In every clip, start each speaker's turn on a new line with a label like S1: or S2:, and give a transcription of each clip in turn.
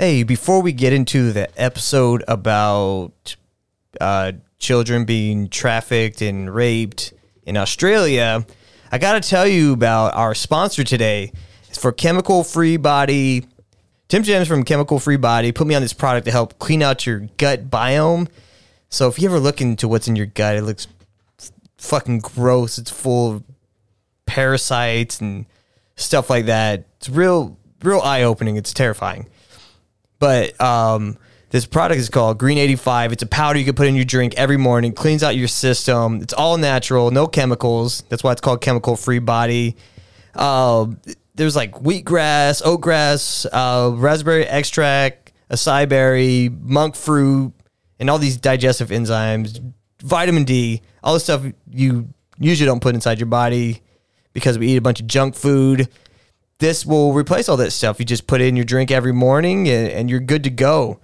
S1: Hey, before we get into the episode about uh, children being trafficked and raped in Australia, I got to tell you about our sponsor today. It's for Chemical Free Body. Tim James from Chemical Free Body put me on this product to help clean out your gut biome. So if you ever look into what's in your gut, it looks fucking gross. It's full of parasites and stuff like that. It's real, real eye opening. It's terrifying. But um, this product is called Green 85. It's a powder you can put in your drink every morning, cleans out your system. It's all natural, no chemicals. That's why it's called Chemical Free Body. Uh, there's like wheatgrass, oatgrass, uh, raspberry extract, acai berry, monk fruit, and all these digestive enzymes, vitamin D, all the stuff you usually don't put inside your body because we eat a bunch of junk food. This will replace all that stuff. You just put in your drink every morning and, and you're good to go.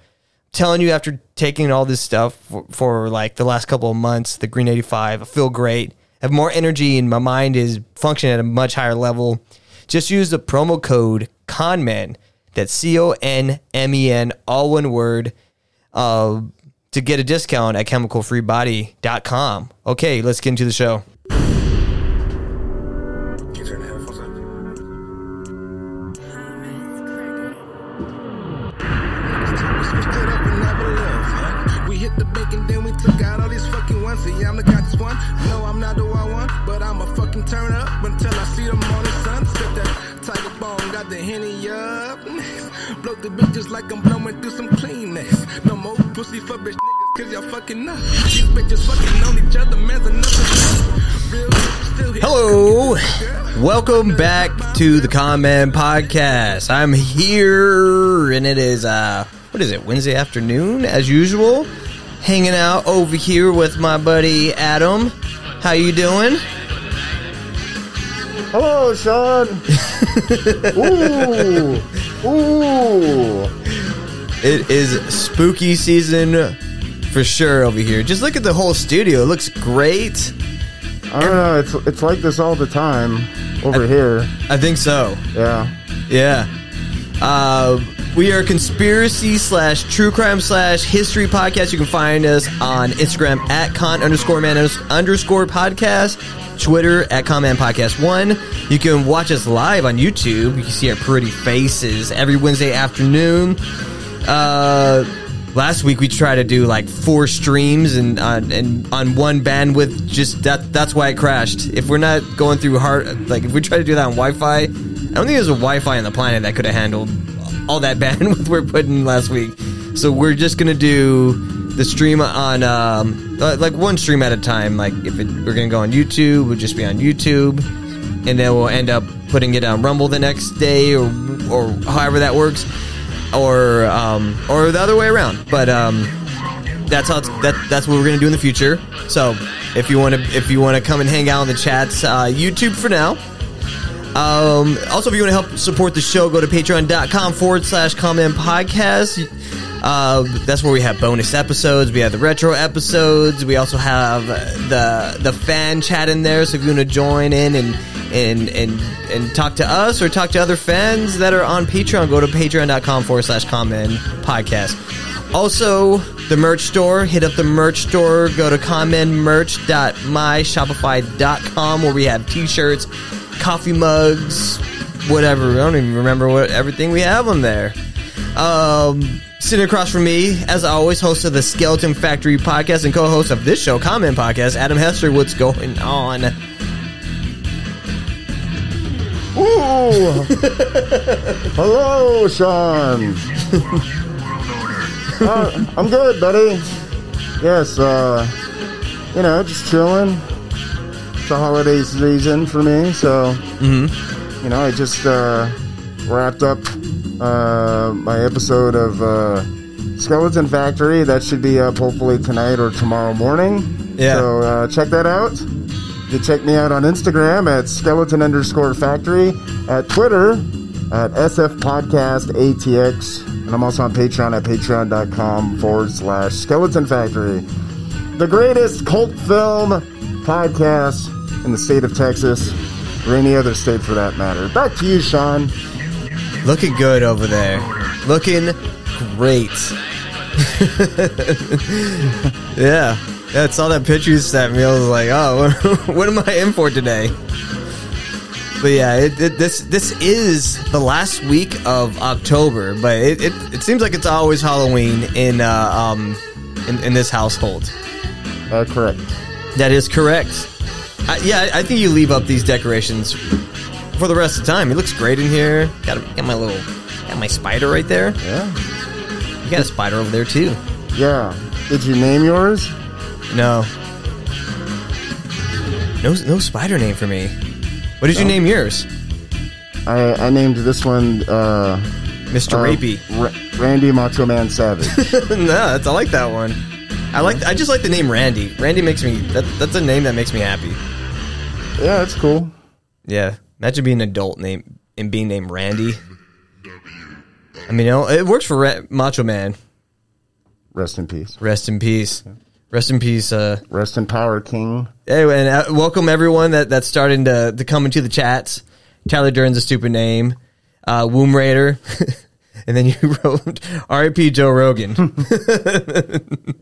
S1: telling you, after taking all this stuff for, for like the last couple of months, the Green 85, I feel great. I have more energy and my mind is functioning at a much higher level. Just use the promo code CONMEN. That's C O N M E N, all one word, uh, to get a discount at chemicalfreebody.com. Okay, let's get into the show.
S2: I'm the this one. No, I'm not the wild one, but I'm a fucking turn up until I see the morning sun. Sip that tiger bone, got the henny up. Blow the bitches like I'm blowing through some Kleenex. No more pussy for bitch niggas, cause y'all fucking up. These bitches fucking on each other, man's enough. Real.
S1: Hello. Welcome back to the Con Men Podcast. I'm here and it is uh what is it, Wednesday afternoon as usual. Hanging out over here with my buddy Adam. How you doing?
S3: Hello, Sean. ooh, ooh.
S1: It is spooky season for sure over here. Just look at the whole studio. It looks great.
S3: I don't know. It's it's like this all the time over here.
S1: I think so.
S3: Yeah.
S1: Yeah. Uh, we are conspiracy slash true crime slash history podcast. You can find us on Instagram at con underscore man underscore podcast, Twitter at con man podcast one. You can watch us live on YouTube. You can see our pretty faces every Wednesday afternoon. Uh, last week we tried to do like four streams and on and on one bandwidth. Just that that's why it crashed. If we're not going through hard, like if we try to do that on Wi-Fi, I don't think there's a Wi-Fi on the planet that could have handled all that bandwidth we're putting last week. So we're just gonna do the stream on um, uh, like one stream at a time. Like if it, we're gonna go on YouTube, we'll just be on YouTube, and then we'll end up putting it on Rumble the next day, or or however that works, or um, or the other way around. But um, that's how that that's what we're gonna do in the future. So if you want to if you want to come and hang out in the chats, uh, YouTube for now. Um, also, if you want to help support the show, go to patreon.com forward slash conmenpodcast. Uh, that's where we have bonus episodes. We have the retro episodes. We also have the the fan chat in there. So if you want to join in and and and and talk to us or talk to other fans that are on Patreon, go to patreon.com forward slash comment podcast. Also, the merch store. Hit up the merch store. Go to commentmerch.myshopify.com where we have t-shirts, coffee mugs, whatever. I don't even remember what everything we have on there. Um, sitting across from me, as always, host of the Skeleton Factory podcast and co-host of this show, Con Men Podcast, Adam Hester. What's going on?
S3: Ooh. Hello, Sean. Uh, I'm good, buddy. Yes. Uh, you know, just chilling. A holiday season for me, so you know, I just uh, wrapped up uh, my episode of uh, Skeleton Factory. That should be up hopefully tonight or tomorrow morning.
S1: Yeah.
S3: So uh, check that out. You can check me out on Instagram at skeleton underscore factory, at Twitter at SF Podcast ATX, and I'm also on Patreon at patreon.com forward slash skeleton factory. The greatest cult film podcast in the state of Texas, or any other state for that matter. Back to you, Sean.
S1: Looking good over there. Looking great. yeah. Yeah, I saw that picture you sent me. I was like, oh, what am I in for today? But yeah, it, it, this this is the last week of October, but it, it, it seems like it's always Halloween in uh, um in, in this household.
S3: Uh, correct.
S1: That is correct. I, yeah, I think you leave up these decorations for the rest of the time. It looks great in here. Got, got my little, got my spider right there.
S3: Yeah.
S1: You got a spider over there too.
S3: Yeah. Did you name yours?
S1: No, no, no spider name for me. What did you name yours,
S3: I, I named this one uh,
S1: Mister
S3: uh,
S1: Rapey?
S3: Ra- Randy Macho Man Savage.
S1: no, that's I like that one. I like. I just like the name Randy. Randy makes me. That, that's a name that makes me happy.
S3: yeah, it's cool.
S1: Yeah, imagine being an adult name and being named Randy. I mean, you know, it works for Ra- Macho Man.
S3: Rest in peace.
S1: Rest in peace. Rest in peace. Uh,
S3: Rest in power, King.
S1: anyway, and uh, welcome everyone that that's starting to to come into the chats. Tyler Dern's a stupid name. Uh, Womb Raider. and then you wrote R.I.P. Joe Rogan.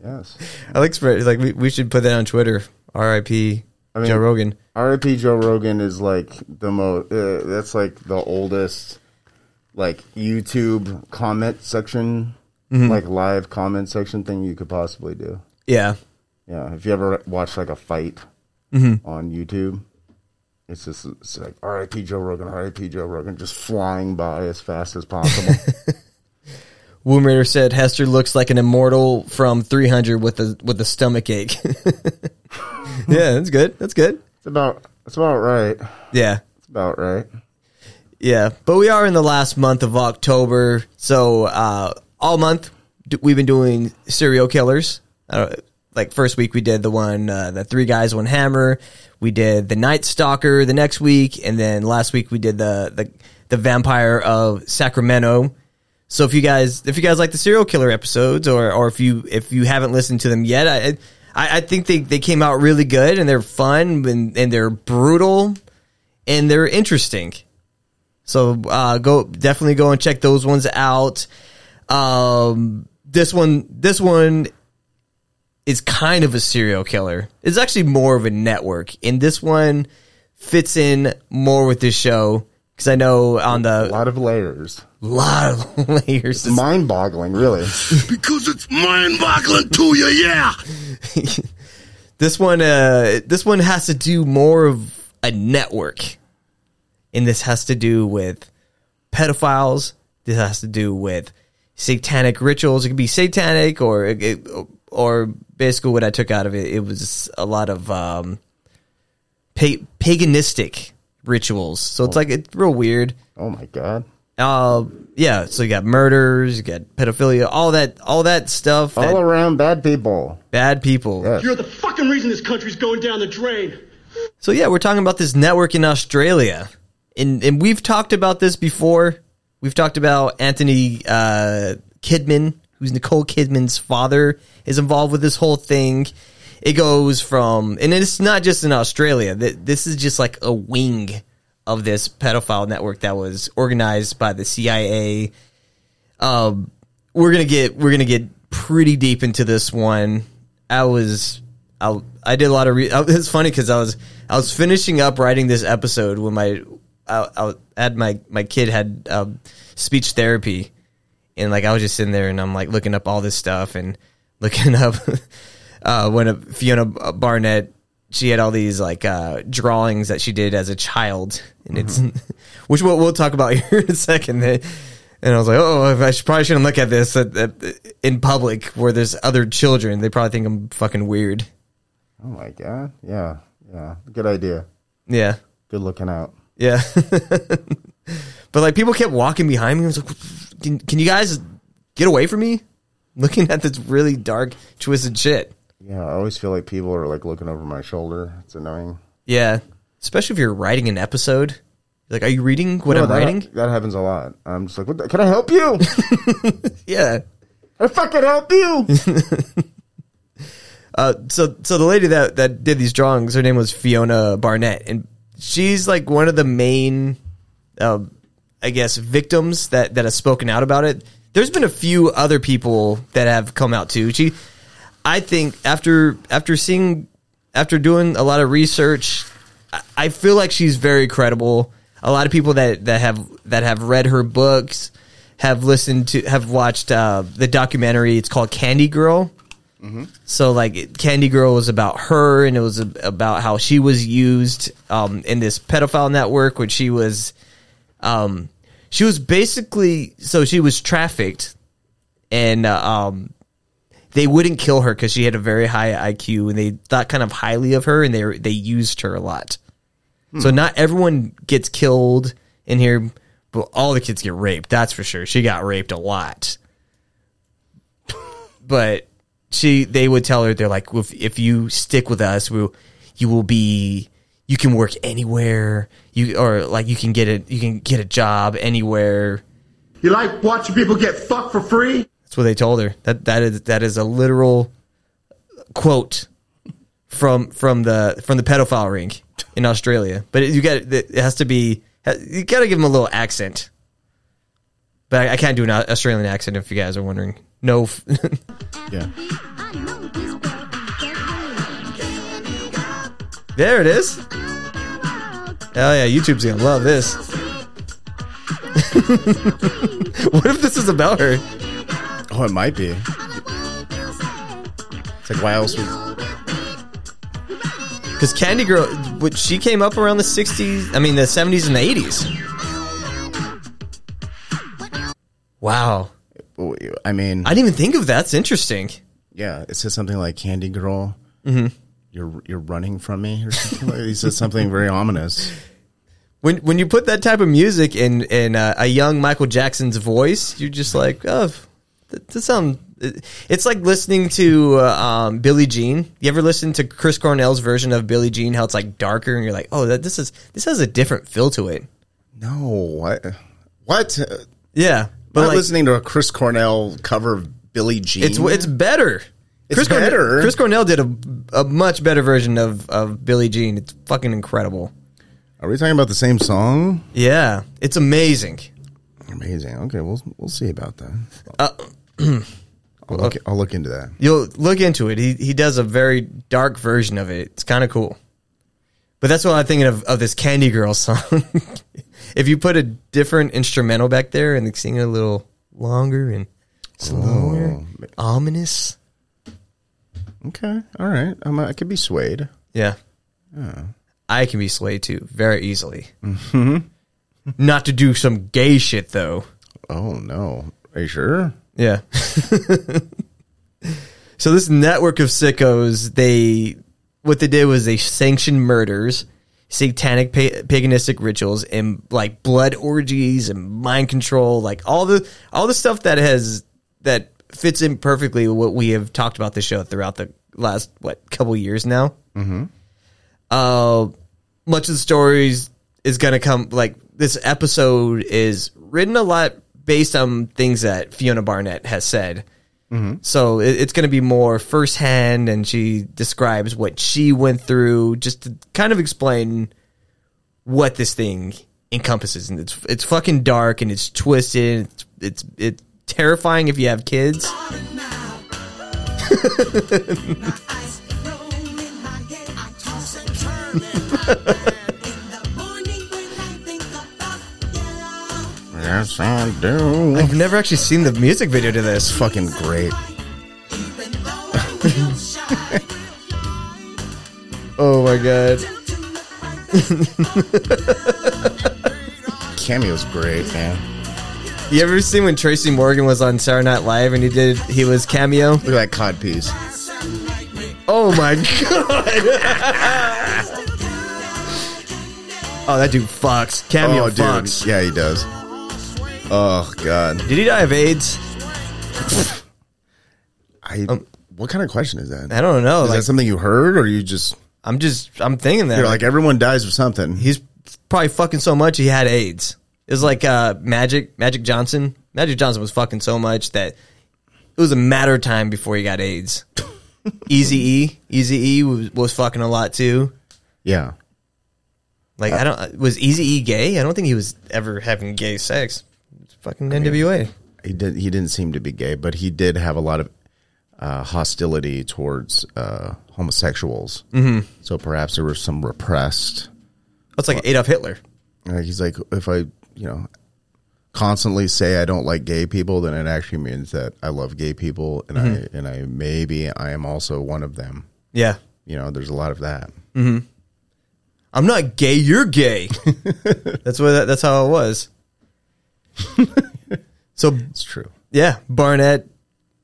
S3: Yes.
S1: I like spread like we, we should put that on Twitter. R.I.P.
S3: I mean-
S1: Joe Rogan.
S3: R.I.P. Joe Rogan is like the most. Uh, that's like the oldest, like YouTube comment section,
S1: Mm-hmm.
S3: like live comment section thing you could possibly do.
S1: Yeah.
S3: Yeah, if you ever watch like a fight
S1: Mm-hmm.
S3: on YouTube, it's just it's like R.I.P. Joe Rogan, R.I.P. Joe Rogan, just flying by as fast as possible.
S1: Womb Raider said Hester looks like an immortal from 300 with a with a stomach ache. yeah, that's good. That's good.
S3: it's about it's about right.
S1: Yeah.
S3: It's about right.
S1: Yeah, but we are in the last month of October, so uh, all month d- we've been doing serial killers. Uh, like first week we did the one, uh, the three guys, one hammer. We did the Night Stalker the next week, and then last week we did the the the Vampire of Sacramento. So if you guys if you guys like the serial killer episodes, or or if you if you haven't listened to them yet, I I, I think they they came out really good and they're fun and, and they're brutal and they're interesting. So uh, go definitely go and check those ones out. Um, this one, this one is kind of a serial killer. It's actually more of a network, and this one fits in more with this show because I know on the A
S3: lot of layers.
S1: lot of layers.
S3: Mind boggling, really.
S4: Because it's mind boggling to you, yeah.
S1: this one, uh, this one has to do more of a network, and this has to do with pedophiles. This has to do with satanic rituals. It could be satanic, or it, or basically what I took out of it. It was a lot of um, pa- paganistic rituals. So it's like it's real weird.
S3: Oh my god.
S1: Uh, yeah. So you got murders, you got pedophilia, all that, all that stuff. That
S3: All around bad people.
S1: bad people.
S3: Yeah.
S5: You're the fucking reason this country's going down the drain.
S1: So yeah, we're talking about this network in Australia, and and we've talked about this before. We've talked about Antony uh, Kidman, who's Nicole Kidman's father, is involved with this whole thing. It goes from, and it's not just in Australia. Th- This is just like a wing of this pedophile network that was organized by the CIA. Um, we're gonna get we're gonna get pretty deep into this one. I was I, I did a lot of re- it's funny because I was I was finishing up writing this episode when my I, I had my my kid had um, speech therapy and like I was just sitting there and I'm like looking up all this stuff and looking up uh, when a, Fiona Barnett she had all these like uh, drawings that she did as a child and it's which we'll, we'll talk about here in a second. And I was like, oh, I should, probably shouldn't look at this at, at, in public where there's other children. They probably think I'm fucking weird.
S3: Oh my god. Yeah. Yeah. Good idea.
S1: Yeah.
S3: Good looking out.
S1: Yeah. but like people kept walking behind me. I was like, can, can you guys get away from me? Looking at this really dark, twisted shit.
S3: Yeah, I always feel like people are like looking over my shoulder. It's annoying.
S1: Yeah. Especially if you're writing an episode. Like, are you reading what
S3: No,
S1: I'm
S3: that,
S1: writing?
S3: That happens a lot. I'm just like, what the, can I help you?
S1: Yeah.
S3: I fucking help you.
S1: Uh, so so the lady that that did these drawings, her name was Fiona Barnett, and she's like one of the main, uh, I guess, victims that that has spoken out about it. there's been a few other people that have come out too. She, I think after after seeing after doing a lot of research, I- I feel like she's very credible. A lot of people that that have that have read her books have listened to have watched uh, the documentary. It's called Candy Girl. So like Candy Girl was about her, and it was a- about how she was used um, in this pedophile network when she was, um, she was basically so she was trafficked, and uh, um, they wouldn't kill her because she had a very high IQ, and they thought kind of highly of her, and they they used her a lot. So not everyone gets killed in here, but all the kids get raped. That's for sure. She got raped a lot but she they would tell her they're like if, if you stick with us we you will be you can work anywhere you or like you can get it you can get a job anywhere
S6: You like watching people get fucked for free?
S1: that's what they told her that that is that is a literal quote from from the from the pedophile ring in Australia but it, you got it has to be you got to give them a little accent but I, I can't do an Australian accent if you guys are wondering no f-
S7: Yeah.
S1: There it is. Hell yeah, YouTube's gonna love this. what if this is about her?
S7: Oh, it might be. It's like why else would
S1: Because Candy Girl, what she came up around the '60s, I mean the '70s and the '80s. Wow,
S7: I mean
S1: I didn't even think of that. That's interesting.
S7: yeah, it says something like Candy Girl. Mm-hmm. You're you're running from me or something. like, he says something very ominous.
S1: When when you put that type of music in in uh, a young Michael Jackson's voice, you're just like, oh, that, that sound. It's like listening to uh, um, Billie Jean. You ever listen to Chris Cornell's version of Billie Jean? How it's like darker, and you're like, oh, that this is this has a different feel to it.
S7: No, what? What?
S1: Yeah,
S7: But
S1: but like,
S7: listening to a Chris Cornell cover of Billie Jean.
S1: it's it's better.
S7: It's
S1: Chris Cornell-
S7: better?
S1: Chris Cornell did a a much better version of of Billie Jean. It's fucking incredible.
S7: Are we talking about the same song?
S1: Yeah, it's amazing.
S7: Amazing. Okay, we'll we'll see about that.
S1: Uh,
S7: I'll, look, I'll look into that.
S1: You'll look into it. He he does a very dark version of it. It's kind of cool. But that's what I'm thinking of of this Candy Girl song. if you put a different instrumental back there and sing it a little longer and slower,
S7: Oh,
S1: ominous.
S7: Okay. All right. I'm, I could be swayed.
S1: Yeah. I can be swayed too very easily. Mm-hmm. Not to do some gay shit though.
S7: Oh no. Are you sure?
S1: Yeah. so this network of sickos, they what they did was they sanctioned murders, satanic pa- paganistic rituals, and like blood orgies and mind control, like all the all the stuff that has that fits in perfectly with what we have talked about the show throughout the last what couple years now. Mm-hmm. Uh, much of the stories is gonna come like this episode is written a lot based on things that Fiona Barnett has said. So it, it's going to be more firsthand, and she describes what she went through, just to kind of explain what this thing encompasses. And it's it's fucking dark and it's twisted. It's it's, it's terrifying if you have kids.
S7: Yes, I do.
S1: I've never actually seen the music video to this.
S7: Fucking great.
S1: Oh my god.
S7: Cameo's great, man.
S1: You ever seen when Tracy Morgan was on Saturday Night Live and he did he was cameo?
S7: Look at that cod piece.
S1: Oh my god! oh, that dude fucks. Cameo
S7: oh, dude.
S1: fucks.
S7: Yeah, he does. Oh God.
S1: Did he die of AIDS?
S7: I. Um, what kind of question is that?
S1: I don't know.
S7: Is
S1: Like,
S7: that something you heard, or you just
S1: I'm just I'm thinking that
S7: you're like everyone dies of something?
S1: he's probably fucking so much he had AIDS. It was like uh, Magic Magic Johnson. Magic Johnson was fucking so much that it was a matter of time before he got AIDS. Easy E, Easy E was, was fucking a lot too.
S7: Yeah.
S1: Like I don't was Easy E gay? I don't think he was ever having gay sex. It's fucking NWA.
S3: he did he didn't seem to be gay, but he did have a lot of uh, hostility towards uh, homosexuals. Mm-hmm. So perhaps there was some repressed.
S1: That's like Adolf Hitler.
S3: Like he's like, if I you know constantly say I don't like gay people, then it actually means that I love gay people, and I and I maybe I am also one of them.
S1: Yeah.
S3: You know, there's a lot of that. Mm-hmm.
S1: I'm not gay. You're gay. that's what. That, that's how it was. so
S3: It's true.
S1: yeah, Barnett.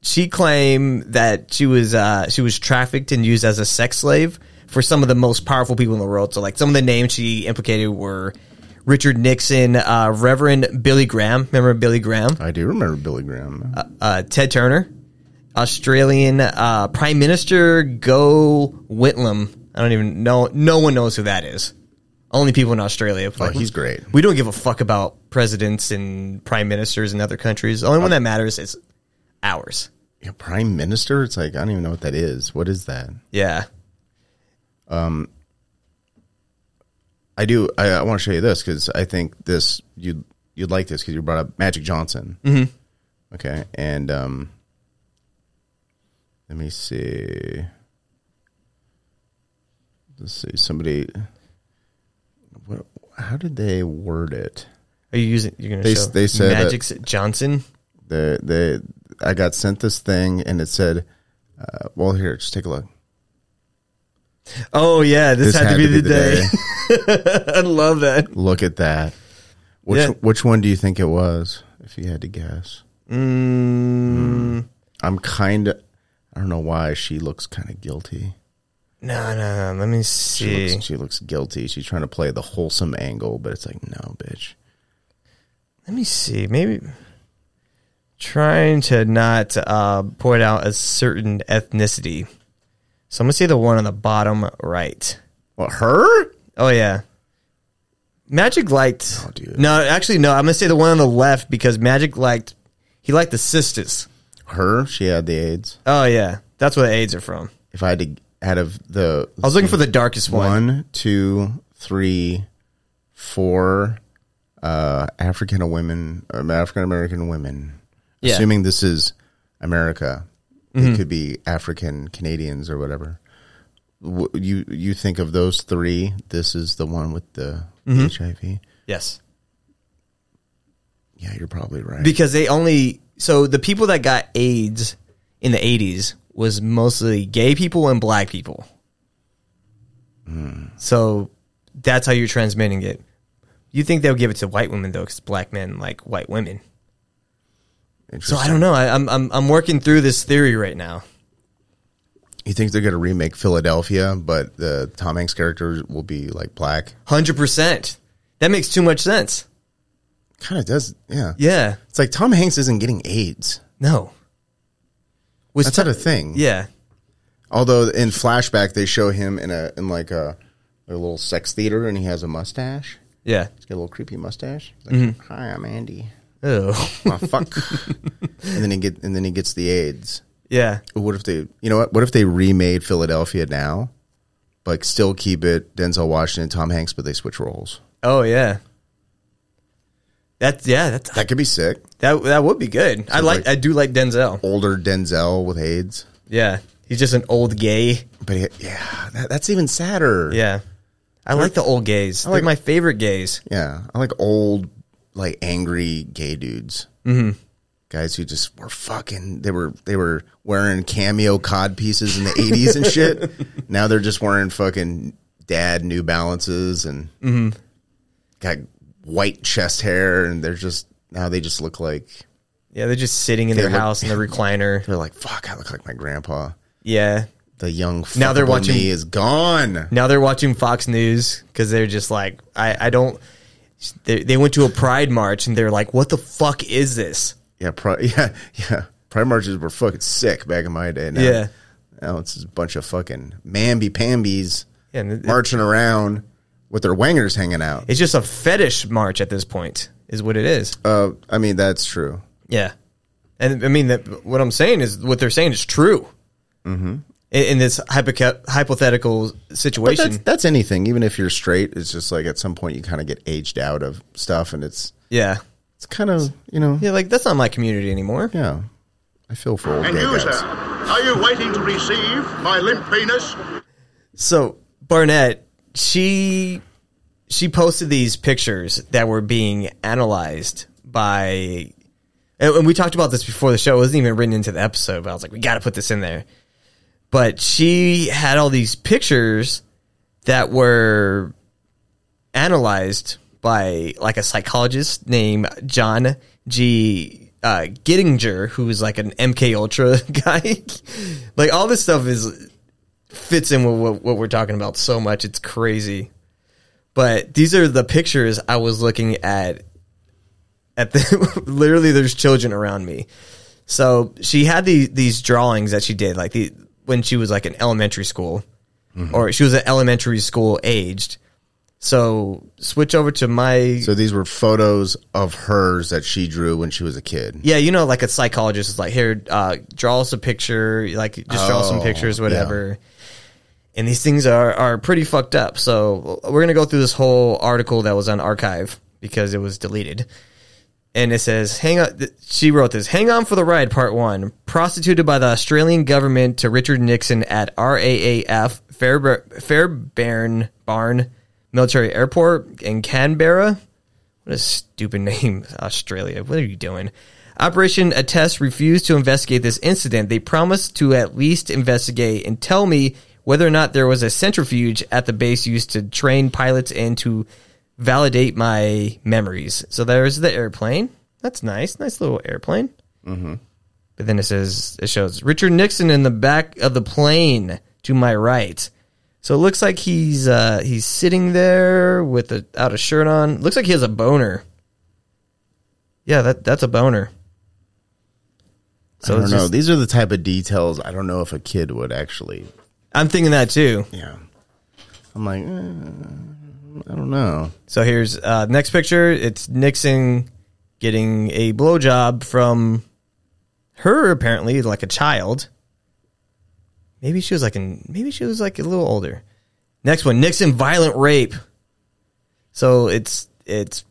S1: She claimed that she was uh, she was trafficked and used as a sex slave for some of the most powerful people in the world. So like some of the names she implicated were Richard Nixon, uh, Reverend Billy Graham. Remember Billy Graham?
S3: I do remember Billy Graham.
S1: uh, Ted Turner, Australian uh, Prime Minister Gough Whitlam. I don't even know. No one knows who that is. Only people in Australia.
S3: oh, he's great.
S1: We don't give a fuck about presidents and prime ministers in other countries. The only one that matters is ours.
S3: Yeah, Prime Minister. It's like I don't even know what that is. What is that?
S1: Yeah.
S3: I do. I, I want to show you this because I think this you you'd like this because you brought up Magic Johnson. Mm-hmm. Okay, and um, let me see. Let's see. Somebody. What? How did they word it?
S1: Are you using? You're gonna
S3: They-
S1: show
S3: they said
S1: Magic Johnson.
S3: The the I got sent this thing and it said, uh, "Well, here, just take a look."
S1: Oh yeah, this, had, to be, the, day. I love that.
S3: Look at that. Which
S1: Yeah.
S3: which one do you think it was? If you had to guess.
S1: Mm,
S3: I'm kind of. I don't know why she looks kind of guilty.
S1: no, no, no. Let me
S3: She
S1: see.
S3: looks, she looks guilty. She's trying to play the wholesome angle, but it's like, no, bitch.
S1: Let me see. Maybe trying to not uh, point out a certain ethnicity. So I'm gonna say the one on the bottom right.
S3: What her?
S1: Oh yeah, Magic liked.
S3: Oh, dude.
S1: No, actually no. I'm gonna say the one on the left because Magic liked. He liked the sisters.
S3: Her? She had the AIDS.
S1: Oh yeah, that's where the AIDS are from.
S3: If I had to, out of the,
S1: I was looking for the darkest one.
S3: one, two, three, four, uh, African women, um, African American women.
S1: Yeah.
S3: Assuming this is America, it mm-hmm. could be African Canadians or whatever. You you think of those three? This is the one with the mm-hmm. HIV.
S1: Yes,
S3: Yeah, you're probably right.
S1: because they only so the people that got AIDS in the 80s was mostly gay people and black people. Hmm. So that's how you're transmitting it. You think they'll give it to white women though, because black men like white women. So I don't know. I, I'm I'm I'm working through this theory right now.
S3: You think they're gonna remake Philadelphia, but the Tom Hanks character will be like black?
S1: Hundred percent. That makes too much sense.
S3: Kind of does, yeah.
S1: Yeah.
S3: It's like Tom Hanks isn't getting AIDS.
S1: No. Was
S3: That's
S1: Tom-
S3: not a thing.
S1: Yeah.
S3: Although in flashback they show him in a in like a, a little sex theater and he has a mustache.
S1: Yeah.
S3: He's got a little creepy mustache. Like, mm-hmm. Hi, I'm Andy.
S1: Oh.
S3: Oh fuck. and then he get and then he gets the AIDS.
S1: yeah.
S3: What if they you know what? What if they remade Philadelphia now? But still keep it Denzel Washington, Tom Hanks, but they switch roles.
S1: Oh yeah. That's yeah. That's
S3: That could be sick.
S1: that. That would be good. I like.
S3: like-
S1: I do like Denzel.
S3: Older Denzel with AIDS.
S1: Yeah. He's just an old gay.
S3: But he, yeah, that, that's even sadder.
S1: Yeah. I like the old gays. They're
S3: like-
S1: my favorite gays.
S3: Yeah, I like old, like angry gay dudes. Mm-hmm. Guys who just were fucking. They were they were wearing cameo cod pieces in the eighties and shit. Now they're just wearing fucking dad New Balances and got white chest hair, and they're just now they just look like
S1: Yeah, they're just sitting in
S3: They
S1: their
S3: look-
S1: house in the recliner.
S3: they're like fuck. I look like my grandpa.
S1: Yeah.
S3: The young
S1: Now they're watching-
S3: me is gone.
S1: Now they're watching Fox News because they're just like, I, I don't. They, they went to a pride march and they're like, what the fuck is this?
S3: Yeah, pri- yeah, yeah. Pride marches were fucking sick back in my day. Now,
S1: Yeah.
S3: now it's just a bunch of fucking mamby pambies
S1: Yeah, it-
S3: marching around with their wangers hanging out.
S1: It's just a fetish march at this point, is what it is.
S3: Uh, I mean, that's true.
S1: Yeah, and I mean that. What I'm saying is what they're saying is true. Mm-hmm. In, in this hypoca- hypothetical
S3: But
S1: situation,
S3: that's, that's anything. Even if you're straight, it's just like at some point you kind of get aged out of stuff, and it's
S1: yeah,
S3: It's kind of you know
S1: Yeah, like that's not my community anymore.
S3: yeah. I feel for old
S4: And
S3: gay
S4: you,
S3: guys.
S4: sir, are you waiting to receive my limp penis?
S1: So Barnett, she she posted these pictures that were being analyzed by and and we talked about this before the show. It wasn't even written into the episode, but I was like, we got to put this in there. But she had all these pictures that were analyzed by like a psychologist named John G. Uh, Gittinger, who's like an MK Ultra guy. like all this stuff is fits in with what, what we're talking about so much. It's crazy. But these are the pictures I was looking at. At the literally, there's children around me. So she had these these drawings that she did, like the when she was like in elementary school, or she was at elementary school aged. So switch over to my
S3: So these were photos of hers that she drew when she was a kid.
S1: yeah, you know, like a psychologist is like, here, uh, draw us a picture, like just draw some
S3: Oh,
S1: pictures, whatever. And these things are are pretty fucked up. So we're gonna go through this whole article that was on archive because it was deleted. And it says, "Hang on." She wrote this. "Hang on for the ride." Part one. Prostituted by the Australian government to Richard Nixon at RAAF Fairb- Fairbairn Barn Military Airport in Canberra. What a stupid name, Australia. What are you doing? Operation Attest refused to investigate this incident. They promised to at least investigate and tell me whether or not there was a centrifuge at the base used to train pilots and to validate my memories. So there's the airplane. That's nice. Nice little airplane. Mm-hmm. But then it says, it shows Richard Nixon in the back of the plane to my right. So it looks like he's uh, he's sitting there with a out a shirt on. Looks like he has a boner. Yeah, that that's a boner. So
S3: I don't know.
S1: just-
S3: These are the type of details I don't know if a kid would actually.
S1: I'm thinking that too.
S3: Yeah. I'm like, eh, I don't know.
S1: So here's uh, next picture. It's Nixon getting a blowjob from her, apparently like a child. Maybe she was like in, maybe she was like a little older. Next one, Nixon violent rape. So it's it's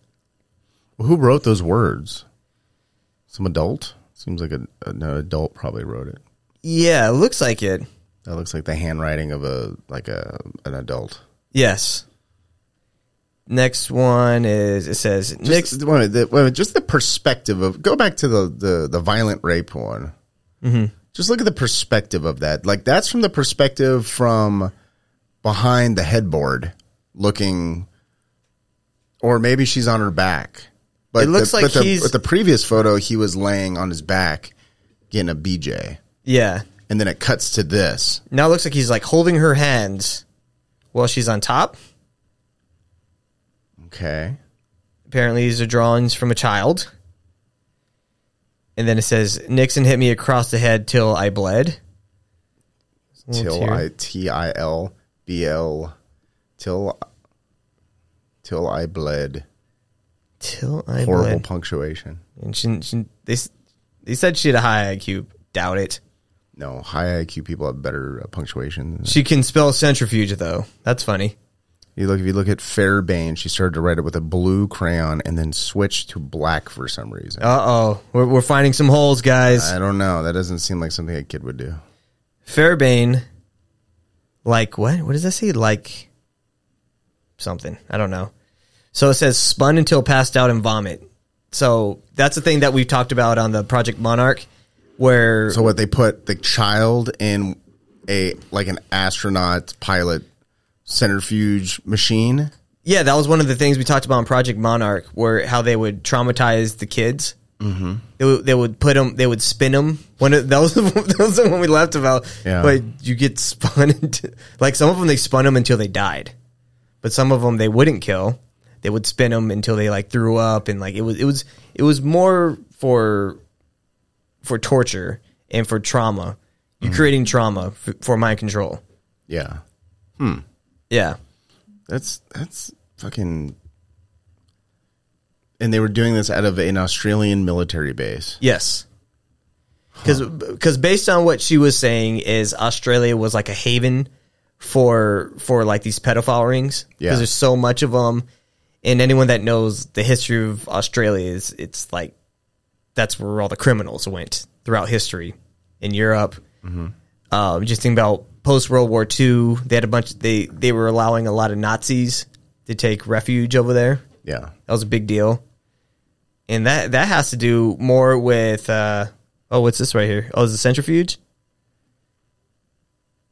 S3: Who wrote those words? Some adult? Seems like a, an adult probably wrote it.
S1: yeah, it looks like it.
S3: That looks like the handwriting of a like a an adult.
S1: Yes. Next one is it says
S3: Just, wait minute, the, just the perspective of go back to the the, the violent rape one. Mm-hmm. Just look at the perspective of that. Like that's from the perspective from behind the headboard, looking, or maybe she's on her back. But
S1: It looks
S3: the,
S1: like
S3: but the,
S1: he's-
S3: but the previous photo, he was laying on his back, getting a BJ,
S1: Yeah.
S3: and then it cuts to this.
S1: Now it looks like he's like holding her hands while she's on top.
S3: Okay,
S1: Apparently, these are drawings from a child. And then it says, Nixon hit me across the head till I bled.
S3: Till
S1: tear.
S3: I T I L B L till till I bled.
S1: Till I
S3: Horrible
S1: bled.
S3: punctuation.
S1: And she, she, they, they said she had a high IQ. Doubt it.
S3: No, high IQ people have better uh, punctuation. than-
S1: She can spell centrifuge, though. That's funny.
S3: You look if you look at Fairbairn, she started to write it with a blue crayon and then switched to black for some reason.
S1: Uh oh. We're, we're finding some holes, guys.
S3: I don't know. That doesn't seem like something a kid would do.
S1: Fairbane, like what? What does that say? Like something. I don't know. So it says spun until passed out and vomit. So that's the thing that we've talked about on the Project Monarch, where
S3: So what they put the child in a like an astronaut pilot centrifuge machine.
S1: yeah, that was one of the things we talked about on Project Monarch, where how they would traumatize the kids. Mm-hmm. They would, they would put them, they would spin them. When it, that was that was the one we left about.
S3: Yeah.
S1: But you get spun into like some of them they spun them until they died, but some of them they wouldn't kill. They would spin them until they like threw up and like it was it was it was more for for torture and for trauma. You're creating trauma for, for mind control.
S3: Yeah.
S1: Yeah.
S3: That's that's fucking. And they were doing this out of an Australian military base.
S1: Yes. Because because based on what she was saying is Australia was like a haven for for like these pedophile rings because
S3: Yeah.
S1: there's so much of them And anyone that knows the history of Australia is it's like that's where all the criminals went throughout history in Europe. Um, just think about post World War II. They had a bunch. They they were allowing a lot of Nazis to take refuge over there.
S3: Yeah.
S1: That was a big deal. And that that has to do more with uh oh what's this right here? Oh, is a centrifuge?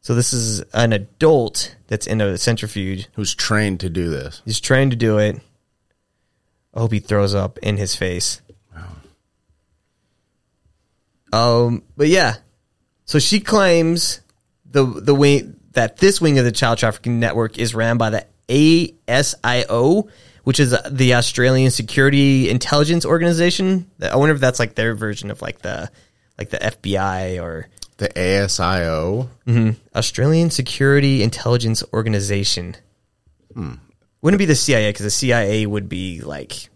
S1: So this is an adult that's in a centrifuge.
S3: Who's trained to do this?
S1: He's trained to do it. I hope he throws up in his face. Wow. Um, but yeah. So she claims the the wing that this wing of the child trafficking network is ran by the ASIO, which is the Australian Security Intelligence Organization. I wonder if that's like their version of like the like the FBI or
S3: The ASIO. Mm-hmm.
S1: Australian Security Intelligence Organization. Hmm. Wouldn't it be the CIA because the CIA would be like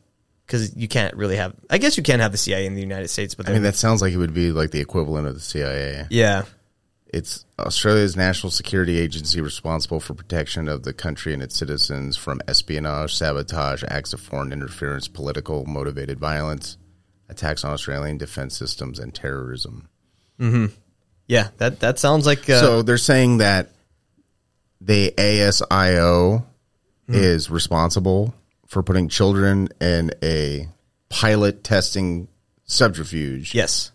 S1: because you can't really have. I guess you can have the CIA in the United States, but
S3: I mean, that sounds like it would be like the equivalent of the CIA.
S1: yeah,
S3: It's Australia's national security agency responsible for protection of the country and its citizens from espionage, sabotage, acts of foreign interference, political motivated violence, attacks on Australian defense systems, and terrorism. Mm-hmm.
S1: yeah. That that sounds like uh,
S3: so they're saying that the ASIO is responsible for putting children in a pilot testing subterfuge
S1: yes,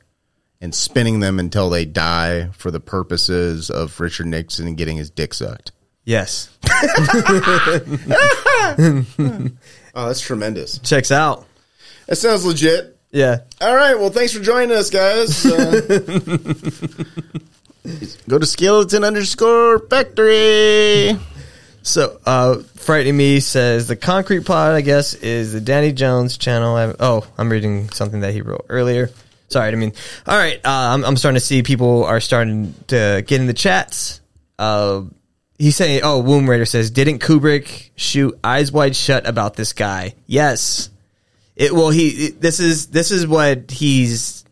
S3: and spinning them until they die for the purposes of Richard Nixon getting his dick sucked.
S1: yes.
S3: Oh, that's tremendous.
S1: Checks out.
S3: That sounds legit.
S1: Yeah.
S3: All right. Well, thanks for joining us, guys. Uh, go to skeleton underscore factory.
S1: So, uh, frightening me says the Koncrete pod. I guess is the Danny Jones channel. I, oh, I'm reading something that he wrote earlier. Sorry, I mean. All right, uh, I'm, I'm starting to see people are starting to get in the chats. Uh, he's saying, "Oh, Womb Raider says, didn't Kubrick shoot Eyes Wide Shut about this guy? Yes. It well, he it- this is this is what he's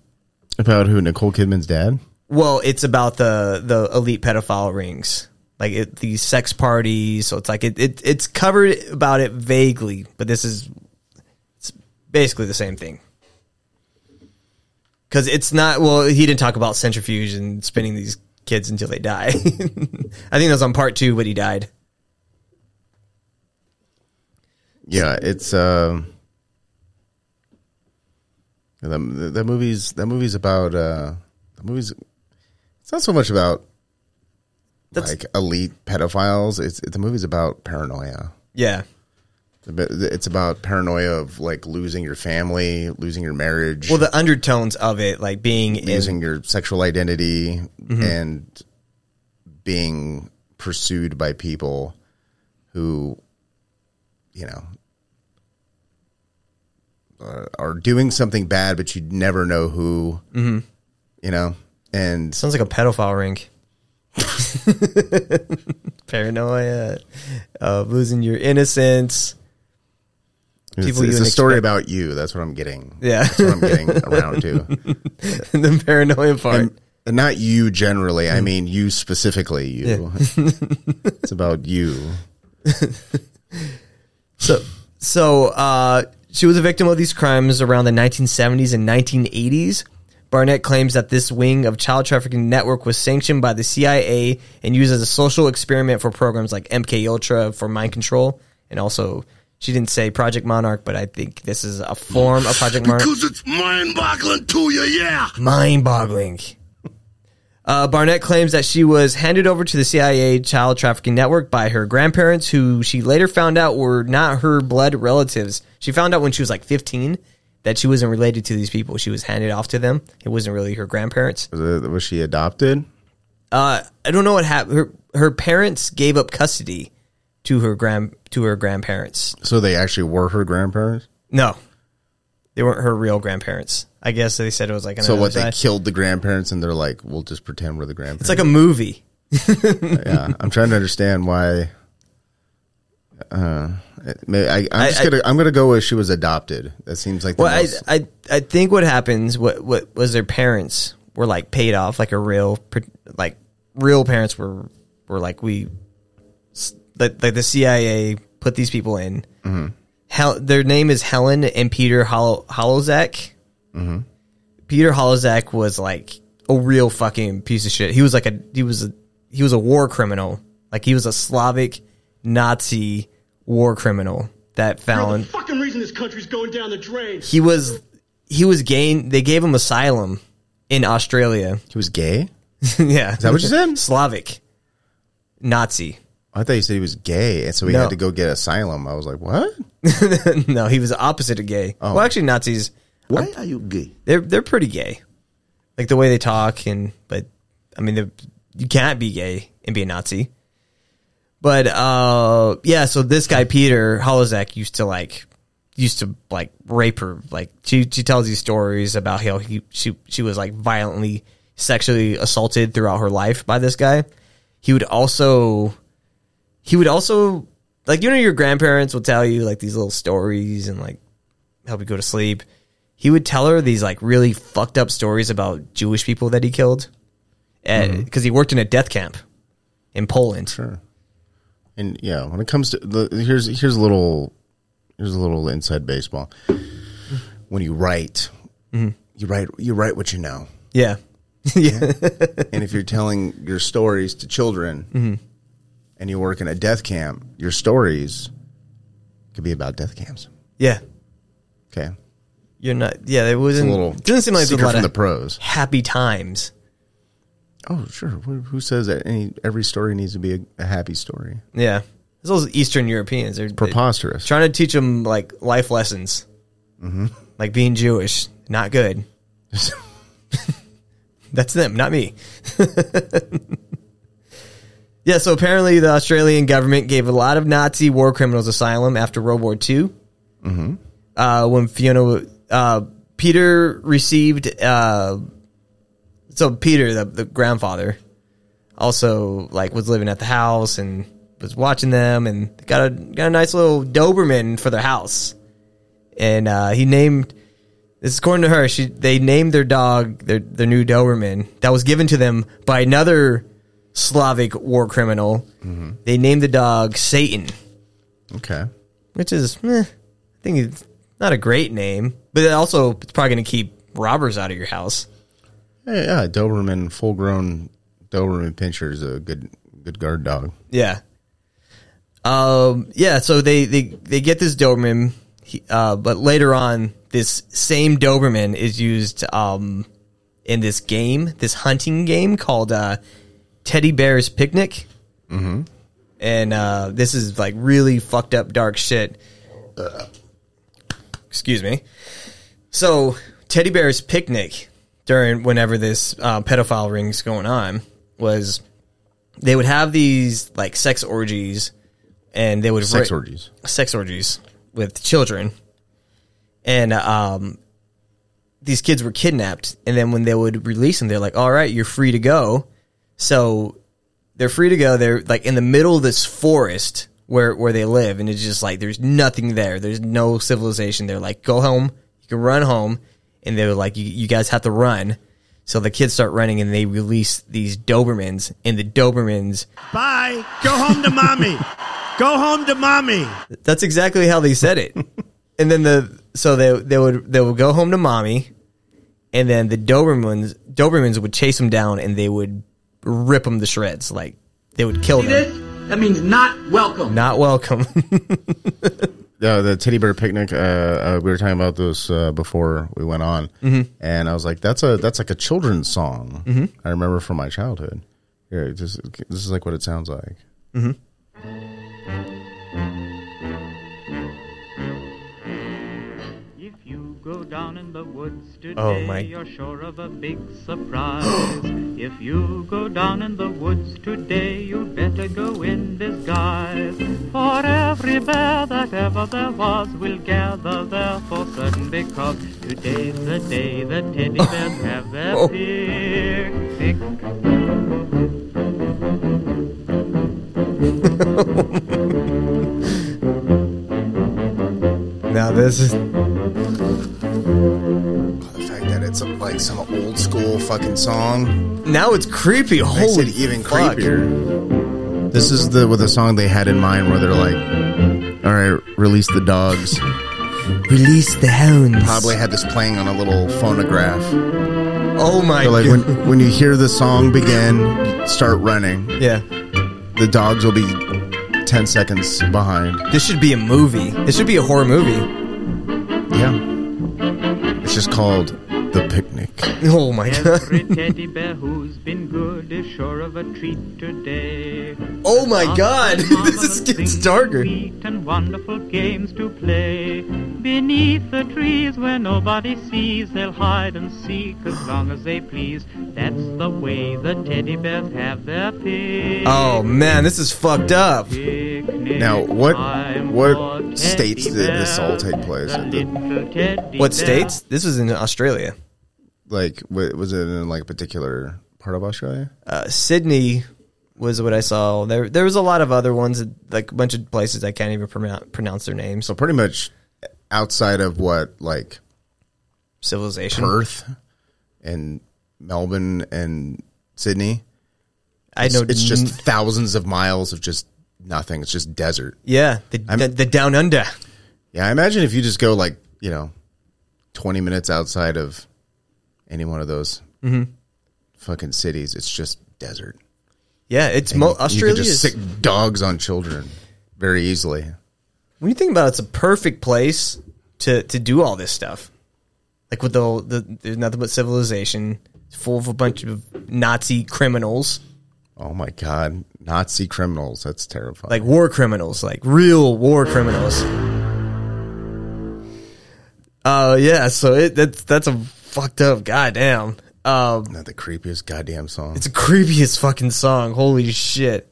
S3: About who? Nicole Kidman's dad?
S1: well, it's about the the elite pedophile rings, like it, these sex parties. So it's like it, it it's covered about it vaguely, but this is it's basically the same thing. Because it's not well, he didn't talk about centrifuge and spinning these kids until they die. I think that was on part two, but he died.
S3: Yeah, it's uh, that, that movie's that movie's about uh, the movie's. It's not so much about
S1: That's-
S3: like elite pedophiles. It's the movie's about paranoia.
S1: Yeah,
S3: It's about paranoia of like losing your family, losing your marriage,
S1: well, the undertones of it, like being
S3: losing
S1: in,
S3: your sexual identity, and being pursued by people who, you know, uh, are doing something bad, but you'd never know who. Mm-hmm. You know, and
S1: sounds like a pedophile ring. Paranoia, uh, losing your innocence.
S3: It's,
S1: people you
S3: it's a
S1: wouldn't
S3: story
S1: expect.
S3: about you. That's what I'm getting.
S1: Yeah.
S3: That's what I'm getting around to.
S1: the paranoia part.
S3: And, and not you generally. I mean you specifically. You. it's about you.
S1: So, so uh, she was a victim of these crimes around the 1970s and 1980s. Barnett claims that this wing of child trafficking network was sanctioned by the CIA and used as a social experiment for programs like MK Ultra for mind control, and also she didn't say Project Monarch, but I think this is a form of Project Monarch.
S4: Because it's mind-boggling to you, yeah.
S1: mind-boggling. Uh, Barnett claims that she was handed over to the CIA child trafficking network by her grandparents, who she later found out were not her blood relatives. She found out when she was like 15 that she wasn't related to these people. She was handed off to them. It wasn't really her grandparents.
S3: Was, it, was she adopted?
S1: Uh, I don't know what happened. Her, her parents gave up custody to her grand to her grandparents.
S3: So they actually were her grandparents.
S1: No, they weren't her real grandparents. I guess they said it was like an
S3: So what? They
S1: side.
S3: killed the grandparents, and they're like, "We'll just pretend we're the grandparents."
S1: It's like a movie.
S3: yeah, I'm trying to understand why. Uh, maybe I, I'm just
S1: I-
S3: gonna I'm gonna go with she was adopted. That seems like the
S1: Well, I,
S3: most,
S1: I I think what happens what what was their parents were like paid off like a real like real parents were were like we s- like, like the CIA put these people in Hel- their name is Helen and Peter Hol- Holozak.
S3: Mm-hmm.
S1: Peter Holozak was like a real fucking piece of shit. He was like a he was a he was a war criminal. Like he was a Slavic Nazi war criminal that
S5: You're the
S1: found
S5: fucking reason this country's going down the drain.
S1: he was he was gained they gave him asylum in Australia.
S3: He was gay.
S1: yeah.
S3: Is that what you said?
S1: Slavic. Nazi.
S3: I thought you said he was gay, and so he
S1: No.
S3: had to go get asylum. I was like, what?
S1: no, he was the opposite of gay. Well, actually, Nazis.
S6: Why are you gay?
S1: They're they're pretty gay, like the way they talk, and but I mean, they're- you can't be gay and be a Nazi. But uh, yeah, so this guy Peter Holozak used to like used to like rape her. Like she she tells these stories about how he she she was like violently sexually assaulted throughout her life by this guy. He would also he would also like you know your grandparents will tell you like these little stories and like help you go to sleep. He would tell her these like really fucked up stories about Jewish people that he killed, eh, mm-hmm. because he worked in a death camp in Poland.
S3: Sure. And yeah, when it comes to the here's here's a little here's a little inside baseball. When you write, mm-hmm. you write you write what you know.
S1: Yeah, yeah,
S3: And if you're telling your stories to children mm-hmm. And you work in a death camp, your stories could be about death camps.
S1: yeah.
S3: Okay.
S1: You're not. Yeah, it wasn't.
S3: a little
S1: it doesn't seem like there's a lot
S3: from
S1: of
S3: the pros.
S1: happy times.
S3: Oh, sure. Who who says that any every story needs to be a, a happy story?
S1: Yeah, it's those Eastern Europeans. They're they're
S3: Preposterous.
S1: trying to teach them like life lessons, mm-hmm. like being Jewish. Not good. That's them, not me. yeah, so apparently the Australian government gave a lot of Nazi war criminals asylum after World War II. Mm-hmm. Uh, when Fiona, uh, Peter received, uh, so Peter, the, the grandfather, also like was living at the house and was watching them and got a got a nice little Doberman for their house. And uh, he named this is according to her, she they named their dog their their new Doberman that was given to them by another Slavic war criminal. They named the dog Satan,
S3: Okay.
S1: which is eh, I think it's not a great name, but it also it's probably going to keep robbers out of your house.
S3: Yeah, yeah, Doberman, full grown Doberman Pinscher is a good good guard dog.
S1: Yeah. Um. Yeah. So they they they get this Doberman, he- uh, but later on, this same Doberman is used um in this game, this hunting game called uh, Teddy Bear's Picnic. Mm-hmm. And uh, this is like really fucked up, dark shit. Excuse me. So Teddy Bear's Picnic during whenever this uh, pedophile ring's going on was they would have these like sex orgies and they would
S3: Sex
S1: ra-
S3: orgies.
S1: sex orgies with children and um these kids were kidnapped and then when they would release them they're like all right you're free to go so they're free to go they're like in the middle of this forest where where they live and it's just like there's nothing there there's no civilization they're like go home you can run home and they're like you, you guys have to run so the kids start running and they release these dobermans and the dobermans
S8: Bye. Go home to mommy. Go home to mommy.
S1: That's exactly how they said it. and then the so they they would they would go home to mommy, and then the Dobermans Dobermans would chase them down and they would rip them to shreds. Like they would kill them.
S9: That means not welcome.
S1: Not welcome.
S3: Yeah, the teddy bear picnic. Uh, uh, we were talking about this uh, before we went on,
S1: Mm-hmm.
S3: and I was like, "That's a that's like a children's song."
S1: Mm-hmm.
S3: I remember from my childhood. Here, just this is like what it sounds like.
S10: If down in the woods today,
S1: Oh, my-
S10: you're sure of a big surprise. if you go down in the woods today, you better go in disguise. For every bear that ever there was will gather there for certain because today's the day the teddy bears have their
S1: Oh.
S10: picnic.
S1: now this is
S3: The fact that it's like some old school fucking song
S1: now it's creepy.
S3: makes
S1: Holy
S3: it even
S1: fuck.
S3: creepier. This is the with the song they had in mind where they're like, all right, release the dogs.
S1: Release the hounds.
S3: Probably had this playing on a little phonograph.
S1: Oh my
S3: So like
S1: god.
S3: when when you hear the song begin, start running.
S1: yeah.
S3: The dogs will be ten seconds behind.
S1: This should be a movie. This should be a horror movie.
S3: Called.
S1: Oh my god.
S10: Every teddy bear who's been good is sure of a treat today.
S1: Oh my god. this is
S10: things
S1: darker.
S10: and wonderful games to play. Beneath the trees where nobody sees, they'll hide and seek as long as they please. That's the way the teddy bears have their pick.
S1: Oh man, this is fucked up.
S10: Picnic
S3: Now, what what states did this all take place?
S10: The
S1: What states? This was in Australia.
S3: Like, wa- was it in like a particular part of Australia?
S1: Uh, Sydney was what I saw. There, there was a lot of other ones, like a bunch of places I can't even pronounce, pronounce their names.
S3: So pretty much outside of what like
S1: Civilization.
S3: Perth and Melbourne and Sydney.
S1: I know.
S3: it's just thousands of miles of just nothing. It's just desert.
S1: yeah, the, the, the down under.
S3: Yeah, I imagine if you just go like you know, twenty minutes outside of any one of those
S1: Mm-hmm.
S3: fucking cities, it's just desert.
S1: Yeah, it's mo-
S3: you can
S1: Australia.
S3: just
S1: is-
S3: sick dogs on children very easily.
S1: when you think about it, it's a perfect place to to do all this stuff. Like with the the there's nothing but civilization, it's full of a bunch of Nazi criminals,
S3: Oh my god, Nazi criminals! That's terrifying.
S1: like war criminals, like real war criminals. Uh yeah, so it that's that's a fucked up goddamn. Um
S3: Not the creepiest goddamn song.
S1: It's the creepiest fucking song. Holy shit.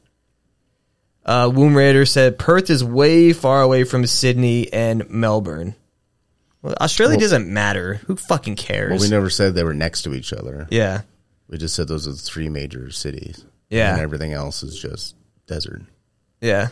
S1: Uh, Womb Raider said Perth is way far away from Sydney and Melbourne. Well, Australia
S3: Well-
S1: doesn't matter. Who fucking cares?
S3: well, we never said they were next to each other.
S1: yeah.
S3: We just said those are the three major cities.
S1: Yeah.
S3: and everything else is just desert.
S1: Yeah.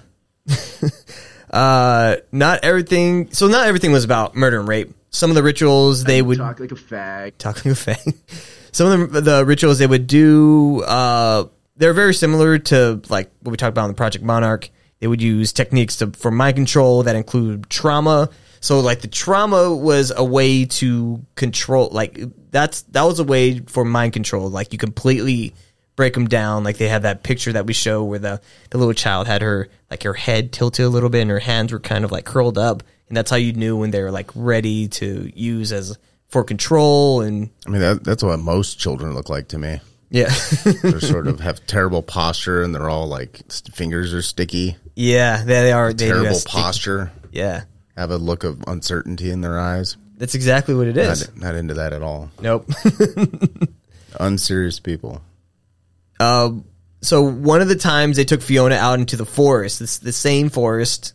S1: uh, not everything. So not everything was about murder and rape. Some of the rituals they would
S9: talk like a fag.
S1: Talk like a fag. Some of the, the rituals they would do, uh, they're very similar to like what we talked about in the Project Monarch. They would use techniques to, for mind control that include trauma. So like the trauma was a way to control, like that's that was a way for mind control. Like you completely break them down. Like they have that picture that we show where the the little child had her like her head tilted a little bit and her hands were kind of like curled up, and that's how you knew when they were like ready to use as for control and
S3: I mean, that, that's what most children look like to me.
S1: yeah.
S3: They're sort of have terrible posture, and they're all like fingers are sticky.
S1: yeah, they, they are. They
S3: terrible
S1: sticky-
S3: posture.
S1: Yeah.
S3: Have a look of uncertainty in their eyes.
S1: That's exactly what it is.
S3: Not, not into that at all.
S1: Nope.
S3: Unserious people.
S1: Um, so one of the times they took Fiona out into the forest, this the same forest.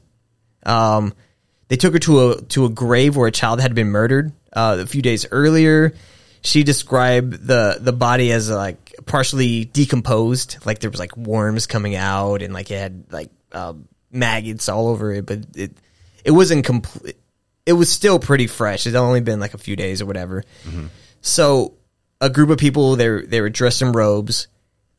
S1: Um, they took her to a to a grave where a child had been murdered uh, a few days earlier. She described the the body as like partially decomposed, like there was like worms coming out and like it had like um, maggots all over it, but it it wasn't complete. It was still pretty fresh. It had only been like a few days or whatever. So a group of people they were, they were dressed in robes.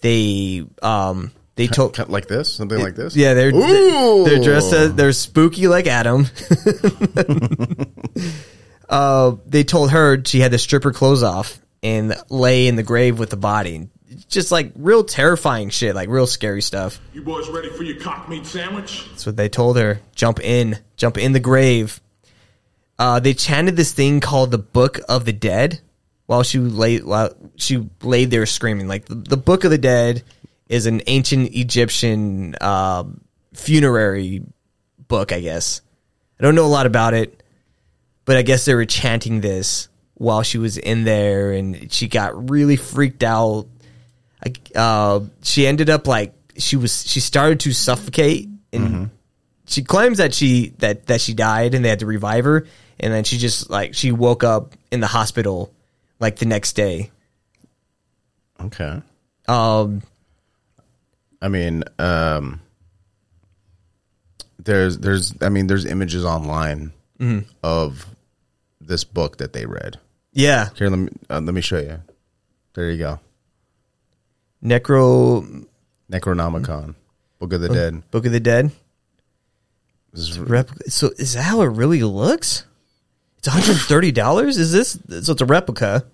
S1: They um they told
S3: Cut like this, something like this.
S1: yeah they're
S3: Ooh.
S1: they're dressed as they're spooky like Adam. uh, they told her she had to strip her clothes off and lay in the grave with the body. Just like real terrifying shit, like real scary stuff.
S4: You boys ready for your cock meat sandwich?
S1: That's what they told her. Jump in, jump in the grave. Uh, they chanted this thing called the Book of the Dead while she lay while she laid there screaming. Like the, the Book of the Dead is an ancient Egyptian um, funerary book, I guess. I don't know a lot about it, but I guess they were chanting this while she was in there, and she got really freaked out. Uh, she ended up like she was she started to suffocate, and she claims that she that that she died, and they had to revive her, and then she just like she woke up in the hospital like the next day.
S3: Okay.
S1: Um,
S3: I mean, um, there's there's I mean there's images online
S1: Mhm.
S3: of this book that they read.
S1: yeah,
S3: Here, let me uh, let me show you. There you go.
S1: Necro
S3: Necronomicon, Book of the Dead.
S1: Book of the Dead.
S3: Is-.
S1: So is that how it really looks? It's one hundred thirty dollars. Is this so? It's a replica.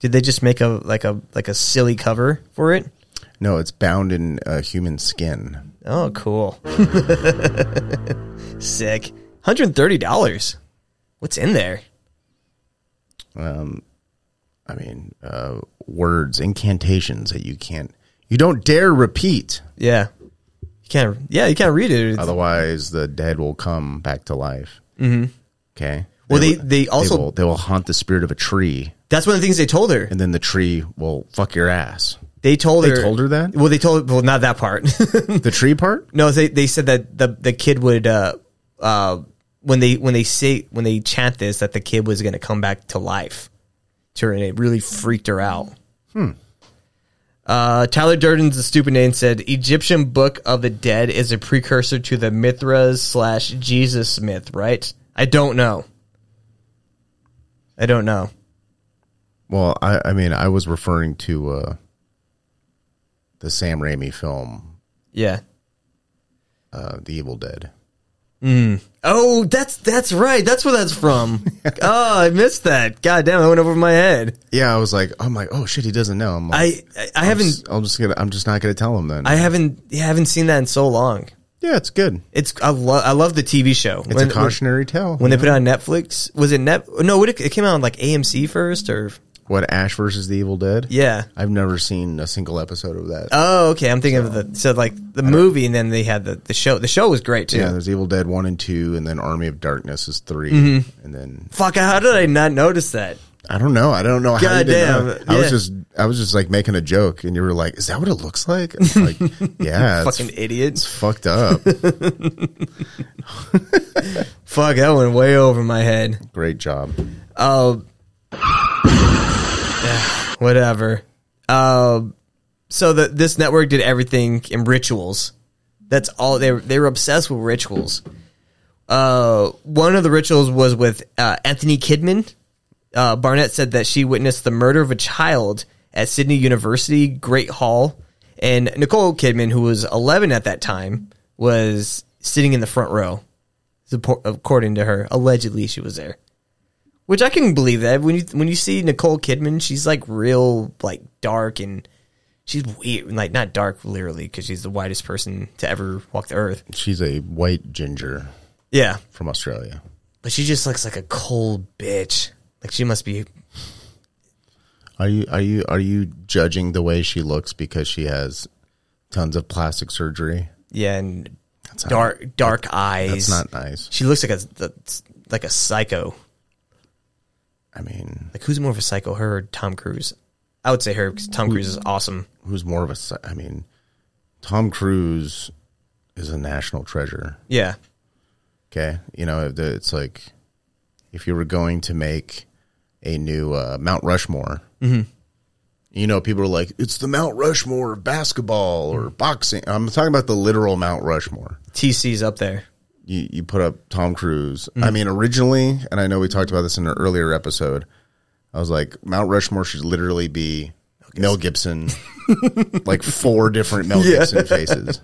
S1: Did they just make a like a like a silly cover for it?
S3: no, it's bound in uh, human skin.
S1: Oh, cool. Sick. One hundred thirty dollars. What's in there?
S3: Um, I mean, uh, words, incantations that you can't, you don't dare repeat.
S1: Yeah. You can't. Yeah, you can't read it.
S3: Otherwise, the dead will come back to life. Mm-hmm. Okay.
S1: Well, they-
S3: will-
S1: they also-
S3: will, they will haunt the spirit of a tree,
S1: That's one of the things they told her.
S3: and then the tree will fuck your ass.
S1: They told
S3: They
S1: her.
S3: told her that?
S1: Well, they told. Well, not that part.
S3: The tree part?
S1: no, they they said that the the kid would uh uh when they when they say when they chant this that the kid was going to come back to life. To her, and it really freaked her out. Hmm. Uh, Tyler Durden's the stupid name said Egyptian Book of the Dead is a precursor to the Mithras slash Jesus myth, right? I don't know. I don't know.
S3: Well, I, I mean, I was referring to uh, the Sam Raimi film,
S1: Yeah.
S3: uh, The Evil Dead.
S1: Oh, that's that's right. That's where that's from. oh, I missed that. God damn, I went over my head.
S3: Yeah, I was like, I'm like, oh shit, he doesn't know. I'm like,
S1: I I, I haven't
S3: I'm just gonna, I'm just not gonna tell him then.
S1: I haven't yeah, I haven't seen that in so long.
S3: Yeah, it's good.
S1: It's I love I love the TV show.
S3: It's a cautionary tale.
S1: when, when they put it on Netflix. Was it net? No, it, it came out on like AMC first or
S3: what Ash versus the Evil Dead?
S1: yeah.
S3: I've never seen a single episode of that.
S1: Oh, okay. I'm thinking of the so like the movie, and then they had the, the show. The show was great too.
S3: yeah, there's Evil Dead one and two, and then Army of Darkness is 3
S1: Mm-hmm.
S3: and then
S1: Fuck! How did I not notice that?
S3: I don't know. I don't know how. you didn't know. I was just, I was just like making a joke, and you were like, "Is that what it looks like?" Like, yeah, it's,
S1: Fucking
S3: it's
S1: idiots.
S3: fucked up.
S1: Fuck! That went way over my head.
S3: Great job.
S1: Uh, yeah, whatever. Uh, so the, this network did everything in rituals. That's all they were, they were obsessed with rituals. Uh, one of the rituals was with uh, Antony Kidman. Uh, Barnett said that she witnessed the murder of a child at Sydney University Great Hall, and Nicole Kidman, who was 11 at that time, was sitting in the front row. According to her, allegedly she was there. Which I can believe that when you when you see Nicole Kidman, she's like real like dark and she's weird, like not dark literally because she's the whitest person to ever walk the earth.
S3: She's a white ginger
S1: Yeah,
S3: from Australia.
S1: but she just looks like a cold bitch. Like she must be.
S3: Are you are you are you judging the way she looks because she has tons of plastic surgery?
S1: Yeah, and
S3: That's not-
S1: dark dark eyes.
S3: That's not nice.
S1: She looks like a like a psycho.
S3: I mean,
S1: Like who's more of a psycho, her or Tom Cruise? I would say her because Tom Cruise is awesome.
S3: who's more of a? I mean, Tom Cruise is a national treasure.
S1: Yeah,
S3: Okay, you know it's like if you were going to make a new uh, Mount Rushmore.
S1: Mm-hmm.
S3: You know, people are like, "It's the Mount Rushmore of basketball or boxing." I'm talking about the literal Mount Rushmore.
S1: TC's up there.
S3: you, you put up Tom Cruise.
S1: Mm-hmm.
S3: I mean, originally, and I know we talked about this in an earlier episode. I was like, Mount Rushmore should literally be Mel Gibson, like four different Mel Gibson faces.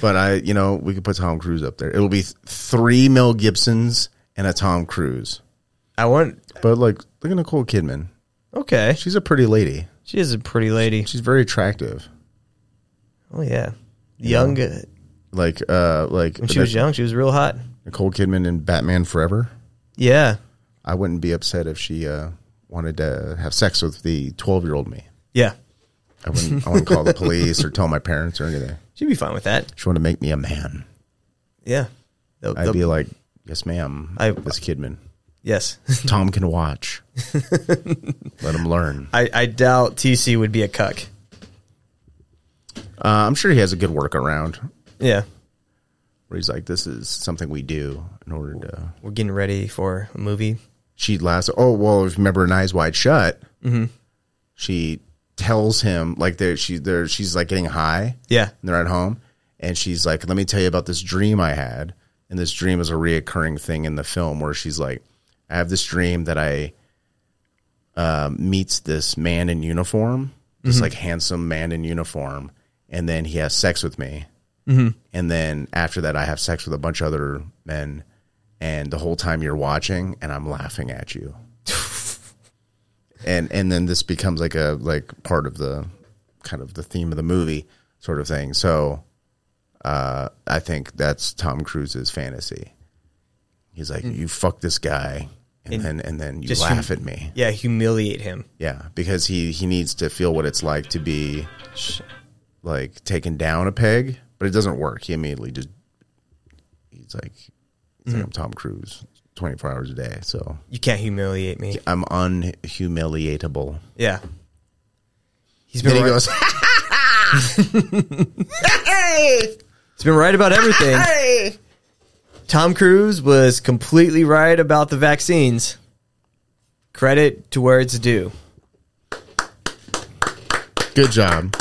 S3: But I, you know, we could put Tom Cruise up there. It'll be th- three Mel Gibsons and a Tom Cruise.
S1: I want.
S3: But like, look at Nicole Kidman.
S1: Okay,
S3: She's a pretty lady.
S1: she is a pretty lady.
S3: She's very attractive.
S1: Oh yeah, young. uh,
S3: Like, uh, like
S1: When she was young, she was real hot.
S3: Nicole Kidman in Batman Forever.
S1: Yeah,
S3: I wouldn't be upset if she uh, wanted to have sex with the twelve year old me.
S1: yeah.
S3: I wouldn't. I wouldn't call the police or tell my parents or anything.
S1: She'd be fine with that.
S3: She wanted to make me a man.
S1: Yeah. The-
S3: I'd
S1: the-
S3: be like, "Yes, ma'am."
S1: I-
S3: this Kidman.
S1: Yes.
S3: Tom can watch. Let him learn.
S1: I, I doubt TC would be a cuck.
S3: Uh, I'm sure he has a good workaround
S1: Yeah.
S3: where he's like, "This is something we do in order to."
S1: We're getting ready for a movie.
S3: She last. Oh well, if you remember in Eyes Wide Shut, she tells him like there she there she's like getting high.
S1: Yeah.
S3: and they're at home and she's like let me tell you about this dream i had and this dream is a reoccurring thing in the film where she's like i have this dream that i um, meets this man in uniform this like handsome man in uniform and then he has sex with me. And then after that I have sex with a bunch of other men, and the whole time you're watching, and I'm laughing at you, and and then this becomes like a like part of the kind of the theme of the movie sort of thing. So uh, I think that's Tom Cruise's fantasy. He's like, you fuck this guy, and,
S1: And
S3: then and then you
S1: just
S3: laugh
S1: hum-
S3: at me.
S1: Yeah, humiliate him.
S3: Yeah, because he he needs to feel what it's like to be like taken down a peg, but it doesn't work. He immediately just he's like, he's like mm-hmm. I'm Tom Cruise, twenty four hours a day. So
S1: You can't humiliate me.
S3: I'm unhumiliatable.
S1: Yeah. He's been
S3: Then he
S1: right,
S3: goes,
S1: he's been right about everything. Tom Cruise was completely right about the vaccines. Credit to where it's due.
S3: "Good job."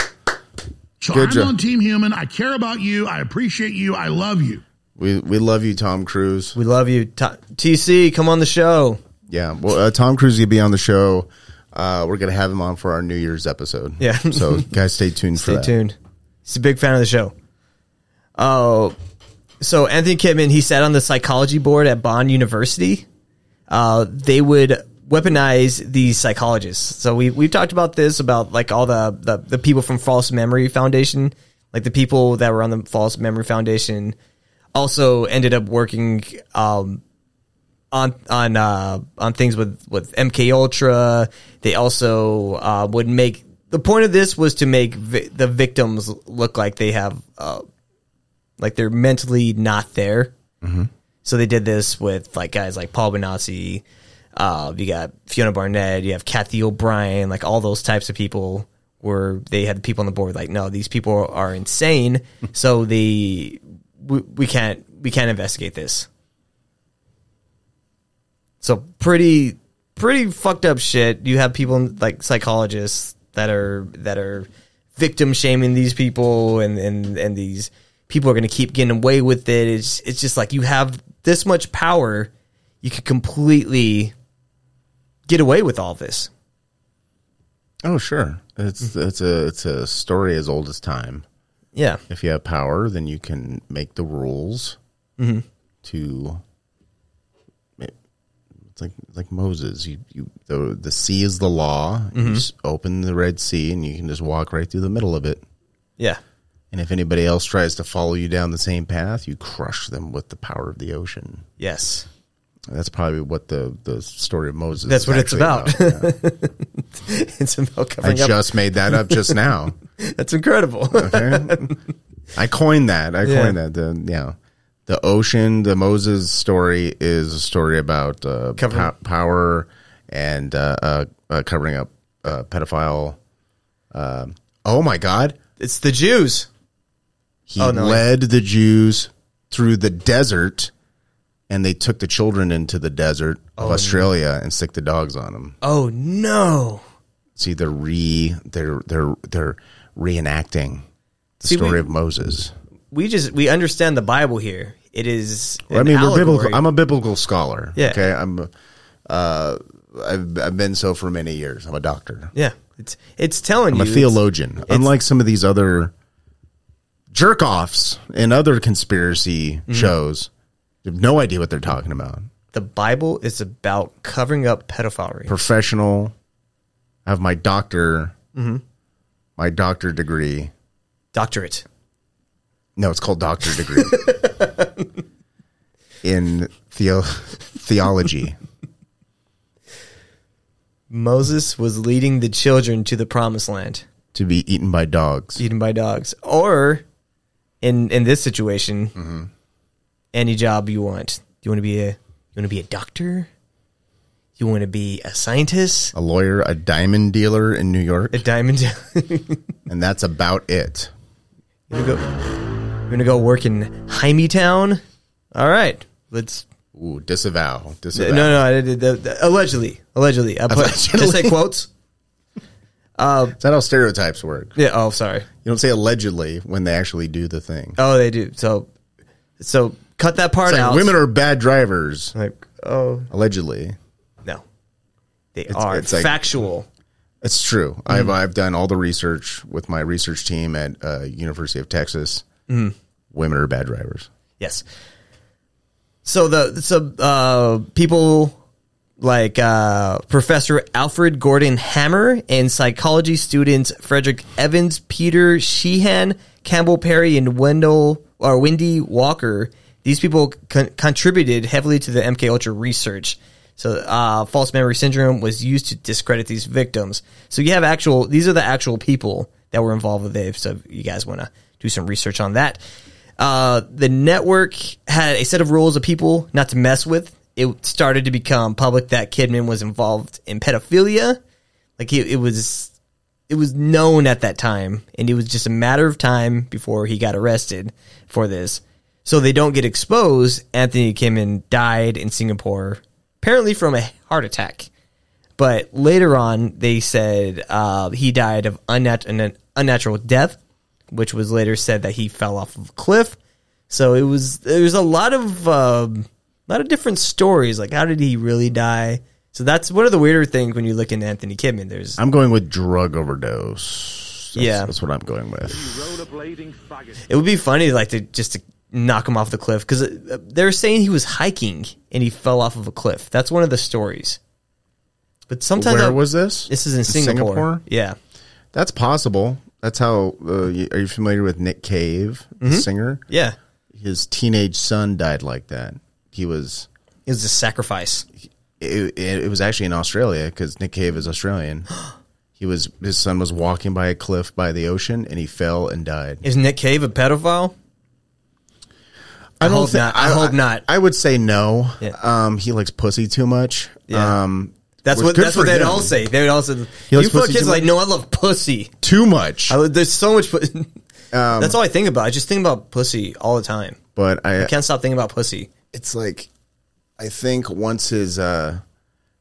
S9: So
S3: Good
S9: I'm
S3: job.
S9: on Team Human. I care about you. I appreciate you. I love you.
S3: We we love you, Tom Cruise.
S1: We love you. T- TC, come on the show.
S3: Yeah, well, uh, Tom Cruise will be on the show. Uh, we're gonna have him on for our New Year's episode.
S1: Yeah.
S3: so guys, stay tuned for
S1: Stay
S3: that.
S1: tuned. He's a big fan of the show. Oh, so Antony Kidman, he sat on the psychology board at Bond University. Uh, they would weaponize these psychologists. So we we've talked about this about like all the, the the people from False Memory Foundation, like the people that were on the False Memory Foundation, also ended up working um, on on uh, on things with with MK Ultra. They also uh, would make the point of this was to make vi- the victims look like they have uh, like they're mentally not there. So they did this with like guys like Paul Bonacci. Uh, you got Fiona Barnett. You have Cathy O'Brien. Like all those types of people were they had people on the board like no these people are insane. so they we, we can't we can't investigate this. So pretty pretty fucked up shit. You have people like psychologists that are that are victim shaming these people and and and these people are going to keep getting away with it. It's it's just like you have this much power, you could completely get away with all this.
S3: Oh, sure. It's mm-hmm. it's a it's a story as old as time.
S1: Yeah.
S3: If you have power, then you can make the rules mm-hmm. to. It's like like Moses. You you the the sea is the law. You mm-hmm. just open the Red Sea and you can just walk right through the middle of it.
S1: Yeah.
S3: And if anybody else tries to follow you down the same path, you crush them with the power of the ocean.
S1: Yes.
S3: That's probably what the the story of Moses.
S1: That's what it's
S3: actually
S1: about.
S3: Yeah.
S1: it's about
S3: I
S1: covering up.
S3: I just made that up just now.
S1: That's incredible.
S3: Okay. I coined that. I
S1: Yeah.
S3: coined that. The yeah, the ocean, the Moses story is a story about uh, po- power and uh, uh, uh, covering up uh, pedophile. Um oh my God!
S1: it's the Jews.
S3: He
S1: Oh, no,
S3: led the Jews through the desert, and they took the children into the desert of
S1: Oh,
S3: Australia and stick the dogs on them.
S1: Oh no.
S3: See, they're re they're they're they're reenacting the
S1: See,
S3: story
S1: we-
S3: of Moses.
S1: We just we understand the Bible here. It is.
S3: I
S1: an
S3: mean, we're biblical. I'm a biblical scholar.
S1: Yeah.
S3: Okay. I'm. Uh, I've I've been so for many years. I'm a doctor.
S1: Yeah, it's it's telling me
S3: I'm
S1: you
S3: a
S1: it's-
S3: theologian. Unlike some of these other jerk offs in other conspiracy
S1: Mm-hmm.
S3: shows, have no idea what they're talking about.
S1: the Bible is about covering up pedophilia.
S3: Professional. I have my doctor.
S1: Mm-hmm.
S3: My doctor degree.
S1: Doctorate.
S3: No, it's called doctor degree in theo- theology.
S1: Moses was leading the children to the promised land,
S3: To be eaten by dogs.
S1: eaten by dogs. Or, in in this situation,
S3: Mm-hmm.
S1: any job you want. You want to be a you want to be a doctor. You want to be a scientist,
S3: A lawyer, a diamond dealer in New York.
S1: a diamond. Dealer.
S3: and that's about it.
S1: You wanna go, you want to go work in Jaime Town? All right, let's.
S3: Ooh, disavow,
S1: No,
S3: disavow.
S1: no, I did the, the- allegedly, allegedly. I put
S3: Allegedly.
S1: just say quotes.
S3: Is that how stereotypes work?
S1: Yeah. Oh, sorry.
S3: You don't say allegedly when they actually do the thing.
S1: Oh, they do. So, so cut that part
S3: It's like
S1: out.
S3: women are bad drivers,
S1: like, oh
S3: allegedly.
S1: no, they are
S3: it's like-
S1: factual.
S3: It's true. I've I've done all the research with my research team at uh, University of Texas, women are bad drivers.
S1: Yes. So the so uh, people like uh, Professor Alfred Gordon Hammer and psychology students Frederick Evans, Peter Sheehan, Campbell Perry, and Wendell or Wendy Walker. These people con- contributed heavily to the MK Ultra research. So uh, false memory syndrome was used to discredit these victims. So you have actual; these are the actual people that were involved with it. So you guys want to do some research on that. Uh, the network had a set of rules of people not to mess with. It started to become public that Kidman was involved in pedophilia. Like it, it was, it was known at that time, and it was just a matter of time before he got arrested for this. So they don't get exposed. Antony Kidman died in Singapore, apparently from a heart attack. But later on, they said uh, he died of unnat- an unnatural death, which was later said that he fell off of a cliff. So it was there's a lot of um, a lot of different stories. Like how did he really die? So that's one of the weirder things when you look into Antony Kidman. There's
S3: I'm going with drug overdose. That's,
S1: Yeah.
S3: that's what I'm going with.
S1: it would be funny like to just to knock him off the cliff because they're saying he was hiking and he fell off of a cliff. That's one of the stories. But sometimes
S3: Where
S1: I-
S3: was this?
S1: This is in Singapore. Yeah.
S3: That's possible. That's how. Uh, you- are you familiar with Nick Cave, the
S1: Mhm.
S3: singer?
S1: Yeah.
S3: His teenage son died like that. He was.
S1: It was a sacrifice.
S3: It, it, it was actually in Australia because Nick Cave is Australian. he was his son was walking by a cliff by the ocean and he fell and died.
S1: Is Nick Cave a pedophile? I,
S3: don't
S1: hope
S3: thi-
S1: not. I, hope not.
S3: I would say no.
S1: Yeah.
S3: Um, he likes pussy too much.
S1: Yeah.
S3: Um,
S1: That's what that's what they'd
S3: him.
S1: all say. They would all say,
S3: He
S1: "You fuck kids like no, I love pussy.
S3: Too much.
S1: I, there's so much. pu-
S3: Um,
S1: that's all I think about. I just think about pussy all the time.
S3: but I,
S1: I can't stop thinking about pussy.
S3: It's like I think once his uh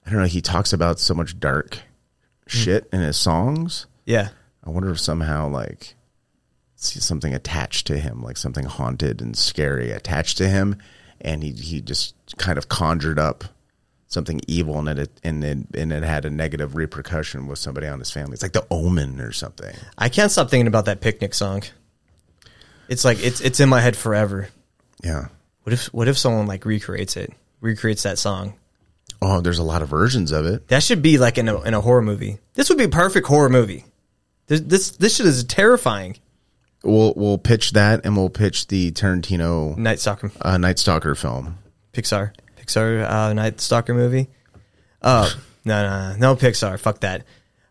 S3: I don't know, he talks about so much dark shit in his songs.
S1: Yeah.
S3: I wonder if somehow like see something attached to him, like something haunted and scary attached to him, and he he just kind of conjured up something evil and it and it and it had a negative repercussion with somebody on his family. It's like the omen or something.
S1: I can't stop thinking about that picnic song. It's like it's it's in my head forever.
S3: Yeah.
S1: What if what if someone like recreates it, recreates that song?
S3: Oh, there's a lot of versions of it.
S1: That should be like in a in a horror movie. This would be a perfect horror movie. This this this shit is terrifying.
S3: We'll we'll pitch that and we'll pitch the Tarantino
S1: Night Stalker,
S3: uh, Night Stalker film.
S1: Pixar, Pixar uh, Night Stalker movie. Oh no no no Pixar. Fuck that.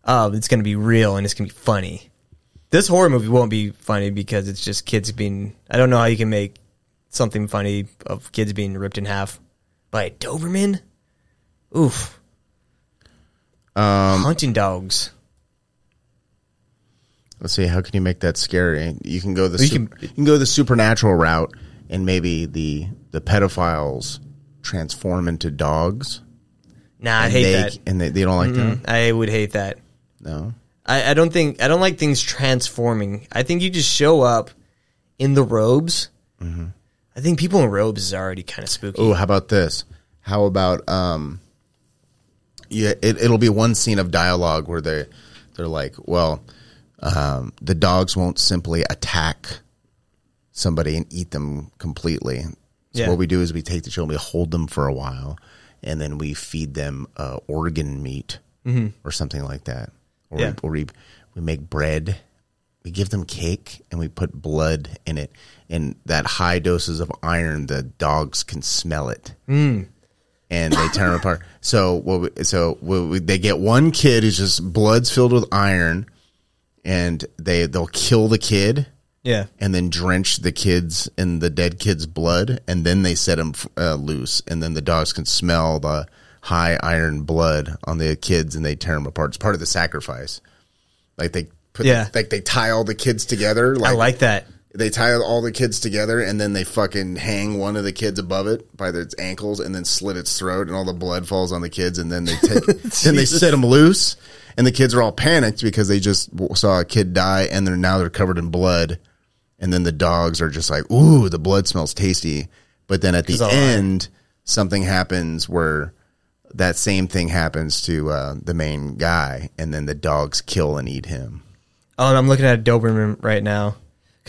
S1: Uh, it's gonna be real and it's gonna be funny. This horror movie won't be funny because it's just kids being. I don't know how you can make something funny of kids being ripped in half by a Doberman. Oof.
S3: Um,
S1: Hunting dogs.
S3: Let's see. How can you make that scary? You can go the
S1: you
S3: su-
S1: can-
S3: you can go the supernatural route, and maybe the the pedophiles transform into dogs.
S1: Nah, I hate
S3: they,
S1: that.
S3: And they, they don't like
S1: Mm-mm.
S3: that.
S1: I would hate that.
S3: No.
S1: I, I don't think I don't like things transforming. I think you just show up in the robes. I think people in robes is already kind of spooky.
S3: Oh, how about this? How about um? Yeah, it, it'll be one scene of dialogue where they they're like, well, um, the dogs won't simply attack somebody and eat them completely. So
S1: Yeah.
S3: what we do is we take the children, we hold them for a while, and then we feed them uh, organ meat
S1: Mhm.
S3: or something like that, or,
S1: Yeah.
S3: we, or we we make bread. We give them cake and we put blood in it, and that high doses of iron, the dogs can smell it
S1: Mm.
S3: and they tear them apart. So what? We, so what we, they get one kid who's just blood's filled with iron, and they they'll kill the kid.
S1: Yeah.
S3: and then drench the kids in the dead kid's blood, and then they set them uh, loose, and then the dogs can smell the high iron blood on the kids, and they tear them apart. It's part of the sacrifice. Like they put,
S1: Yeah.
S3: like they tie all the kids together.
S1: I like that.
S3: They tie all the kids together and then they fucking hang one of the kids above it by its ankles and then slit its throat and all the blood falls on the kids and then they take then they set them loose and the kids are all panicked because they just saw a kid die and they're now they're covered in blood and then the dogs are just like ooh the blood smells tasty. But then at the end something happens where that same thing happens to uh, the main guy and then the dogs kill and eat him.
S1: Oh, and I'm looking at a Doberman right now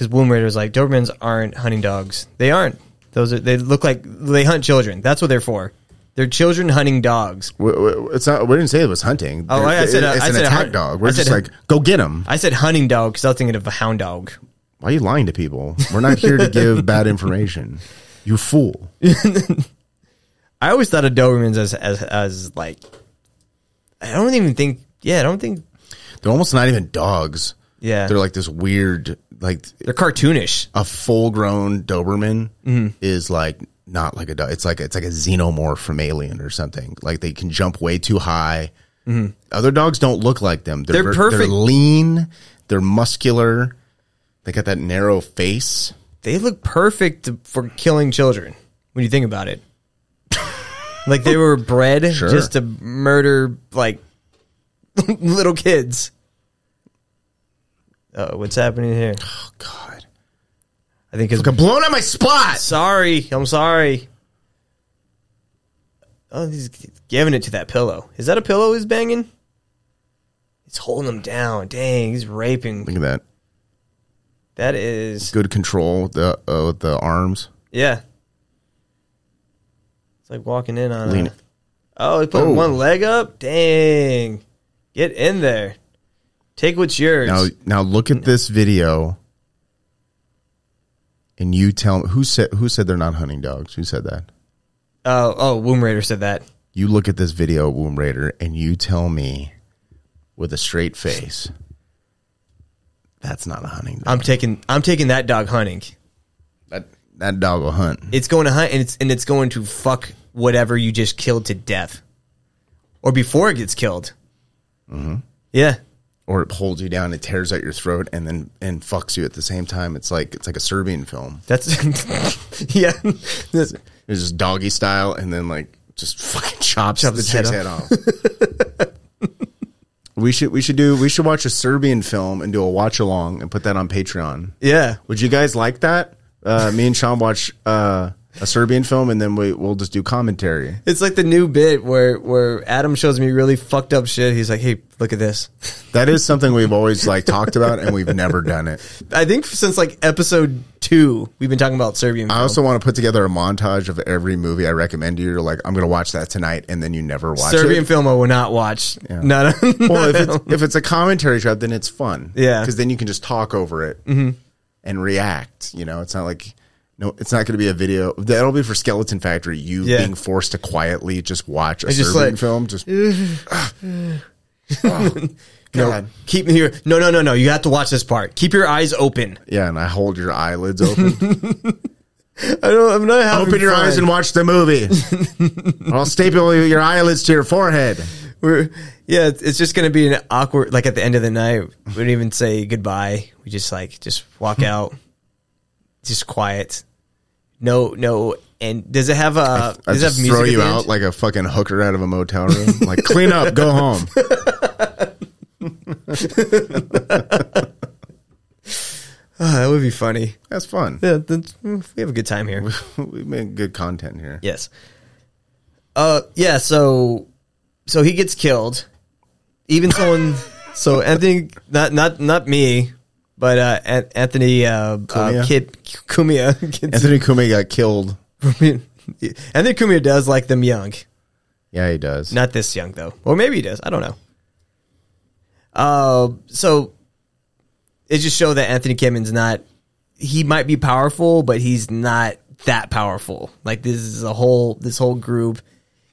S1: because Womb Raider was like Dobermans aren't hunting dogs. They aren't. Those are they look like they hunt children. That's what they're for. They're children hunting dogs.
S3: W- w- It's not. We didn't say it was hunting.
S1: Oh, I- I said, uh,
S3: it's
S1: I
S3: an
S1: said
S3: attack
S1: hunt-
S3: dog. We're
S1: I
S3: just like, go get him.
S1: I said hunting dog because I was thinking of a hound dog.
S3: Why are you lying to people? We're not here to give bad information. You fool.
S1: I always thought of Dobermans as as as like I don't even think. Yeah, I don't think.
S3: They're almost not even dogs.
S1: Yeah,
S3: They're like this weird, like
S1: they're cartoonish.
S3: a full-grown Doberman
S1: Mm-hmm.
S3: is like not like a dog. It's like it's like a xenomorph from Alien or something. Like they can jump way too high. Other dogs don't look like them.
S1: Mm-hmm. They're perfect.
S3: They're lean. They're muscular. They got that narrow face.
S1: They look perfect for killing children when you think about it. like they were bred
S3: Sure.
S1: just to murder like little kids. Oh, what's happening here?
S3: Oh God!
S1: I think it's
S3: Fucking blown out my spot.
S1: sorry. I'm sorry. Oh, he's giving it to that pillow. Is that a pillow he's banging? He's holding him down. Dang, he's raping.
S3: Look at that.
S1: That is
S3: Good control with the uh, with the arms.
S1: yeah. It's like walking in on.
S3: Lean
S1: A,
S3: it.
S1: oh, he put
S3: Oh.
S1: one leg up. Dang, get in there. Take what's yours.
S3: Now, now look at this video, and you tell who said who said they're not hunting dogs. Who said that?
S1: oh, oh, Womb Raider said that.
S3: You look at this video, Womb Raider, and you tell me with a straight face that's not a hunting dog.
S1: I'm taking. I'm taking that dog hunting.
S3: that that dog will hunt.
S1: It's going to hunt, and it's and it's going to fuck whatever you just killed to death, or before it gets killed. Mm-hmm. Yeah,
S3: or it holds you down, it tears out your throat, and then and fucks you at the same time. It's like it's like a Serbian film.
S1: that's yeah.
S3: It's just doggy style, and then like just fucking chops,
S1: Chops
S3: the chick's
S1: head
S3: head off. we should we should do we should watch a Serbian film and do a watch along and put that on Patreon.
S1: yeah.
S3: Would you guys like that? Uh, me and Sean watch uh, a Serbian film, and then we we'll just do commentary.
S1: It's like the new bit where where Adam shows me really fucked up shit. He's like, "Hey, look at this."
S3: That is something we've always like talked about, and we've never done it.
S1: I think since like episode two, we've been talking about Serbian.
S3: I
S1: film.
S3: also want to put together a montage of every movie I recommend you. You're like, I'm going to watch that tonight, and then you never watch
S1: Serbian
S3: it.
S1: film I will not watch.
S3: Yeah.
S1: Not,
S3: well, if it's, if it's a commentary show, then it's fun.
S1: Yeah.
S3: because then you can just talk over it mm-hmm. and react. You know, it's not like no, it's not going to be a video. That'll be for Skeleton Factory. You
S1: Yeah.
S3: being forced to quietly just watch a
S1: just
S3: Serbian
S1: like-
S3: film. Just
S1: no,
S3: God.
S1: keep me here. No, no, no, no. You have to watch this part. Keep your eyes open.
S3: yeah, and I hold your eyelids open.
S1: I don't. I'm not having
S3: open your eyes and watch the movie. I'll staple your eyelids to your forehead.
S1: We're yeah. It's, it's just gonna be an awkward. Like at the end of the night, we don't even say goodbye. We just like just walk out. Just quiet. No, no. And does it have a?
S3: I
S1: does it have music?
S3: throw
S1: at
S3: you
S1: the end?
S3: out like a fucking hooker out of a motel room. like clean up, go home.
S1: Ah, that would be funny.
S3: That's fun.
S1: Yeah, that's, we have a good time here.
S3: we made good content here.
S1: Yes. Uh, yeah. So, so he gets killed. Even someone. so Anthony, not not not me, but uh, An- Anthony uh, uh,
S3: Cumia?
S1: Kid Kumia.
S3: Anthony Kume got killed.
S1: Anthony Cumia does like them young.
S3: Yeah, he does.
S1: Not this young though, or maybe he does. I don't know. Uh, so it just show that Antony Kidman's not. He might be powerful, but he's not that powerful. Like this is a whole. This whole group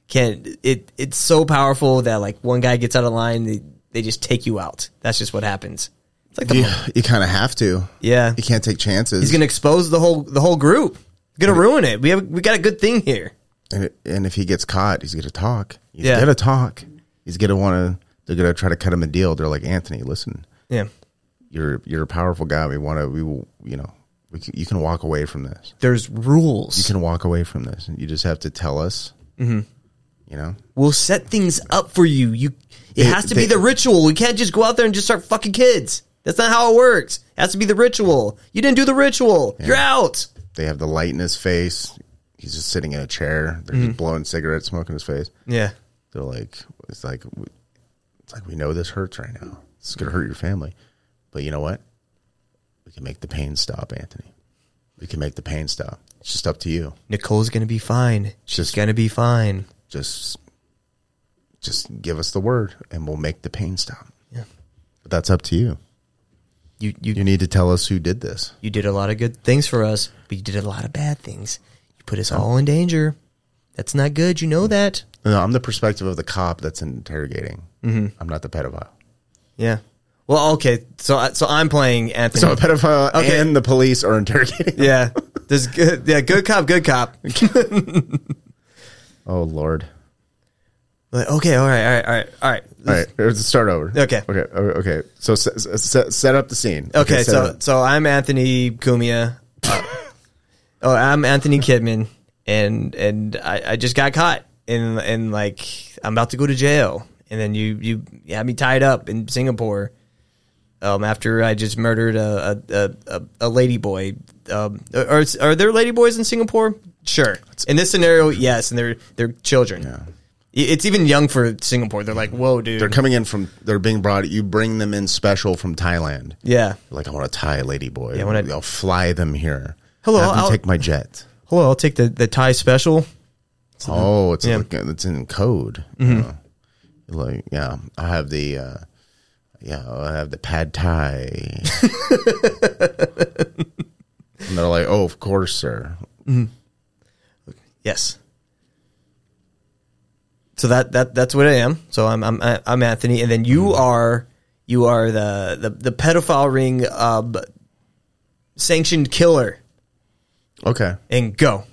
S1: can it. It's so powerful that like one guy gets out of line, they, they just take you out. That's just what happens. Like the
S3: you you kind of have to.
S1: yeah.
S3: You can't take chances.
S1: He's gonna expose the whole the whole group. Gonna ruin it. We have we got a good thing here.
S3: and, and if he gets caught, he's gonna talk. He's
S1: Yeah.
S3: gonna talk. He's gonna want to. They're gonna try to cut him a deal. They're like Anthony, listen,
S1: Yeah.
S3: you're you're a powerful guy. We want to. We will. You know, we can, you can walk away from this.
S1: There's rules.
S3: You can walk away from this. You just have to tell us. Mm-hmm. You know.
S1: We'll set things up for you. You it
S3: They-
S1: has to be the ritual. We can't just go out there and just start fucking kids. That's not how it works. It has to be the ritual. You didn't do the ritual. You're out.
S3: They have the light in his face. He's just sitting in a chair. They're just mhm. blowing cigarettes, in his face.
S1: Yeah.
S3: They're like, it's like, it's like we know this hurts right now. It's gonna hurt your family, but you know what? we can make the pain stop, Anthony. We can make the pain stop. It's just up to you.
S1: Nicole's gonna be fine. She's
S3: Just-
S1: gonna be fine.
S3: Just just give us the word and we'll make the pain stop.
S1: Yeah.
S3: But that's up to you.
S1: You you
S3: You need to tell us who did this.
S1: you did a lot of good things for us, but you did a lot of bad things. You put us all in danger. That's not good. You know that.
S3: No, I'm the perspective of the cop that's interrogating. Mm-hmm. I'm not the pedophile.
S1: Yeah. Well, okay. So so I'm playing Anthony.
S3: So a pedophile
S1: Okay.
S3: and the police are interrogating.
S1: yeah. There's good. Yeah. Good cop. Good cop.
S3: Oh Lord.
S1: Like, okay. All right. All right. All right. All right.
S3: All right, let's start over.
S1: Okay.
S3: Okay. Okay. okay. So set, set, set up the scene.
S1: Okay,
S3: set
S1: so
S3: up.
S1: so I'm Anthony Cumia. Uh, oh, I'm Antony Kidman, and and I, I just got caught, and and like I'm about to go to jail, and then you you had me tied up in Singapore. Um, after I just murdered a a a, a lady boy. Um, are are there lady boys in Singapore? Sure. In this scenario, yes, and they're they're children.
S3: Yeah.
S1: It's even young for Singapore. They're like, whoa, dude.
S3: they're coming in from. They're being brought. You bring them in special from Thailand.
S1: yeah.
S3: Like I want a Thai lady boy.
S1: Yeah, I wanna-
S3: I'll fly them here.
S1: Hello,
S3: Have
S1: I'll-
S3: take my jet.
S1: Hello, I'll take the the Thai special.
S3: oh, it's
S1: yeah.
S3: like, it's in code. you know. Like yeah, I have the. uh yeah, I have the pad thai. and they're like, "Oh, of course, sir."
S1: Yes. So that that that's what I am. So I'm I'm I'm Antony, and then you are you are the the, the pedophile ring uh, sanctioned killer.
S3: Okay,
S1: And go.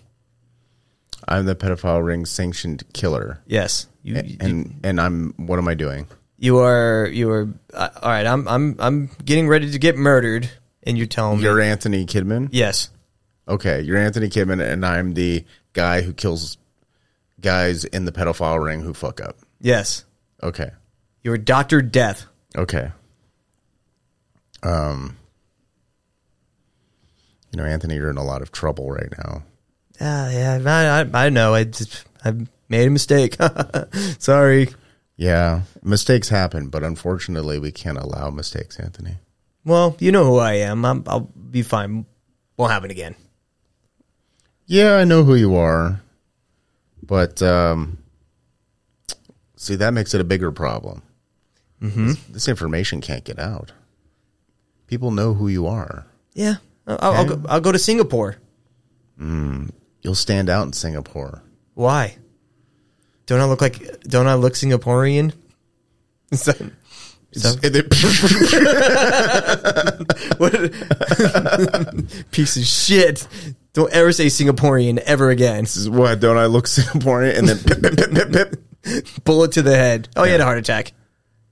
S3: I'm the pedophile ring sanctioned killer,
S1: Yes. You you,
S3: and and I'm. What am I doing?
S1: you are you are uh, all right. I'm I'm I'm getting ready to get murdered, and you're telling
S3: You're
S1: me
S3: Antony Kidman.
S1: yes.
S3: Okay, you're Antony Kidman, and I'm the guy who kills guys in the pedophile ring who fuck up.
S1: Yes.
S3: Okay,
S1: You're Doctor Death.
S3: okay. Um, you know, Antony, you're in a lot of trouble right now.
S1: Ah, yeah. I I, I know. I just I made a mistake. Sorry.
S3: Yeah, mistakes happen, but unfortunately, we can't allow mistakes, Antony.
S1: Well, you know who I am. I'm, I'll be fine. Won't happen again.
S3: Yeah, I know who you are, but um, see, that makes it a bigger problem. Mm-hmm. This, this information can't get out. People know who you are.
S1: Yeah, I'll, I'll, go, I'll go to Singapore.
S3: You'll stand out in Singapore.
S1: Why? Don't I look like? Don't I look Singaporean? Is that- what? piece of shit! Don't ever say Singaporean ever again.
S3: what? Don't I look Singaporean? And then pip, pip, pip, pip, pip.
S1: Bullet to the head. Oh, you had a heart attack.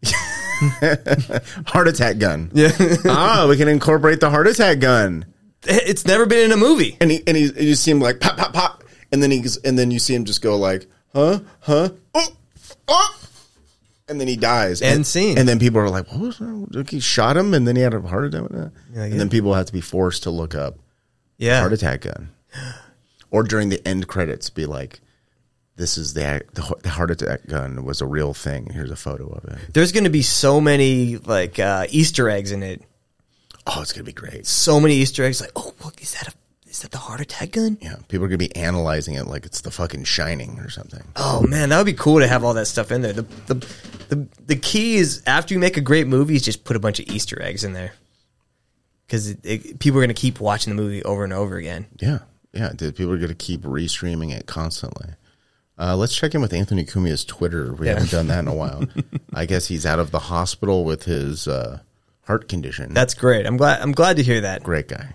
S3: heart attack gun.
S1: Yeah,
S3: ah, we can incorporate the heart attack gun.
S1: it's never been in a movie.
S3: And he and he you see him like pop pop pop, and then he's and then you see him just go like huh huh oh oh, and then he dies.
S1: End
S3: and,
S1: scene.
S3: And then people are like, what was that? He shot him, and then he had a heart attack.
S1: Yeah,
S3: and then people have to be forced to look up
S1: Yeah,
S3: heart attack gun, or during the end credits, be like. This is the, the the heart attack gun was a real thing. Here's a photo of it.
S1: there's going to be so many like uh, Easter eggs in it.
S3: Oh, it's gonna be great.
S1: So many Easter eggs. Like, oh, look, is that a is that the heart attack gun?
S3: Yeah, people are gonna be analyzing it like it's the fucking Shining or something.
S1: Oh man, that would be cool to have all that stuff in there. The the the, the key is after you make a great movie, is just put a bunch of Easter eggs in there because people are going to keep watching the movie over and over again.
S3: Yeah, yeah. dude, People are gonna keep restreaming it constantly. Uh, let's check in with Anthony Cumia's Twitter. We
S1: Yeah.
S3: haven't done that in a while. I guess he's out of the hospital with his uh, heart condition.
S1: That's great. I'm glad. I'm glad to hear that.
S3: great guy.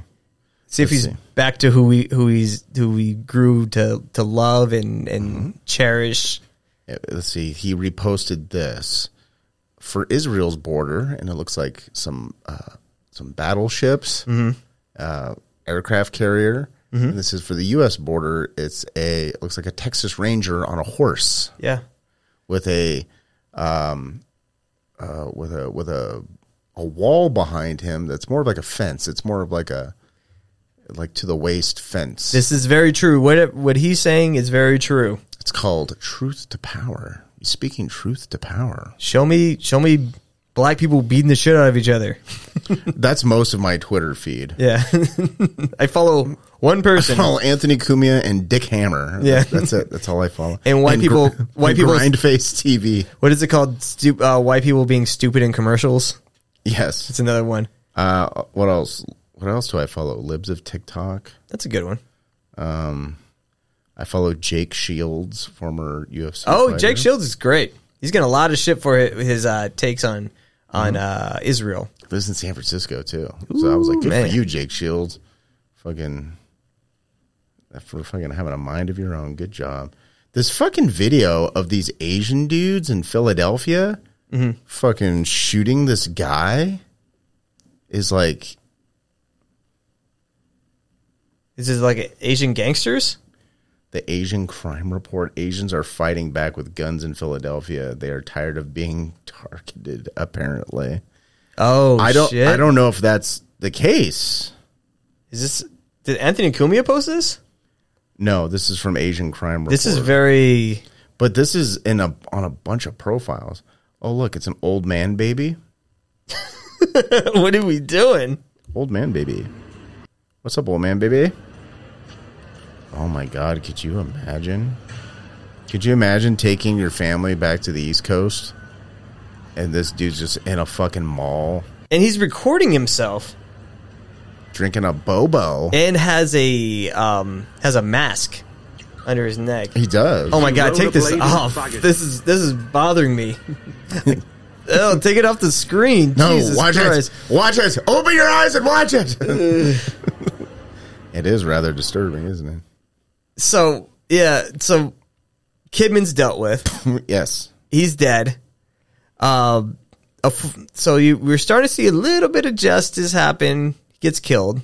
S1: See if
S3: Let's
S1: he's
S3: see.
S1: back to who we who he's who we grew to to love and and
S3: Mm-hmm.
S1: cherish.
S3: Let's see. He reposted this for Israel's border, and it looks like some uh, some battleships, uh, aircraft carrier. And this is for the U.S. border. It's a it looks like a Texas Ranger on a horse.
S1: Yeah.
S3: with a um uh with a with a a wall behind him that's more of like a fence it's more of like a like to the waist fence
S1: This is very true. What what he's saying is very true.
S3: it's called truth to power He's speaking truth to power
S1: Show me show me black people beating the shit out of each other.
S3: That's most of my Twitter feed.
S1: Yeah, I follow one person.
S3: I follow Anthony Cumia and Dick Hammer.
S1: Yeah.
S3: that's it. That's all I follow.
S1: And white people- white people-
S3: grind face TV.
S1: What is it called? Stu- uh, white people being stupid in commercials.
S3: Yes.
S1: It's another one.
S3: Uh, what else? What else do I follow? Libs of TikTok.
S1: That's a good one.
S3: Um, I follow Jake Shields, former UFC.
S1: Oh,
S3: fighter.
S1: Jake Shields is great. He's getting a lot of shit for his uh, takes on on uh, Israel.
S3: lives in San Francisco too. so I was like, good
S1: man.
S3: for you, Jake Shields. Fucking for fucking having a mind of your own. Good job. This fucking video of these Asian dudes in Philadelphia
S1: Mm-hmm.
S3: fucking shooting this guy is like
S1: Is this like Asian gangsters?
S3: The Asian crime report. Asians are fighting back with guns in Philadelphia. They are tired of being targeted, apparently.
S1: Oh,
S3: I don't
S1: Shit.
S3: I don't know if that's the case.
S1: Is this? Did Anthony Cumia post this?
S3: No, this is from Asian Crime Report.
S1: This is very.
S3: But this is in a on a bunch of profiles. Oh look, it's an old man baby.
S1: what are we doing?
S3: Old man baby. What's up, old man baby? Oh my god, could you imagine? Could you imagine taking your family back to the East Coast and this dude's just in a fucking mall
S1: And he's recording himself
S3: drinking a bobo?
S1: and has a um has a mask under his neck.
S3: He does.
S1: Oh my god, take this off. This is this is bothering me. oh, take it off the screen.
S3: No,
S1: Jesus
S3: watch
S1: Christ.
S3: it. Watch it. Open your eyes and watch it. it is rather disturbing, isn't it?
S1: So yeah, so Kidman's dealt with.
S3: yes.
S1: He's dead. Um, a f- so you we're starting to see a little bit of justice happen. He gets killed.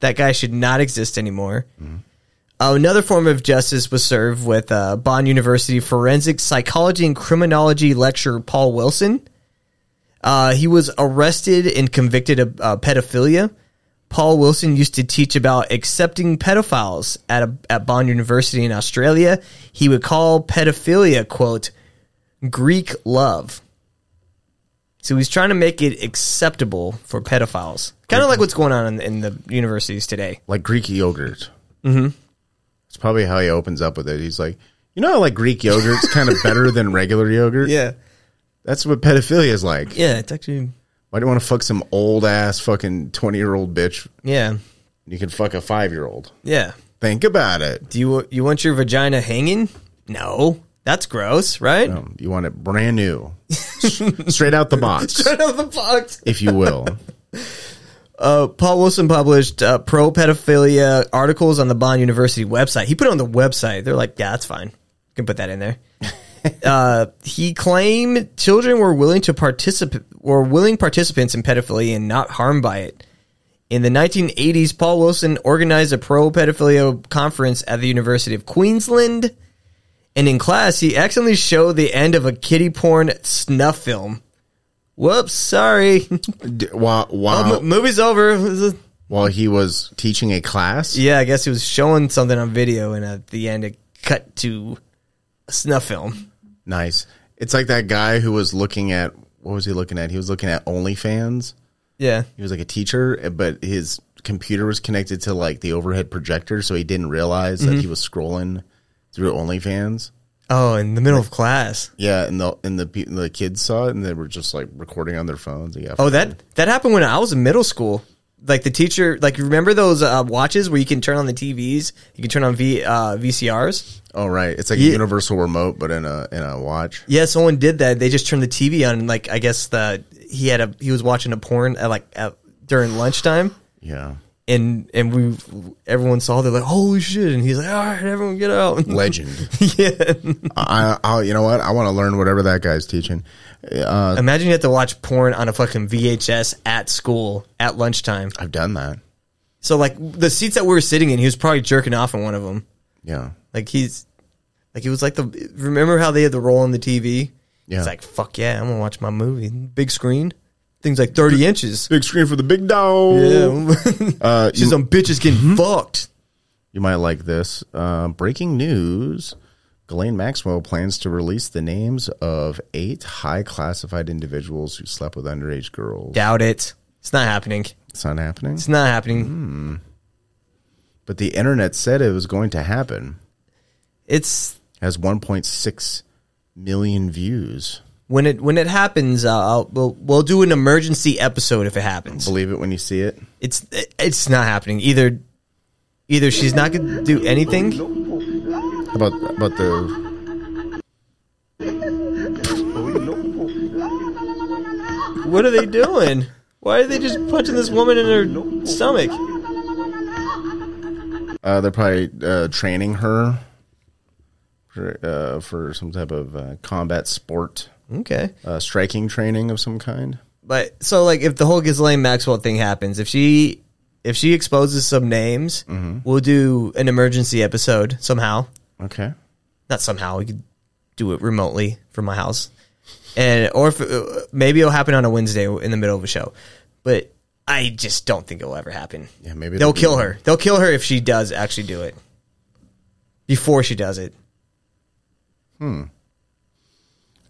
S1: That guy should not exist anymore. Uh, another form of justice was served with uh, Bond University forensic psychology and criminology lecturer Paul Wilson. Uh, he was arrested and convicted of uh, pedophilia. Paul Wilson used to teach about accepting pedophiles at a, at Bond University in Australia. He would call pedophilia quote Greek love. So he's trying to make it acceptable for pedophiles, kind of like what's going on in, in the universities today.
S3: Like Greek yogurt. Mm-hmm. It's probably how he opens up with it. He's like, you know, how, like Greek yogurt's kind of better than regular yogurt.
S1: Yeah,
S3: That's what pedophilia is like.
S1: yeah, it's actually
S3: Why do you want to fuck some old ass fucking twenty year old bitch?
S1: yeah,
S3: You can fuck a five year old.
S1: yeah.
S3: Think about it.
S1: Do you you want your vagina hanging? No, that's gross, right?
S3: Um, you want it brand new, straight out the box,
S1: Straight Out the box.
S3: if you will.
S1: Uh, Paul Wilson published uh, pro pedophilia articles on the Bond University website. He put it on the website. They're like, yeah, that's fine. You can put that in there. Uh, he claimed children were willing to participate, were willing participants in pedophilia and not harmed by it. In the 1980s, Paul Wilson organized a pro pedophilia conference at the University of Queensland. And in class, he accidentally showed the end of a kiddie porn snuff film. Whoops, sorry.
S3: While
S1: Oh,
S3: while,
S1: mo- movie's over.
S3: while he was teaching a class,
S1: Yeah, I guess he was showing something on video, and at the end, it cut to a snuff film.
S3: Nice. It's like that guy who was looking at what was he looking at? He was looking at OnlyFans.
S1: Yeah,
S3: He was like a teacher, but his computer was connected to like the overhead projector, so he didn't realize
S1: Mm-hmm.
S3: that he was scrolling through OnlyFans.
S1: Oh, in the middle of class.
S3: Yeah, and the and the pe- the kids saw it, and they were just like recording on their phones. Yeah.
S1: Oh, that that happened when I was in middle school. Like the teacher, like remember those uh, watches where you can turn on the TVs, you can turn on v, uh, VCRs.
S3: Oh right, it's like
S1: Yeah.
S3: a universal remote, but in a in a watch.
S1: Yeah, someone did that. They just turned the TV on, and like I guess the he had a he was watching a porn at like at, during lunchtime,
S3: Yeah,
S1: and and we everyone saw they're like holy shit, and he's like all right, everyone get out.
S3: legend.
S1: yeah.
S3: I, I you know what? I want to learn whatever that guy's teaching. Uh,
S1: Imagine you have to watch porn on a fucking VHS at school at lunchtime.
S3: I've done that.
S1: So like the seats that we were sitting in, he was probably jerking off on one of them.
S3: Yeah,
S1: Like he's like he was like the remember how they had the roll on the TV?
S3: yeah.
S1: He's like fuck yeah, I'm gonna watch my movie, big screen, things like thirty inches.
S3: big screen for the big dog.
S1: Yeah,
S3: Uh,
S1: she's some bitches getting fucked.
S3: You might like this. Uh, breaking news: Ghislaine Maxwell plans to release the names of eight high classified individuals who slept with underage girls.
S1: Doubt it. It's not happening.
S3: It's not happening.
S1: It's not happening.
S3: But the internet said it was going to happen.
S1: It's
S3: Has 1.6 million views.
S1: When it when it happens. Uh, I'll, we'll we'll do an emergency episode if it happens.
S3: Believe it when you see it.
S1: It's it's not happening. Either either she's not going to do anything.
S3: How about about the
S1: What are they doing? Why are they just punching this woman in her stomach?
S3: uh, they're probably uh, training her for uh, for some type of uh, combat sport,
S1: Okay.
S3: uh, striking training of some kind.
S1: But so like if the whole Ghislaine Maxwell thing happens, if she if she exposes some names, we'll do an emergency episode somehow.
S3: Okay.
S1: Not somehow. We could do it remotely from my house, and or if, uh, maybe it'll happen on a Wednesday in the middle of a show. But I just don't think it'll ever happen.
S3: Yeah, maybe
S1: they'll kill her. They'll kill her if she does actually do it. Before she does it,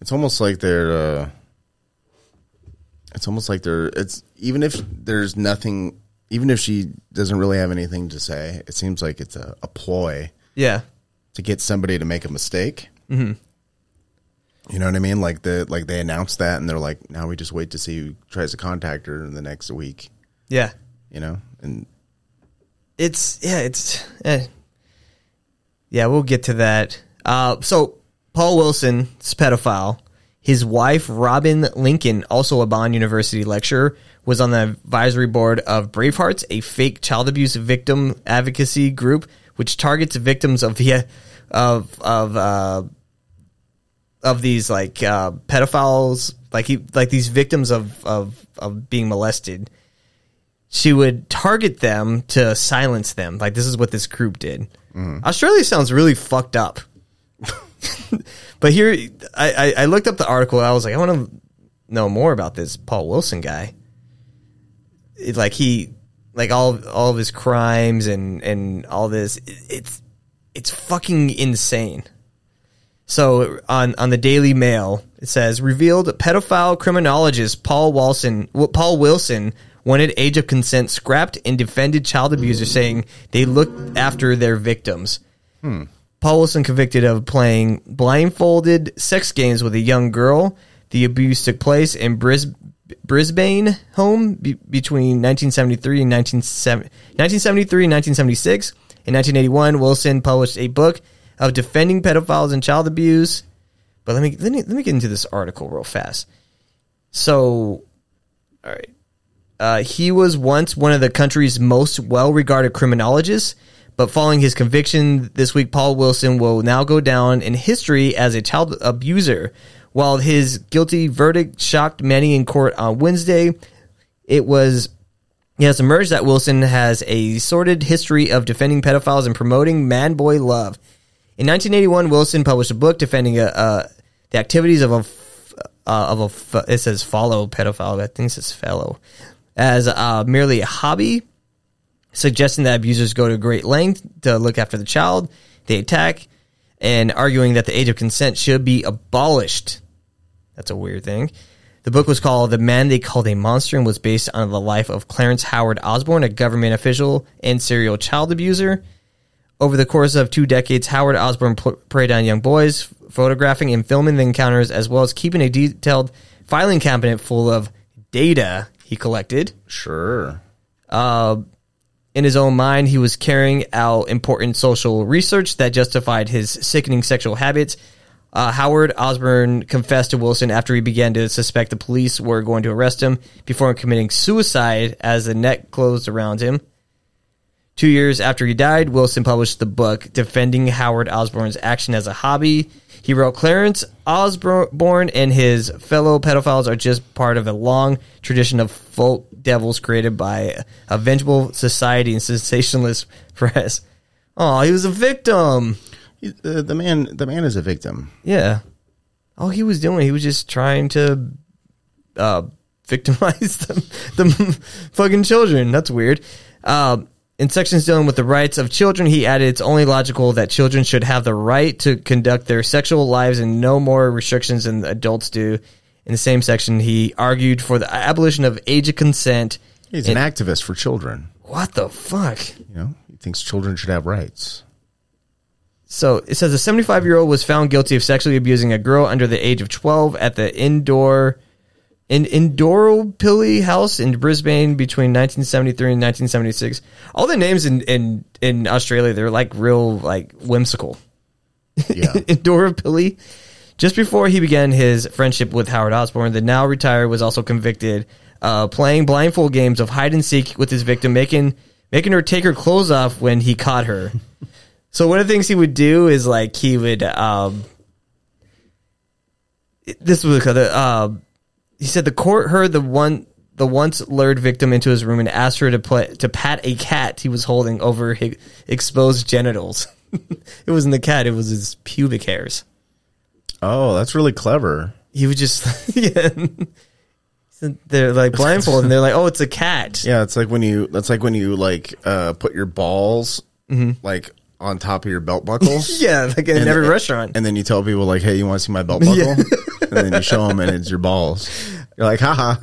S3: It's almost like they're. Uh, it's almost like they're. It's even if there's nothing, even if she doesn't really have anything to say, it seems like it's a, a ploy
S1: yeah,
S3: to get somebody to make a mistake. Mm-hmm. You know what I mean? Like the like they announced that, and they're like, now we just wait to see who tries to contact her in the next week.
S1: yeah.
S3: You know, and
S1: it's yeah, it's eh. yeah. We'll get to that. Uh, so Paul Wilson, is pedophile. His wife Robyn Lincoln, also a Bond University lecturer, was on the advisory board of Bravehearts, a fake child abuse victim advocacy group which targets victims of the of of uh, of these like uh, pedophiles, like he like these victims of of of being molested she would target them to silence them. Like this is what this group did. Australia sounds really fucked up. but here, I, I, I looked up the article. I was like, I want to know more about this Paul Wilson guy. It's like he, like all all of his crimes and and all this. it- It's it's fucking insane. So on on the Daily Mail, it says revealed pedophile criminologist Paul Wilson Paul Wilson wanted age of consent scrapped and defended child abusers, saying they looked after their victims. Paul Wilson convicted of playing blindfolded sex games with a young girl. The abuse took place in Bris- Brisbane home be- between 1973 and 1970 1973 and 1976. In 1981, Wilson published a book of defending pedophiles and child abuse. But let me let me let me get into this article real fast. So, all right. Uh, he was once one of the country's most well regarded criminologists, but following his conviction this week, Paul Wilson will now go down in history as a child abuser. While his guilty verdict shocked many in court on Wednesday, it was it has emerged that Wilson has a sordid history of defending pedophiles and promoting man boy love. In 1981, Wilson published a book defending a, uh, the activities of a uh, of a it says follow pedophile. I think it says fellow as uh, merely a hobby, suggesting that abusers go to great length to look after the child they attack, and arguing that the age of consent should be abolished. That's a weird thing. The book was called The Man They Called a Monster and was based on the life of Clarence Howard Osborne, a government official and serial child abuser. Over the course of two decades, Howard Osborne preyed on young boys, photographing and filming the encounters, as well as keeping a detailed filing cabinet full of data he collected.
S3: sure.
S1: Uh, In his own mind, he was carrying out important social research that justified his sickening sexual habits. Uh, Howard Osborne confessed to Wilson after he began to suspect the police were going to arrest him before committing suicide as the net closed around him. Two years after he died, Wilson published the book defending Howard Osborne's action as a hobby. He wrote, Clarence Osborne and his fellow pedophiles are just part of a long tradition of folk devils created by a vengeful society and sensationalist press. Oh, he was a victim.
S3: Uh, the man, the man is a victim.
S1: Yeah. All he was doing, he was just trying to uh, victimize them, the fucking children. That's weird. Um, in sections dealing with the rights of children, he added it's only logical that children should have the right to conduct their sexual lives and no more restrictions than adults do. In the same section, he argued for the abolition of age of consent.
S3: He's an activist for children.
S1: What the fuck?
S3: You know, he thinks children should have rights.
S1: So it says a 75 year old was found guilty of sexually abusing a girl under the age of 12 at the indoor in Indooroopilly house in Brisbane between 1973 and 1976. All the names in in in Australia they're like real like whimsical.
S3: Yeah.
S1: Indooroopilly. Just before he began his friendship with Howard Osborne, the now retired was also convicted uh, playing blindfold games of hide and seek with his victim, making making her take her clothes off when he caught her. so one of the things he would do is like he would um, this was the uh, he said the court heard the one the once lured victim into his room and asked her to play to pat a cat he was holding over his exposed genitals. it wasn't the cat; it was his pubic hairs.
S3: Oh, that's really clever.
S1: He would just yeah. They're like blindfolded, and they're like, "Oh, it's a cat."
S3: Yeah, it's like when you that's like when you like uh put your balls
S1: Mm-hmm.
S3: like on top of your belt buckle.
S1: Yeah, like in
S3: And-
S1: every restaurant.
S3: And then you tell people like, "Hey, you want to see my belt buckle?"
S1: Yeah.
S3: and then you show them, and it's your balls. You're like, "Haha."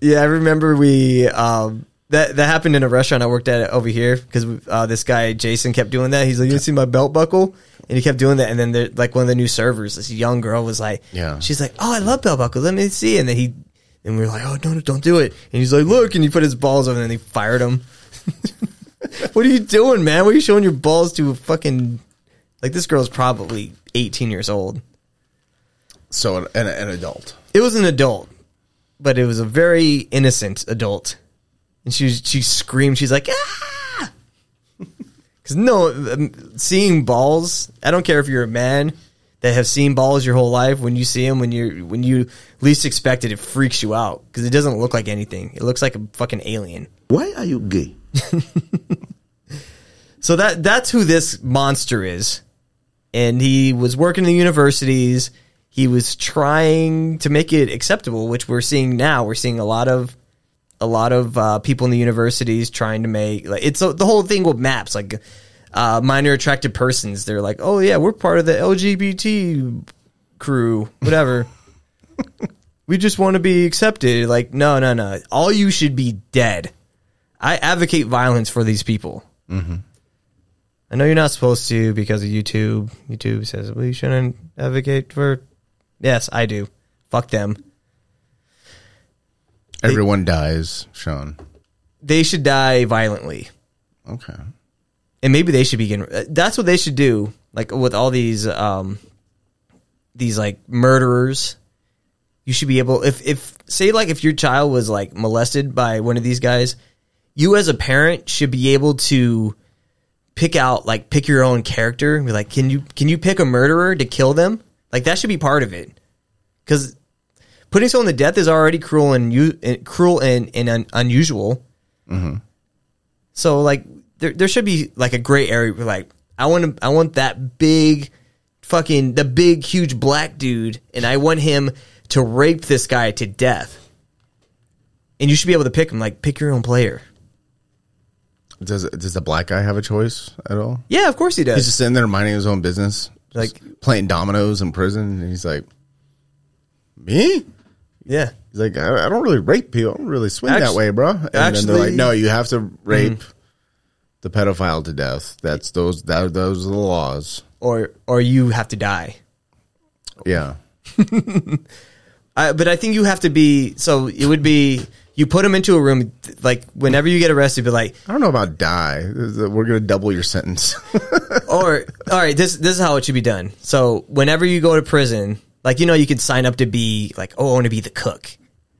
S1: Yeah, I remember we um that that happened in a restaurant I worked at over here because uh, this guy Jason kept doing that. He's like, "You see my belt buckle?" And he kept doing that. And then there, like one of the new servers, this young girl was like,
S3: Yeah.
S1: she's like, "Oh, I love belt buckles. Let me see." And then he, and we were like, "Oh no, no, don't do it." And he's like, "Look," and he put his balls over, and then he fired him. what are you doing, man? What are you showing your balls to? A fucking like this girl's probably eighteen years old.
S3: So an, an, an adult.
S1: It was an adult, but it was a very innocent adult. And she she screamed. She's like, ah! Because no, um, seeing balls. I don't care if you're a man that have seen balls your whole life. When you see them, when you when you least expect it, it freaks you out because it doesn't look like anything. It looks like a fucking alien.
S6: Why are you gay?
S1: So that that's who this monster is. And he was working in the universities. He was trying to make it acceptable, which we're seeing now. We're seeing a lot of a lot of uh, people in the universities trying to make like it's uh, the whole thing with maps like uh, minor attracted persons. They're like, oh yeah, we're part of the LGBT crew, whatever. we just want to be accepted. Like, no, no, no. All you should be dead. I advocate violence for these people. I know you're not supposed to because of YouTube. YouTube says, you shouldn't advocate for. Yes, I do. Fuck them.
S3: Everyone dies, Sean.
S1: They should die violently.
S3: Okay.
S1: And maybe they should begin. That's what they should do. Like with all these, um, these like murderers. You should be able, if, if, say, like, if your child was like molested by one of these guys, you as a parent should be able to pick out like pick your own character and be like can you can you pick a murderer to kill them like that should be part of it because putting someone to death is already cruel and u- and cruel and, and un- unusual. Mm-hmm. So like there, there should be like a gray area where like i want to i want that big fucking the big huge black dude and i want him to rape this guy to death. And you should be able to pick him. Like pick your own player.
S3: Does does the black guy have a choice at all?
S1: yeah of course he does.
S3: He's just sitting there minding his own business,
S1: like
S3: playing dominoes in prison, and he's like, "Me?"
S1: Yeah
S3: He's like, "I, I don't really rape people. I don't really swing that way, bro." And then they're like, "No, you have to rape mm-hmm. the pedophile to death. That's those that those are the laws."
S1: or or you have to die
S3: Yeah,
S1: I, but I think you have to be. So it would be you put him into a room. Like whenever you get arrested, be like,
S3: I don't know about die. We're gonna double your sentence.
S1: or all right, this this is how it should be done. So whenever you go to prison, like you know, you can sign up to be like, oh, I want to be the cook.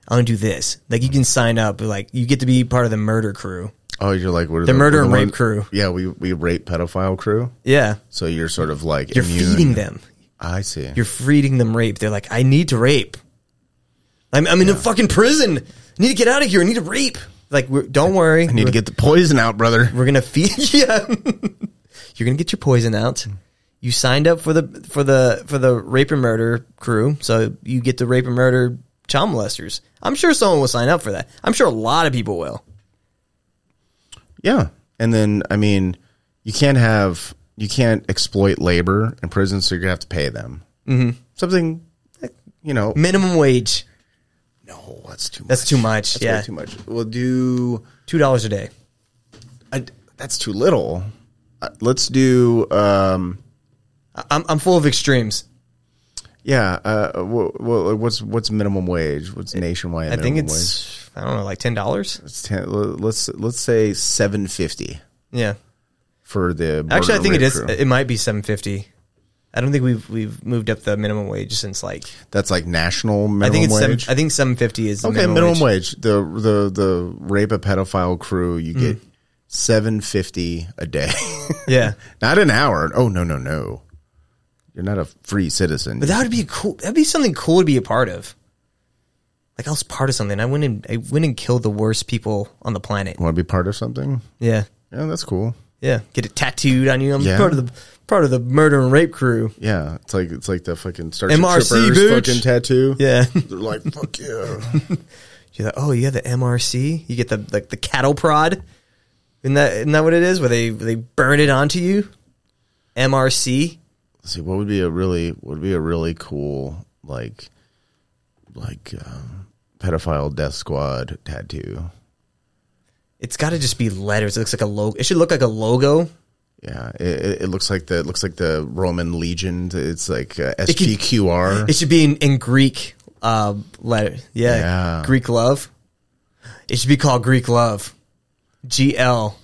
S1: I want to do this. Like you can sign up. Like you get to be part of the murder crew.
S3: oh, you're like what are
S1: The murder
S3: we're
S1: and rape crew.
S3: Yeah, we we rape pedophile crew.
S1: Yeah,
S3: So you're sort of like
S1: you're
S3: immune.
S1: feeding them.
S3: I see.
S1: You're feeding them rape. They're like, I need to rape. I'm, I'm in a fucking prison. I need to get out of here. I need to rape. Like, we're, don't worry.
S3: I need to get the poison out, brother.
S1: We're gonna feed. Yeah, you're gonna get your poison out. You signed up for the for the for the rape and murder crew, so you get to rape and murder child molesters. I'm sure someone will sign up for that. I'm sure a lot of people will.
S3: Yeah, And then, I mean, you can't have you can't exploit labor in prison, so you're gonna have to pay them
S1: Mhm.
S3: something. You know,
S1: Minimum wage.
S3: no, that's too. much.
S1: That's too much.
S3: That's
S1: yeah,
S3: too much. We'll do.
S1: two dollars a day.
S3: I, that's too little. Uh, let's do. Um,
S1: I'm I'm full of extremes.
S3: yeah. Uh, wha- what's what's minimum wage? What's nationwide?
S1: I think
S3: minimum
S1: it's I don't know, like ten dollars.
S3: It's ten, let's let's say seven fifty
S1: Yeah.
S3: for the.
S1: Actually, I think it is.
S3: crew.
S1: It might be seven fifty. I don't think we've we've moved up the minimum wage since like
S3: That's like national minimum
S1: I think it's
S3: wage.
S1: seven, I think seven fifty is the
S3: okay,
S1: minimum,
S3: minimum
S1: wage.
S3: wage. The the the rape a pedophile crew, you get
S1: Mm.
S3: seven fifty a day.
S1: Yeah,
S3: Not an hour. Oh no no no. You're not a free citizen.
S1: but that would be cool. That'd be something cool to be a part of. Like I was part of something. I went and I went and killed the worst people on the planet.
S3: Want to be part of something?
S1: Yeah,
S3: Yeah, that's cool.
S1: yeah. Get it tattooed on you. I'm
S3: Yeah.
S1: part of the part of the murder and rape crew.
S3: Yeah, it's like it's like the fucking Starship
S1: MRC,
S3: Troopers
S1: bitch.
S3: fucking tattoo.
S1: Yeah.
S3: They're like fuck yeah.
S1: You're like, oh, you have the MRC. You get the like the cattle prod. Isn't that isn't that what it is? Where they they burn it onto you. MRC.
S3: See what would be a really would be a really cool like like um, pedophile death squad tattoo.
S1: It's got to just be letters. It looks like a logo. It should look like a logo.
S3: Yeah, it, it- looks like the it looks like the Roman legion. It's like uh,
S1: It could-
S3: SPQR.
S1: It should be in, in Greek uh, letter. Yeah.
S3: Yeah.
S1: Greek love. It should be called Greek love. GL.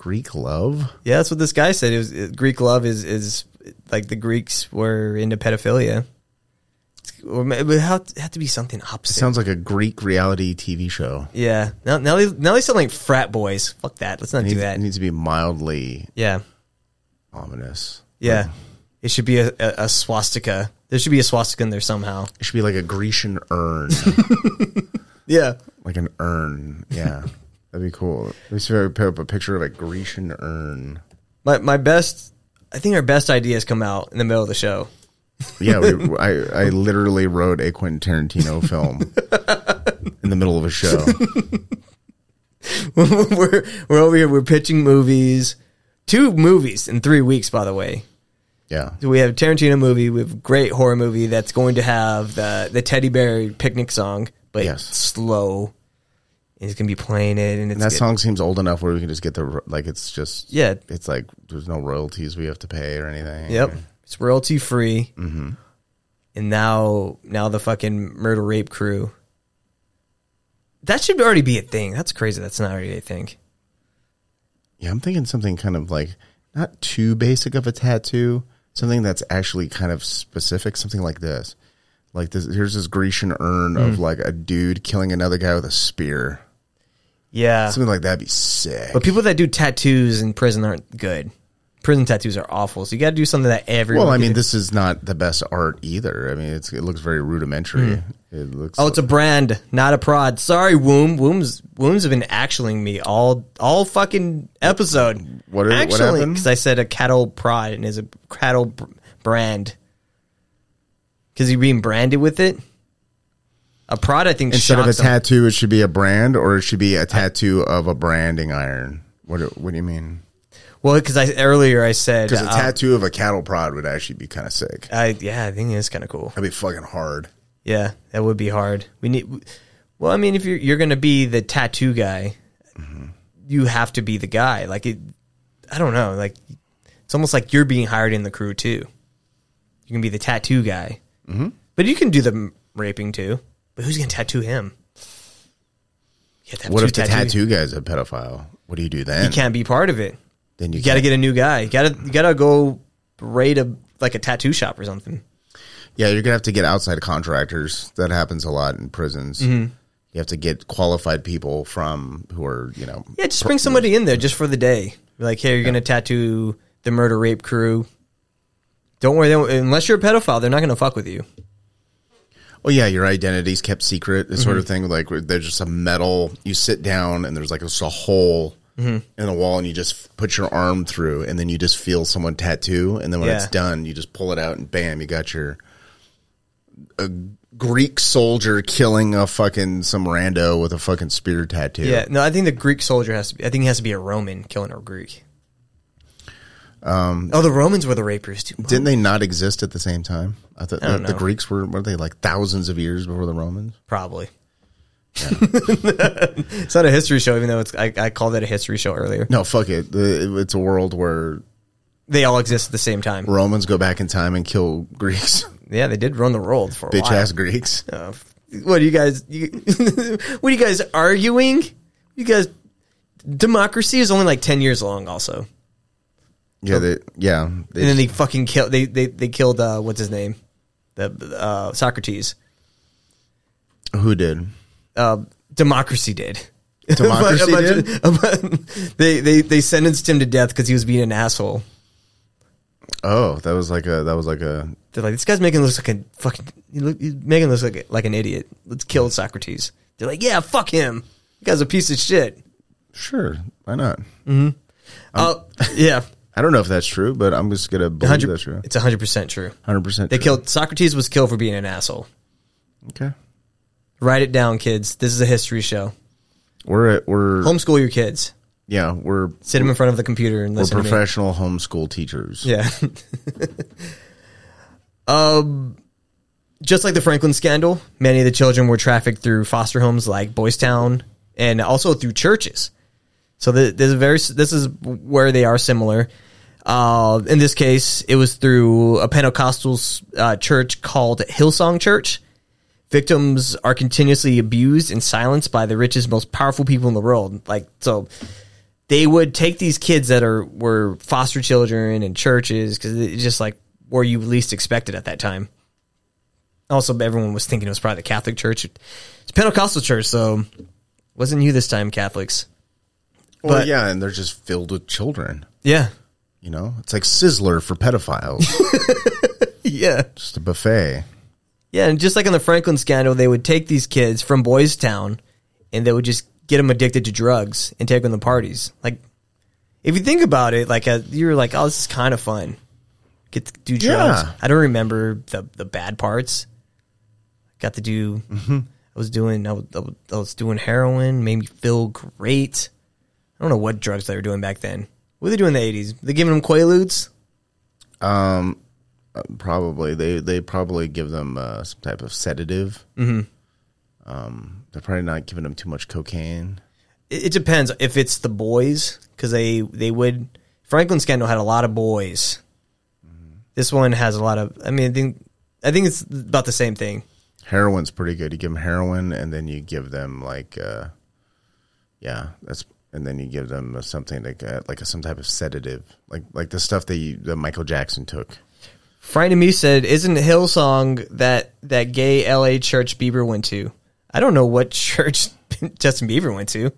S3: Greek love.
S1: Yeah, that's what this guy said. It was it- Greek love is is like the Greeks were into pedophilia. Or it would have have to be something
S3: It
S1: opposite.
S3: sounds like a Greek reality TV show.
S1: yeah. Now now they now they sound like frat boys. Fuck that. Let's not
S3: It
S1: do
S3: needs,
S1: that.
S3: it needs to be mildly
S1: Yeah.
S3: ominous.
S1: Yeah. It should be a, a, a swastika. There should be a swastika in there somehow.
S3: It should be like a Grecian urn,
S1: Yeah.
S3: like an urn. Yeah, that'd be cool. We should put up a picture of a Grecian urn.
S1: My my best I think our best ideas come out in the middle of the show.
S3: Yeah, we, I I literally wrote a Quentin Tarantino film in the middle of a show.
S1: we're we're over here. We're pitching movies, two movies in three weeks. By the way,
S3: Yeah,
S1: so we have a Tarantino movie. We have a great horror movie that's going to have the the teddy bear picnic song, but
S3: Yes.
S1: slow. And He's gonna be playing it, and it's
S3: and that
S1: good.
S3: song seems old enough where we can just get the like. It's just
S1: Yeah.
S3: It's like there's no royalties we have to pay or anything.
S1: Yep, it's royalty free.
S3: Mm-hmm.
S1: And now, now the fucking murder rape crew. That should already be a thing. That's crazy. That's not already a thing.
S3: Yeah, I'm thinking something kind of like not too basic of a tattoo, something that's actually kind of specific, something like this. Like this here's this Grecian urn of
S1: Mm.
S3: like a dude killing another guy with a spear.
S1: Yeah,
S3: Something like that'd be sick.
S1: but people that do tattoos in prison aren't good. Prison tattoos are awful. So you got to do something that everyone.
S3: well, I mean, this is not the best art either. I mean, it's, it looks very rudimentary. Hmm. It looks.
S1: Oh, it's a brand, not a prod. Sorry, Womb. Wombs Wombs have been actuallying me all all fucking episode.
S3: What are- what
S1: Actually, because I said a cattle prod and is a cattle br- brand. Because you're being branded with it. A prod, I think,
S3: instead of a
S1: shocks them.
S3: tattoo, it should be a brand, or it should be a tattoo of a branding iron. What? do- What do you mean?
S1: Well, because I earlier I said
S3: Because a
S1: uh,
S3: tattoo of a cattle prod would actually be kind of sick.
S1: I yeah, I think it's kind of cool.
S3: That'd be fucking hard.
S1: Yeah, that would be hard. We need. Well, I mean, if you're you're gonna be the tattoo guy, you have to be the guy. Like it, I don't know. Like it's almost like you're being hired in the crew too. You can be the tattoo guy, mm-hmm. but you can do the m- raping too. But who's gonna tattoo him?
S3: What if the tattoo guy's a pedophile? What do you do then?
S1: You can't be part of it.
S3: Then
S1: You,
S3: you,
S1: got to get a new guy. You got to you got to go raid a like a tattoo shop or something.
S3: Yeah, you're gonna have to get outside contractors. That happens a lot in prisons.
S1: Mm-hmm.
S3: You have to get qualified people from who are you know.
S1: Yeah, just bring somebody in there just for the day. Like, hey, you're gonna tattoo the murder rape crew. Don't worry, they unless you're a pedophile, they're not gonna fuck with you.
S3: Oh yeah, your identity's kept secret. This
S1: Mm-hmm.
S3: sort of thing. Like there's just a metal. You sit down and there's like just a hole
S1: Mm-hmm.
S3: in the wall, and you just put your arm through, and then you just feel someone tattoo, and then when
S1: Yeah.
S3: it's done, you just pull it out, and bam, you got your a Greek soldier killing a fucking some rando with a fucking spear tattoo.
S1: Yeah, no, I think the Greek soldier has to be. I think he has to be a Roman killing a Greek.
S3: Um,
S1: Oh, the Romans were the rapers too.
S3: didn't they not exist at the same time? I thought
S1: I don't
S3: the, the. Greeks were were they like thousands of years before the Romans?
S1: Probably. it's not a history show, even though it's. I, I called it a history show earlier.
S3: No, fuck it. The, it's a world where
S1: They all exist at the same time.
S3: Romans go back in time and kill Greeks,
S1: Yeah, they did run the world for a
S3: bitch
S1: while.
S3: ass Greeks.
S1: Uh, what are you guys? You, what are you guys arguing? You guys, democracy is only like ten years long. Also,
S3: Yeah, they, yeah.
S1: and then they fucking killed. They they they killed. Uh, what's his name? The uh, Socrates.
S3: who did?
S1: Uh, democracy did.
S3: Democracy
S1: A
S3: did?
S1: of- they they they sentenced him to death because he was being an asshole.
S3: Oh, that was like a that was like a
S1: They're like, this guy's making looks like a fucking. He look, he's making looks like like an idiot. Let's kill Socrates. They're like, yeah, fuck him. You guy's a piece of shit.
S3: sure. Why not? Hmm.
S1: Oh yeah,
S3: I don't know if that's true, but I'm just gonna believe that's true.
S1: It's hundred percent true.
S3: Hundred percent.
S1: They killed Socrates was killed for being an asshole.
S3: Okay,
S1: Write it down, kids. This is a history show.
S3: we're at, we're
S1: Homeschool your kids.
S3: yeah we're
S1: Sit them in front of the computer and
S3: we're
S1: listen to me.
S3: professional homeschool teachers.
S1: Yeah. um, just like the Franklin scandal, many of the children were trafficked through foster homes like Boys Town and also through churches. So the, there's a very this is where they are similar. Uh, in this case, it was through a Pentecostal uh, church called Hillsong Church. Victims are continuously abused and silenced by the richest, most powerful people in the world. Like so, they would take these kids that are were foster children in churches because it's just like where you least expected at that time. Also, everyone was thinking it was probably the Catholic Church. It's Pentecostal church, so wasn't you this time, Catholics?
S3: Well,
S1: But-
S3: yeah, and they're just filled with children.
S1: Yeah,
S3: You know, it's like Sizzler for pedophiles.
S1: yeah,
S3: just a buffet.
S1: yeah. And just like in the Franklin scandal, they would take these kids from Boys Town, and they would just get them addicted to drugs and take them to parties. Like, if you think about it, like uh you're like, oh, this is kind of fun. Get to do drugs.
S3: Yeah.
S1: I don't remember the the bad parts. Got to do. I was doing. I was- I was doing heroin. Made me feel great. I don't know what drugs they were doing back then. What were they doing in the eighties? They giving them Quaaludes.
S3: Um, uh, probably they they probably give them uh, some type of sedative. Mm-hmm. Um, they're probably not giving them too much cocaine.
S1: It, it depends if it's the boys because they they would. Franklin Scandal had a lot of boys. This one has a lot of. I mean, I think I think it's about the same thing.
S3: Heroin's pretty good. You give them heroin, and then you give them like, uh, yeah, that's, and then you give them something like uh, like a, some type of sedative, like like the stuff that you, that Michael Jackson took.
S1: Frightened Me said, "Isn't Hillsong that that gay L.A. church Bieber went to? I don't know what church Justin Bieber went to.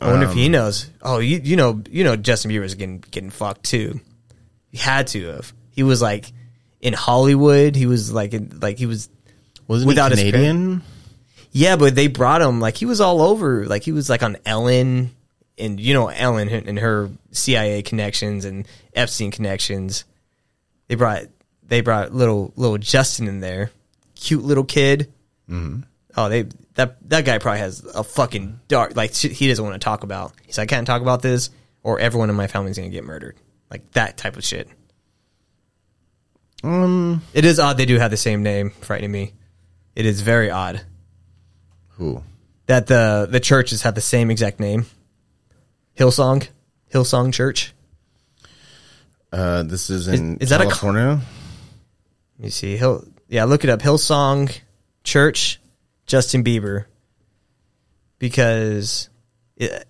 S1: I wonder if he knows. Oh, you you know you know Justin Bieber was getting getting fucked too. He had to have. He was like in Hollywood. He was like in, like he was
S3: Wasn't
S1: Without his
S3: he Canadian?
S1: Yeah, but they brought him like he was all over. Like he was like on Ellen, and you know Ellen and her CIA connections and Epstein connections. They brought they brought little little Justin in there, cute little kid. Mm-hmm. Oh, they that that guy probably has a fucking dark like shit he doesn't want to talk about. He's like, I can't talk about this, or everyone in my family's gonna get murdered. Like that type of shit.
S3: Um,
S1: It is odd they do have the same name, frightening me. It is very odd.
S3: Who?
S1: that the the churches have the same exact name. Hillsong, Hillsong Church.
S3: Uh, this is in
S1: is that a co-
S3: California.
S1: Let me see. Hill, yeah, look it up. Hillsong Church, Justin Bieber. Because it,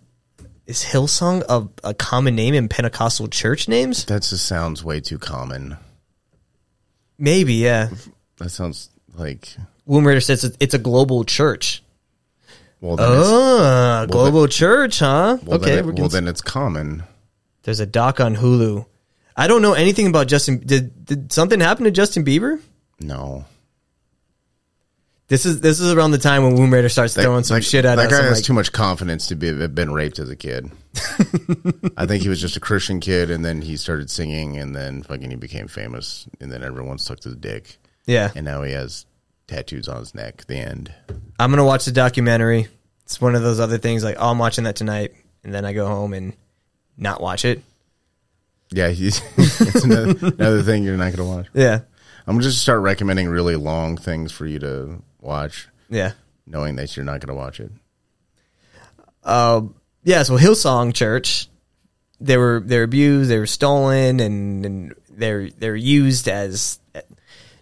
S1: is Hillsong a, a common name in Pentecostal church names?
S3: that just sounds way too common.
S1: Maybe, yeah.
S3: That sounds like
S1: Womb Raider says it's a global church.
S3: Well, then it's,
S1: Oh, global church, huh?
S3: well,
S1: okay,
S3: then it-
S1: we're
S3: well then it's common.
S1: there's a doc on Hulu. I don't know anything about Justin. Did did something happen to Justin Bieber?
S3: No,
S1: This is this is around the time when Womb Raider starts throwing some shit at
S3: that
S1: us.
S3: guy
S1: I'm
S3: has
S1: like,
S3: too much confidence to be have been raped as a kid. I think he was just a Christian kid, and then he started singing, and then fucking he became famous, and then everyone sucked his dick.
S1: Yeah.
S3: and now he has tattoos on his neck. The end.
S1: I'm gonna watch the documentary. It's one of those other things like oh, I'm watching that tonight, and then I go home and not watch it.
S3: Yeah, he's, it's another, another thing you're not going to watch.
S1: Yeah,
S3: I'm gonna just start recommending really long things for you to watch,
S1: yeah,
S3: knowing that you're not going to watch it.
S1: uh, yeah. So Hillsong Church, they were they're abused, they were stolen, and, and they're they're used as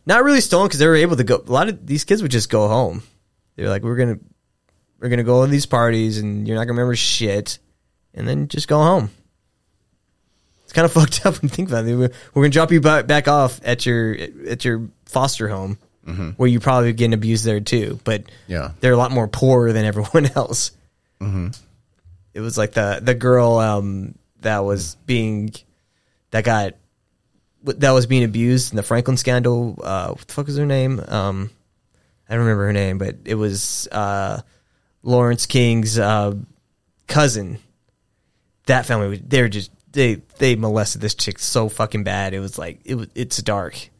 S1: not really stolen because they were able to go. A lot of these kids would just go home. They're like, we're gonna we're gonna go to these parties, and you're not gonna remember shit, and then just go home. It's kind of fucked up when you think about it. We're, we're gonna drop you back off at your at your foster home, where you probably getting abused there too. But
S3: Yeah.
S1: they're a lot more poor than everyone else. It was like the the girl um, that was being that got that was being abused in the Franklin scandal. Uh, what the fuck was her name? Um, I don't remember her name, but it was uh, Lawrence King's uh, cousin. That family, they were just they they molested this chick so fucking bad. It was like it was it's dark.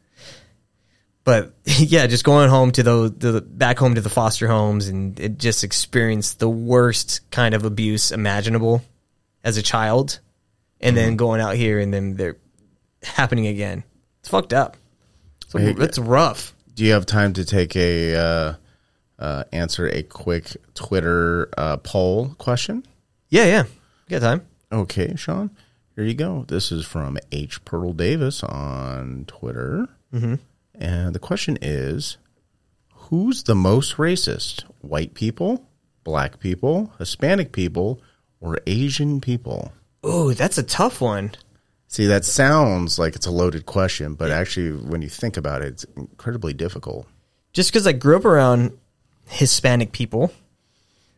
S1: But yeah, just going home to the, the back home to the foster homes and it just experienced the worst kind of abuse imaginable as a child, and then going out here and then they're happening again. It's fucked up. It's,
S3: Hey,
S1: it's rough.
S3: Do you have time to take a uh, uh, answer a quick Twitter uh, poll question?
S1: Yeah, yeah. You got time.
S3: Okay, Sean. Here you go. This is from H. Pearl Davis on Twitter. Mm-hmm. And the question is Who's the most racist? White people, black people, Hispanic people, or Asian people?
S1: Oh, that's a tough one.
S3: See, that sounds like it's a loaded question, but actually, when you think about it, it's incredibly difficult.
S1: Just because I grew up around Hispanic people,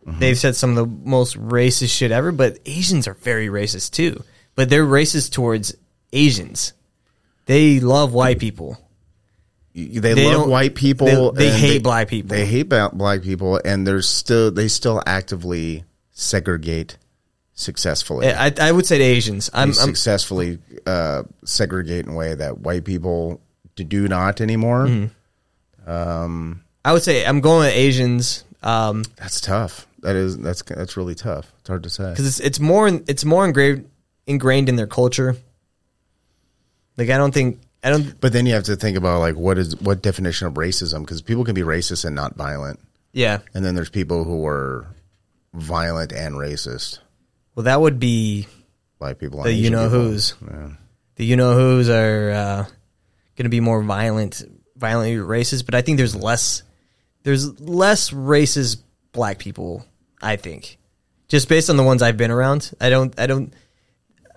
S1: mm-hmm. they've said some of the most racist shit ever, but Asians are very racist too. But they're racist towards Asians. They love white people.
S3: They,
S1: They
S3: love white people.
S1: they- they hate black people.
S3: They hate black people, and there's still they still actively segregate successfully.
S1: I, I would say to Asians. I'm, I'm
S3: successfully uh, segregate in a way that white people do not anymore.
S1: Mm-hmm. I would say I'm going with Asians. Um,
S3: That's tough. That is that's that's really tough. It's hard to say.
S1: because it's it's more it's more engraved ingrained in their culture. Like I don't think I don't.
S3: But then you have to think about like what is what definition of racism because people can be racist and not violent,
S1: Yeah.
S3: and then there's people who are violent and racist.
S1: Well, that would be
S3: White people,
S1: The you know
S3: people.
S1: who's.
S3: Yeah.
S1: the you know who's are uh, going to be more violent, violently racist. But I think there's less there's less racist black people. I think just based on the ones I've been around. I don't I don't.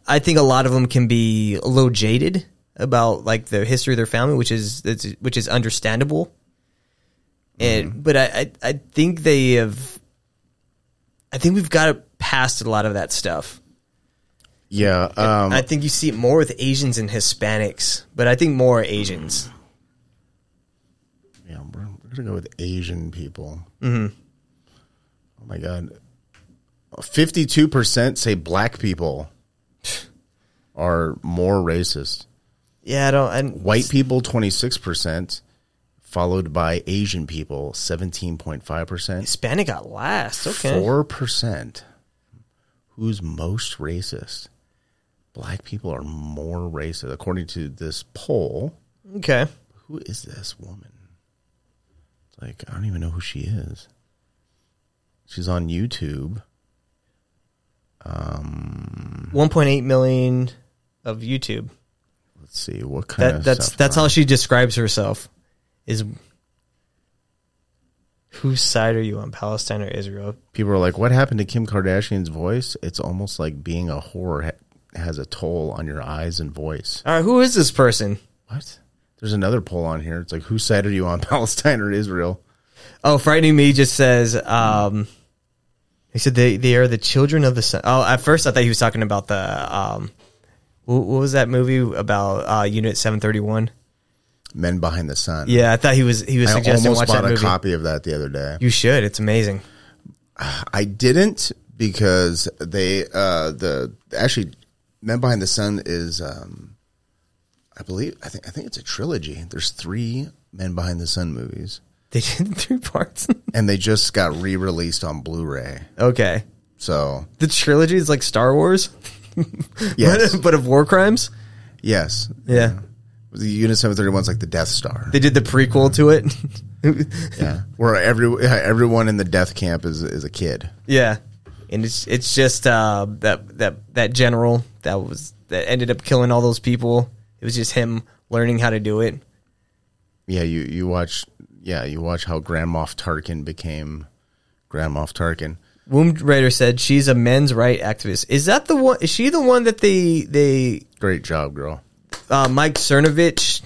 S1: I think a lot of them can be a little jaded about like the history of their family, which is it's, which is understandable. And but I, I I think they have. I think we've got past a lot of that stuff.
S3: Yeah, um,
S1: I think you see it more with Asians and Hispanics, but I think more Asians.
S3: Yeah, we're, we're gonna go with Asian people. Mm-hmm. Oh my god, fifty-two percent say black people are more racist.
S1: Yeah, I don't. And
S3: White people twenty-six percent, followed by Asian people seventeen point five percent.
S1: Hispanic got last. Okay.
S3: Four percent. Who's most racist? Black people are more racist, according to this poll.
S1: Okay.
S3: Who is this woman? It's like I don't even know who she is. She's on YouTube.
S1: Um, 1.8 million of YouTube.
S3: Let's see what kind
S1: That
S3: of
S1: that's that's how she describes herself. Is whose side are you on, Palestine or Israel?
S3: people are like, "What happened to Kim Kardashian's voice?" It's almost like being a whore ha- has a toll on your eyes and voice.
S1: All right, who is this person?
S3: What? There's another poll on here. It's like, whose side are you on, Palestine or Israel?
S1: Oh, frightening me just says. um He said they they are the children of the sun. Oh, at first I thought he was talking about the um. What, was that movie about? Uh, Unit Seven Thirty One.
S3: Men Behind the Sun.
S1: Yeah, I thought he was he was
S3: I
S1: suggesting
S3: almost
S1: watch
S3: bought
S1: that
S3: a
S1: movie.
S3: copy of that the other day.
S1: You should. It's amazing.
S3: I didn't because they uh the actually Men Behind the Sun is um I believe I think I think it's a trilogy. There's three Men Behind the Sun movies,
S1: They did three parts.
S3: and they just got re-released on Blu-ray.
S1: okay.
S3: So
S1: The trilogy is like Star Wars,
S3: yes,
S1: but, but of war crimes.
S3: yes,
S1: Yeah.
S3: The Unit Seven Thirty One's like the Death Star.
S1: They did the prequel to it.
S3: Yeah, where every everyone in the death camp is is a kid.
S1: yeah. And it's it's just uh, that that that general that was that ended up killing all those people. It was just him learning how to do it.
S3: Yeah, you you watch. Yeah, you watch how Grand Moff Tarkin became Grand Moff Tarkin.
S1: Womb Raider said she's a men's right activist. Is that the one? Is she the one that they they
S3: Great job, girl.
S1: Uh, Mike Cernovich?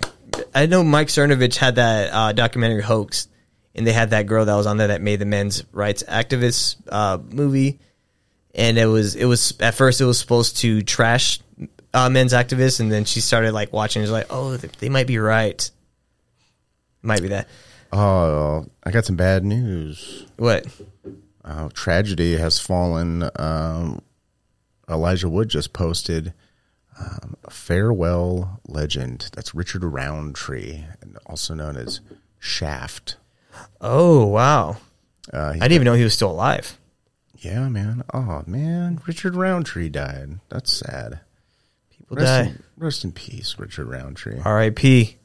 S1: I know Mike Cernovich had that uh, documentary hoax, and they had that girl that was on there that made the men's rights activist uh, movie, and it was it was at first it was supposed to trash uh, men's activists, and then she started like watching. She's like, oh, they, they might be right. Might be that.
S3: Oh, I got some bad news.
S1: What?
S3: Uh, tragedy has fallen. Um, Elijah Wood just posted um, a farewell legend. That's Richard Roundtree, and also known as Shaft.
S1: Oh wow!
S3: Uh,
S1: I didn't even know he was still alive.
S3: Yeah, man. Oh man, Richard Roundtree died. That's sad.
S1: People
S3: Rest
S1: die.
S3: in, rest in peace, Richard Roundtree.
S1: R.I.P.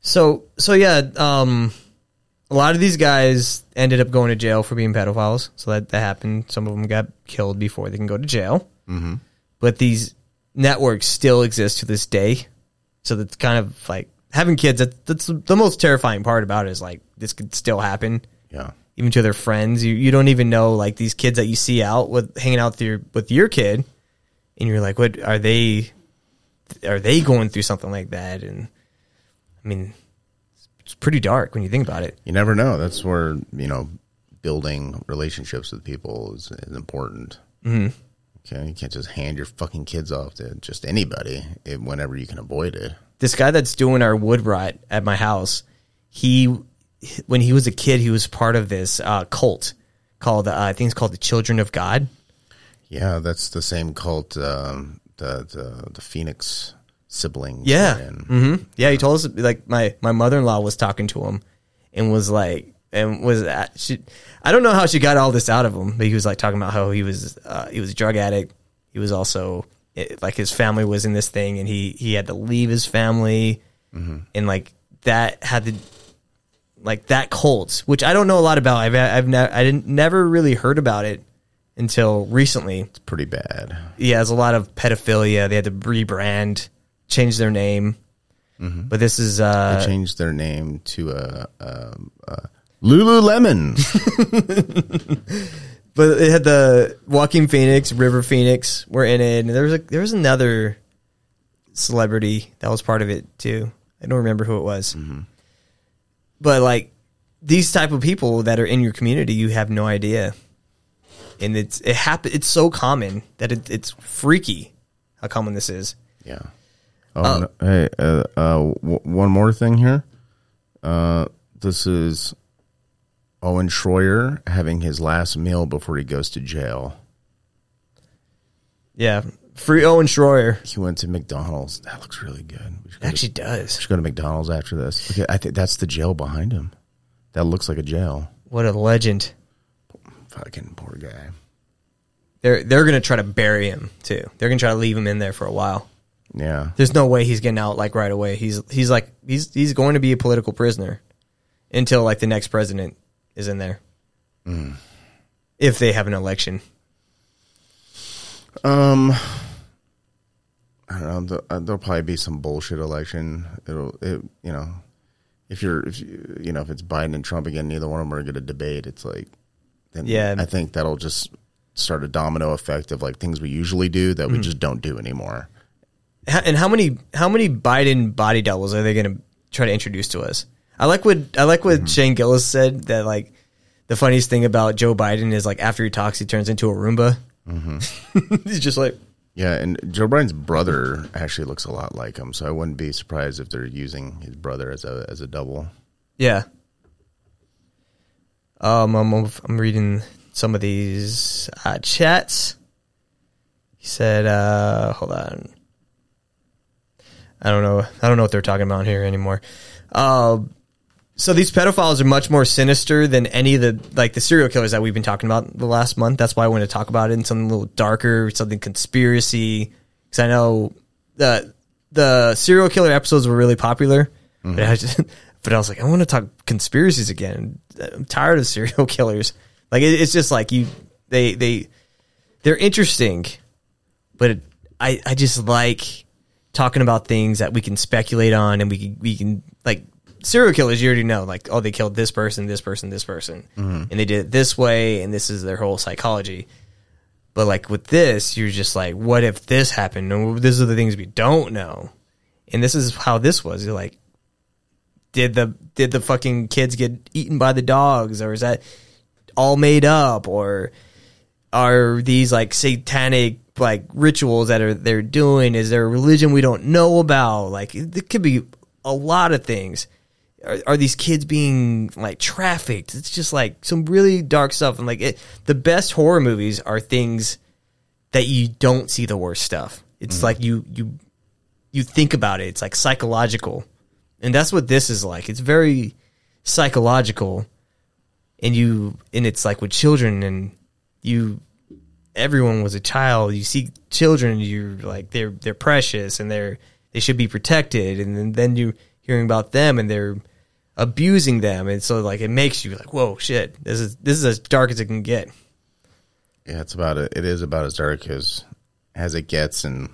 S1: So so yeah, um, a lot of these guys ended up going to jail for being pedophiles. So that that happened. Some of them got killed before they can go to jail. Mm-hmm. But these networks still exist to this day. So that's kind of like having kids. That, that's the most terrifying part about it is like this could still happen.
S3: Yeah.
S1: Even to their friends, you you don't even know like these kids that you see out with hanging out with your with your kid, and you're like, what are they? Are they going through something like that? And I mean, it's pretty dark when you think about it.
S3: You never know. That's where you know building relationships with people is, is important. Mm-hmm. Okay, you can't just hand your fucking kids off to just anybody whenever you can avoid it.
S1: This guy that's doing our wood rot at my house, he when he was a kid, he was part of this uh, cult called uh, I think it's called the Children of God.
S3: Yeah, that's the same cult um, the, the the Phoenix siblings.
S1: Yeah.
S3: were in.
S1: hmm Yeah, he told us like my my mother in law was talking to him and was like and was at, she I don't know how she got all this out of him, but he was like talking about how he was uh, he was a drug addict. He was also it, like his family was in this thing and he he had to leave his family and like that had to like that cult, which I don't know a lot about. I've I've ne- I didn't never really heard about it until recently.
S3: It's pretty bad.
S1: Yeah, there's a lot of pedophilia. They had to rebrand, change their name. But this is uh
S3: They changed their name to a, a, a Lululemon.
S1: but it had the Joaquin Phoenix, River Phoenix were in it, and there was a there was another celebrity that was part of it too. I don't remember who it was. But like these type of people that are in your community, you have no idea, and it's it happen. It's so common that it, it's freaky how common this is.
S3: Yeah. Oh, no, hey, uh, uh, w- one more thing here. Uh, this is Owen Schroyer having his last meal before he goes to jail.
S1: Yeah, free Owen Schroyer
S3: He went to McDonald's. That looks really good. We should go,
S1: actually
S3: to,
S1: does.
S3: we should go to McDonald's after this. Okay, I think that's the jail behind him. That looks like a jail.
S1: What a legend.
S3: Fucking poor guy.
S1: They're they're gonna try to bury him too. They're gonna try to leave him in there for a while.
S3: Yeah.
S1: There's no way he's getting out like right away. He's he's like he's he's going to be a political prisoner until like the next president is in there. If they have an election.
S3: Um, I don't know. There'll, uh, there'll probably be some bullshit election. It'll, it, you know, if you're, if you, you know, if it's Biden and Trump again, neither one of them are going to debate. It's like, then
S1: Yeah.
S3: I think that'll just start a domino effect of like things we usually do that we just don't do anymore.
S1: And how many how many Biden body doubles are they going to try to introduce to us? I like what I like what Shane Gillis said that like the funniest thing about Joe Biden is like after he talks he turns into a Roomba. he's just like
S3: Yeah, and Joe Biden's brother actually looks a lot like him, so I wouldn't be surprised if they're using his brother as a as a double.
S1: Yeah. Um, I'm I'm reading some of these uh, chats. He said, uh, "Hold on." I don't know. I don't know what they're talking about here anymore. Uh, so these pedophiles are much more sinister than any of the like the serial killers that we've been talking about the last month. That's why I want to talk about it in something a little darker, something conspiracy. Because I know the the serial killer episodes were really popular, mm-hmm. but I just but I was like, I want to talk conspiracies again. I'm tired of serial killers. Like it, it's just like you they they they're interesting, but it, I I just like talking about things that we can speculate on and we can we can like serial killers you already know like oh they killed this person this person this person.
S3: Mhm.
S1: and they did it this way and this is their whole psychology. But like with this you're just like what if this happened? And these are the things we don't know. And this is how this was. You're like did the did the fucking kids get eaten by the dogs? Or is that all made up? Or are these like satanic like rituals that are they're doing? Is there a religion we don't know about? Like it could be a lot of things are, are these kids being like trafficked? It's just like some really dark stuff. And like it, the best horror movies are things that you don't see the worst stuff. It's mm-hmm. like you you you think about it. It's like psychological. And that's what this is like. It's very psychological. And you and it's like with children and you everyone was a child. You see children you're like they're they're precious and they're they should be protected. And then, then you hearing about them and they're abusing them and so like it makes you like whoa shit this is this is as dark as it can get
S3: Yeah, it's about it. It is about as dark as as it gets, and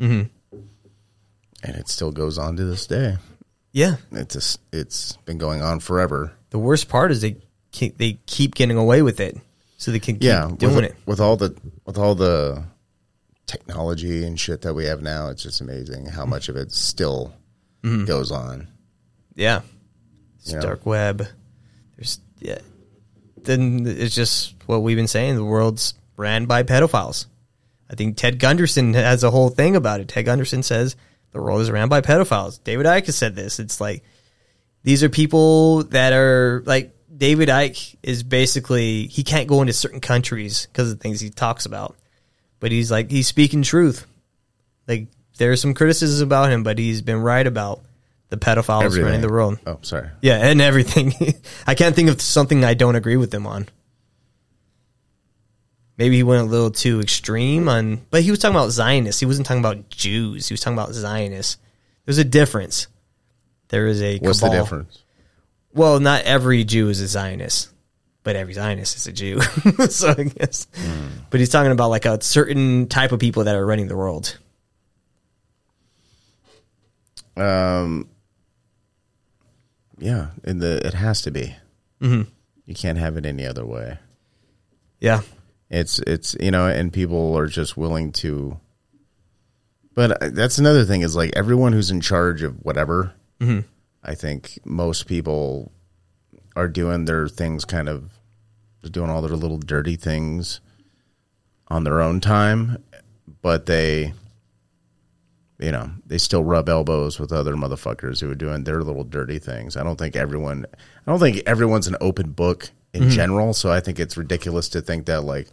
S1: Mhm.
S3: and it still goes on to this day.
S1: Yeah.
S3: it's just, it's been going on forever.
S1: the worst part is they keep, they keep getting away with it so they can keep
S3: yeah,
S1: doing
S3: with,
S1: it
S3: with all the with all the technology and shit that we have now. It's just amazing how much of it still
S1: Mhm.
S3: goes on.
S1: Yeah. It's
S3: know?
S1: dark web. There's yeah. Then it's just what we've been saying. The world's ran by pedophiles. I think Ted Gunderson has a whole thing about it. Ted Gunderson says the world is ran by pedophiles. David Icke has said this. It's like these are people that are like David Icke is basically he can't go into certain countries because of the things he talks about. But he's like he's speaking truth. Like there's some criticisms about him, but he's been right about the pedophiles
S3: Everything.
S1: running the world.
S3: Oh, sorry.
S1: Yeah, and everything. I can't think of something I don't agree with him on. Maybe he went a little too extreme on, but he was talking about Zionists. He wasn't talking about Jews. He was talking about Zionists. There's a difference. There is a
S3: What's the difference?
S1: Well, not every Jew is a Zionist, but every Zionist is a Jew. so I guess. But he's talking about like a certain type of people that are running the world.
S3: Um, yeah, in the it has to be.
S1: Mhm.
S3: You can't have it any other way.
S1: Yeah.
S3: It's it's you know, and people are just willing to. But that's another thing is like everyone who's in charge of whatever.
S1: Mhm.
S3: I think most people are doing their things kind of doing all their little dirty things on their own time, but they you know, they still rub elbows with other motherfuckers who are doing their little dirty things. I don't think everyone I don't think everyone's an open book in
S1: Mhm.
S3: general, so I think it's ridiculous to think that like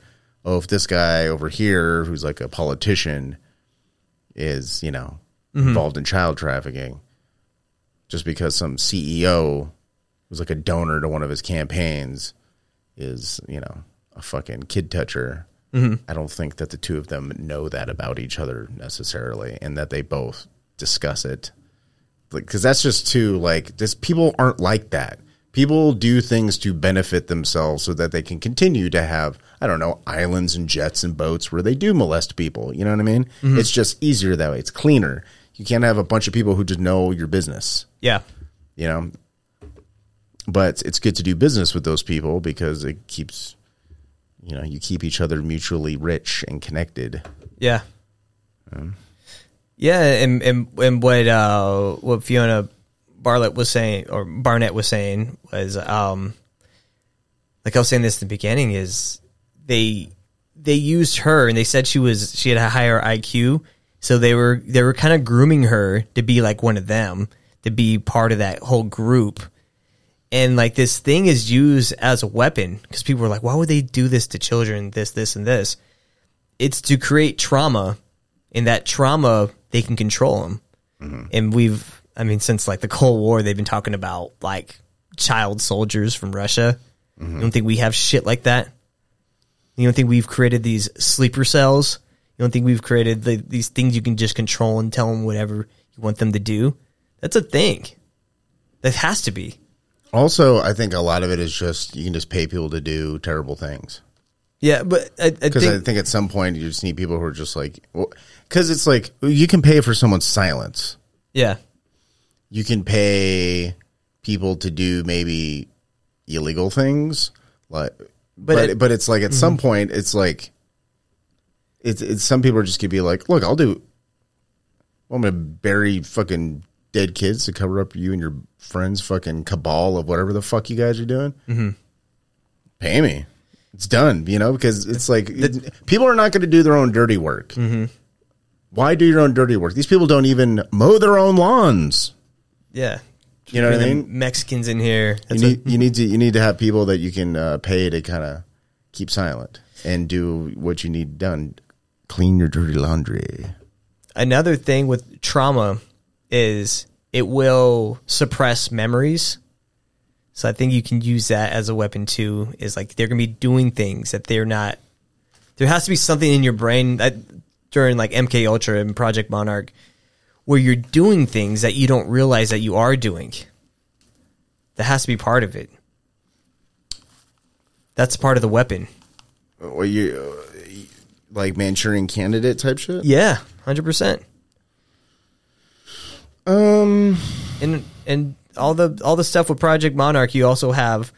S3: oh, if this guy over here who's like a politician is, you know,
S1: Mhm.
S3: involved in child trafficking just because some CEO was like a donor to one of his campaigns is, you know, a fucking kid toucher.
S1: Mhm.
S3: I don't think that the two of them know that about each other necessarily and that they both discuss it. Like cuz that's just too like this people aren't like that. People do things to benefit themselves so that they can continue to have I don't know, islands and jets and boats where they do molest people, you know what I mean?
S1: Mhm.
S3: It's just easier that way. It's cleaner. You can't have a bunch of people who just know your business
S1: Yeah.
S3: you know but it's good to do business with those people because it keeps you know you keep each other mutually rich and connected.
S1: Yeah.
S3: Um,
S1: Yeah, and and and what uh what Fiona Barlett was saying or Barnett was saying was um like I was saying this in the beginning is they they used her and they said she was she had a higher IQ so they were they were kind of grooming her to be like one of them to be part of that whole group and like this thing is used as a weapon because people were like why would they do this to children this this and this it's to create trauma and that trauma they can control them mm-hmm. and we've I mean since like the Cold War they've been talking about like child soldiers from Russia. You don't think we have shit like that? You don't think we've created these sleeper cells? You don't think we've created the, these things you can just control and tell them whatever you want them to do? That's a thing. That has to be.
S3: Also, I think a lot of it is just you can just pay people to do terrible things.
S1: Yeah, but I, I
S3: Because
S1: think
S3: I think at some point you just need people who are just like, because it's like you can pay for someone's silence.
S1: yeah,
S3: You can pay people to do maybe illegal things, like,
S1: But
S3: but
S1: it-
S3: but, it's like at
S1: Mhm.
S3: some point it's like, it's, it's some people are just gonna be like, look, I'll do. I'm gonna bury fucking dead kids to cover up you and your friends' fucking cabal of whatever the fuck you guys are doing.
S1: Mhm.
S3: Pay me. It's done, you know, because it's like people are not going to do their own dirty work.
S1: Mhm.
S3: Why do your own dirty work? These people don't even mow their own lawns.
S1: yeah.
S3: You know what I mean?
S1: Mexicans in here.
S3: You need you need to you need to have people that you can uh, pay to kind of keep silent and do what you need done. Clean your dirty laundry.
S1: another thing with trauma is it will suppress memories. So I think you can use that as a weapon too. Is like they're gonna be doing things that they're not. There has to be something in your brain that during like MK Ultra and Project Monarch where you're doing things that you don't realize that you are doing. That has to be part of it. That's part of the weapon.
S3: Or you uh, like Manchurian Candidate type shit.
S1: Yeah, hundred percent.
S3: Um,
S1: and and all the all the stuff with Project Monarch, you also have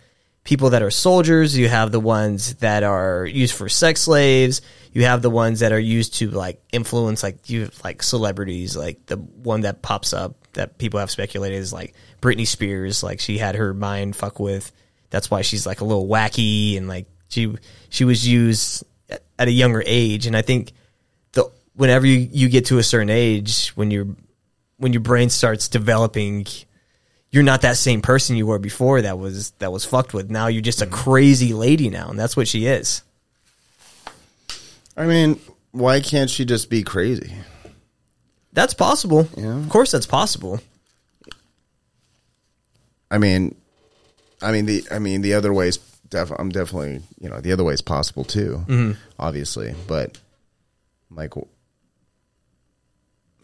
S1: people that are soldiers. You have the ones that are used for sex slaves. You have the ones that are used to like influence, like you like celebrities. Like the one that pops up that people have speculated is like Britney Spears. Like she had her mind fuck with. That's why she's like a little wacky and like she she was used at- a younger age. And I think the whenever you, you get to a certain age, when you're when your brain starts developing, you're not that same person you were before that was that was fucked with. Now you're just a crazy lady now, and that's what she is.
S3: I mean, why can't she just be crazy?
S1: That's possible. Of course, that's possible.
S3: I mean, I mean the I mean the other ways. Def, I'm definitely you know the other way is possible too.
S1: Mhm.
S3: Obviously, but like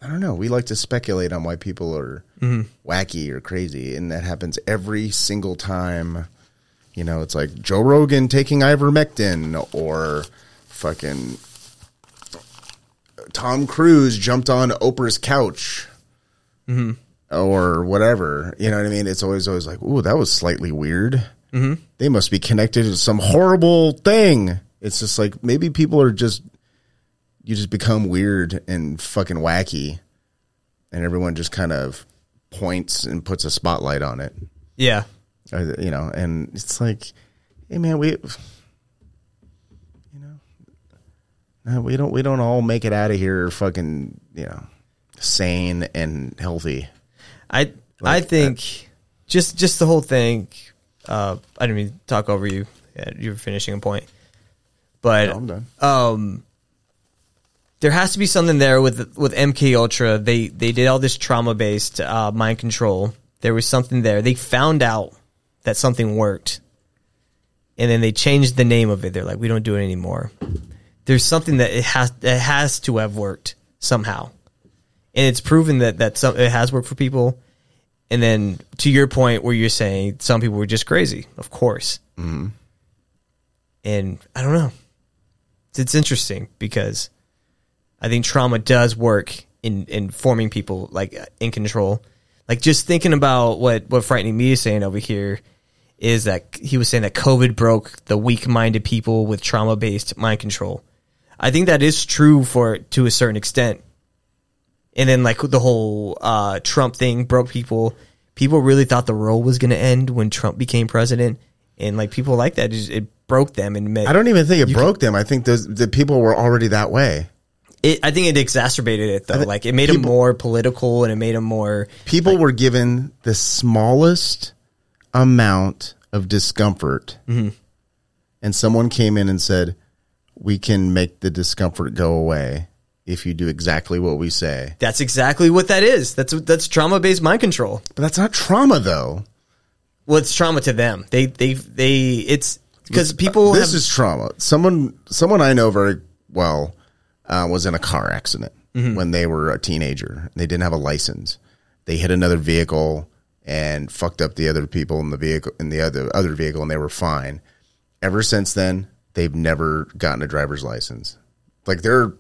S3: I don't know. We like to speculate on why people are
S1: Mhm.
S3: wacky or crazy, and that happens every single time. You know, it's like Joe Rogan taking ivermectin, or fucking Tom Cruise jumped on Oprah's couch
S1: Mhm.
S3: or whatever. You know what I mean? It's always always like, ooh, that was slightly weird.
S1: Mhm.
S3: They must be connected to some horrible thing. It's just like maybe people are just you just become weird and fucking wacky, and everyone just kind of points and puts a spotlight on it.
S1: Yeah.
S3: Uh, you know, and it's like, hey man, we, you know, no, we don't we don't all make it out of here fucking you know sane and healthy.
S1: I I
S3: Like,
S1: think just just the whole thing. Uh, I didn't mean to talk over you. Yeah, you were finishing a point, but
S3: No, I'm done.
S1: um, there has to be something there with with MK Ultra. They they did all this trauma based uh, mind control. There was something there. They found out that something worked, and then they changed the name of it. They're like, we don't do it anymore. There's something that it has it has to have worked somehow, and it's proven that that some it has worked for people. And then to your point where you're saying some people were just crazy, of course.
S3: Mm-hmm.
S1: And I don't know. It's, it's interesting because I think trauma does work in in forming people like in control. Like just thinking about what what frightening me is saying over here is that he was saying that COVID broke the weak minded people with trauma based mind control. I think that is true for to a certain extent. And then like the whole uh, Trump thing broke people. People really thought the world was going to end when Trump became president, and like people like that, it, it broke them and
S3: I don't even think it broke them. I think those the people were already that way.
S1: It, I think it exacerbated it though. Like it made him more political and it made him more.
S3: People were given the smallest amount of discomfort,
S1: Mhm.
S3: and someone came in and said, "We can make the discomfort go away." if you do exactly what we say.
S1: That's exactly what that is. That's that's trauma based mind control.
S3: But that's not trauma though.
S1: Well, it's trauma to them. They they they. It's because people.
S3: this
S1: have,
S3: is trauma. Someone someone I know very well uh, was in a car accident
S1: Mm-hmm.
S3: when they were a teenager. They didn't have a license. They hit another vehicle and fucked up the other people in the vehicle in the other other vehicle, and they were fine. Ever since then, they've never gotten a driver's license. Like they're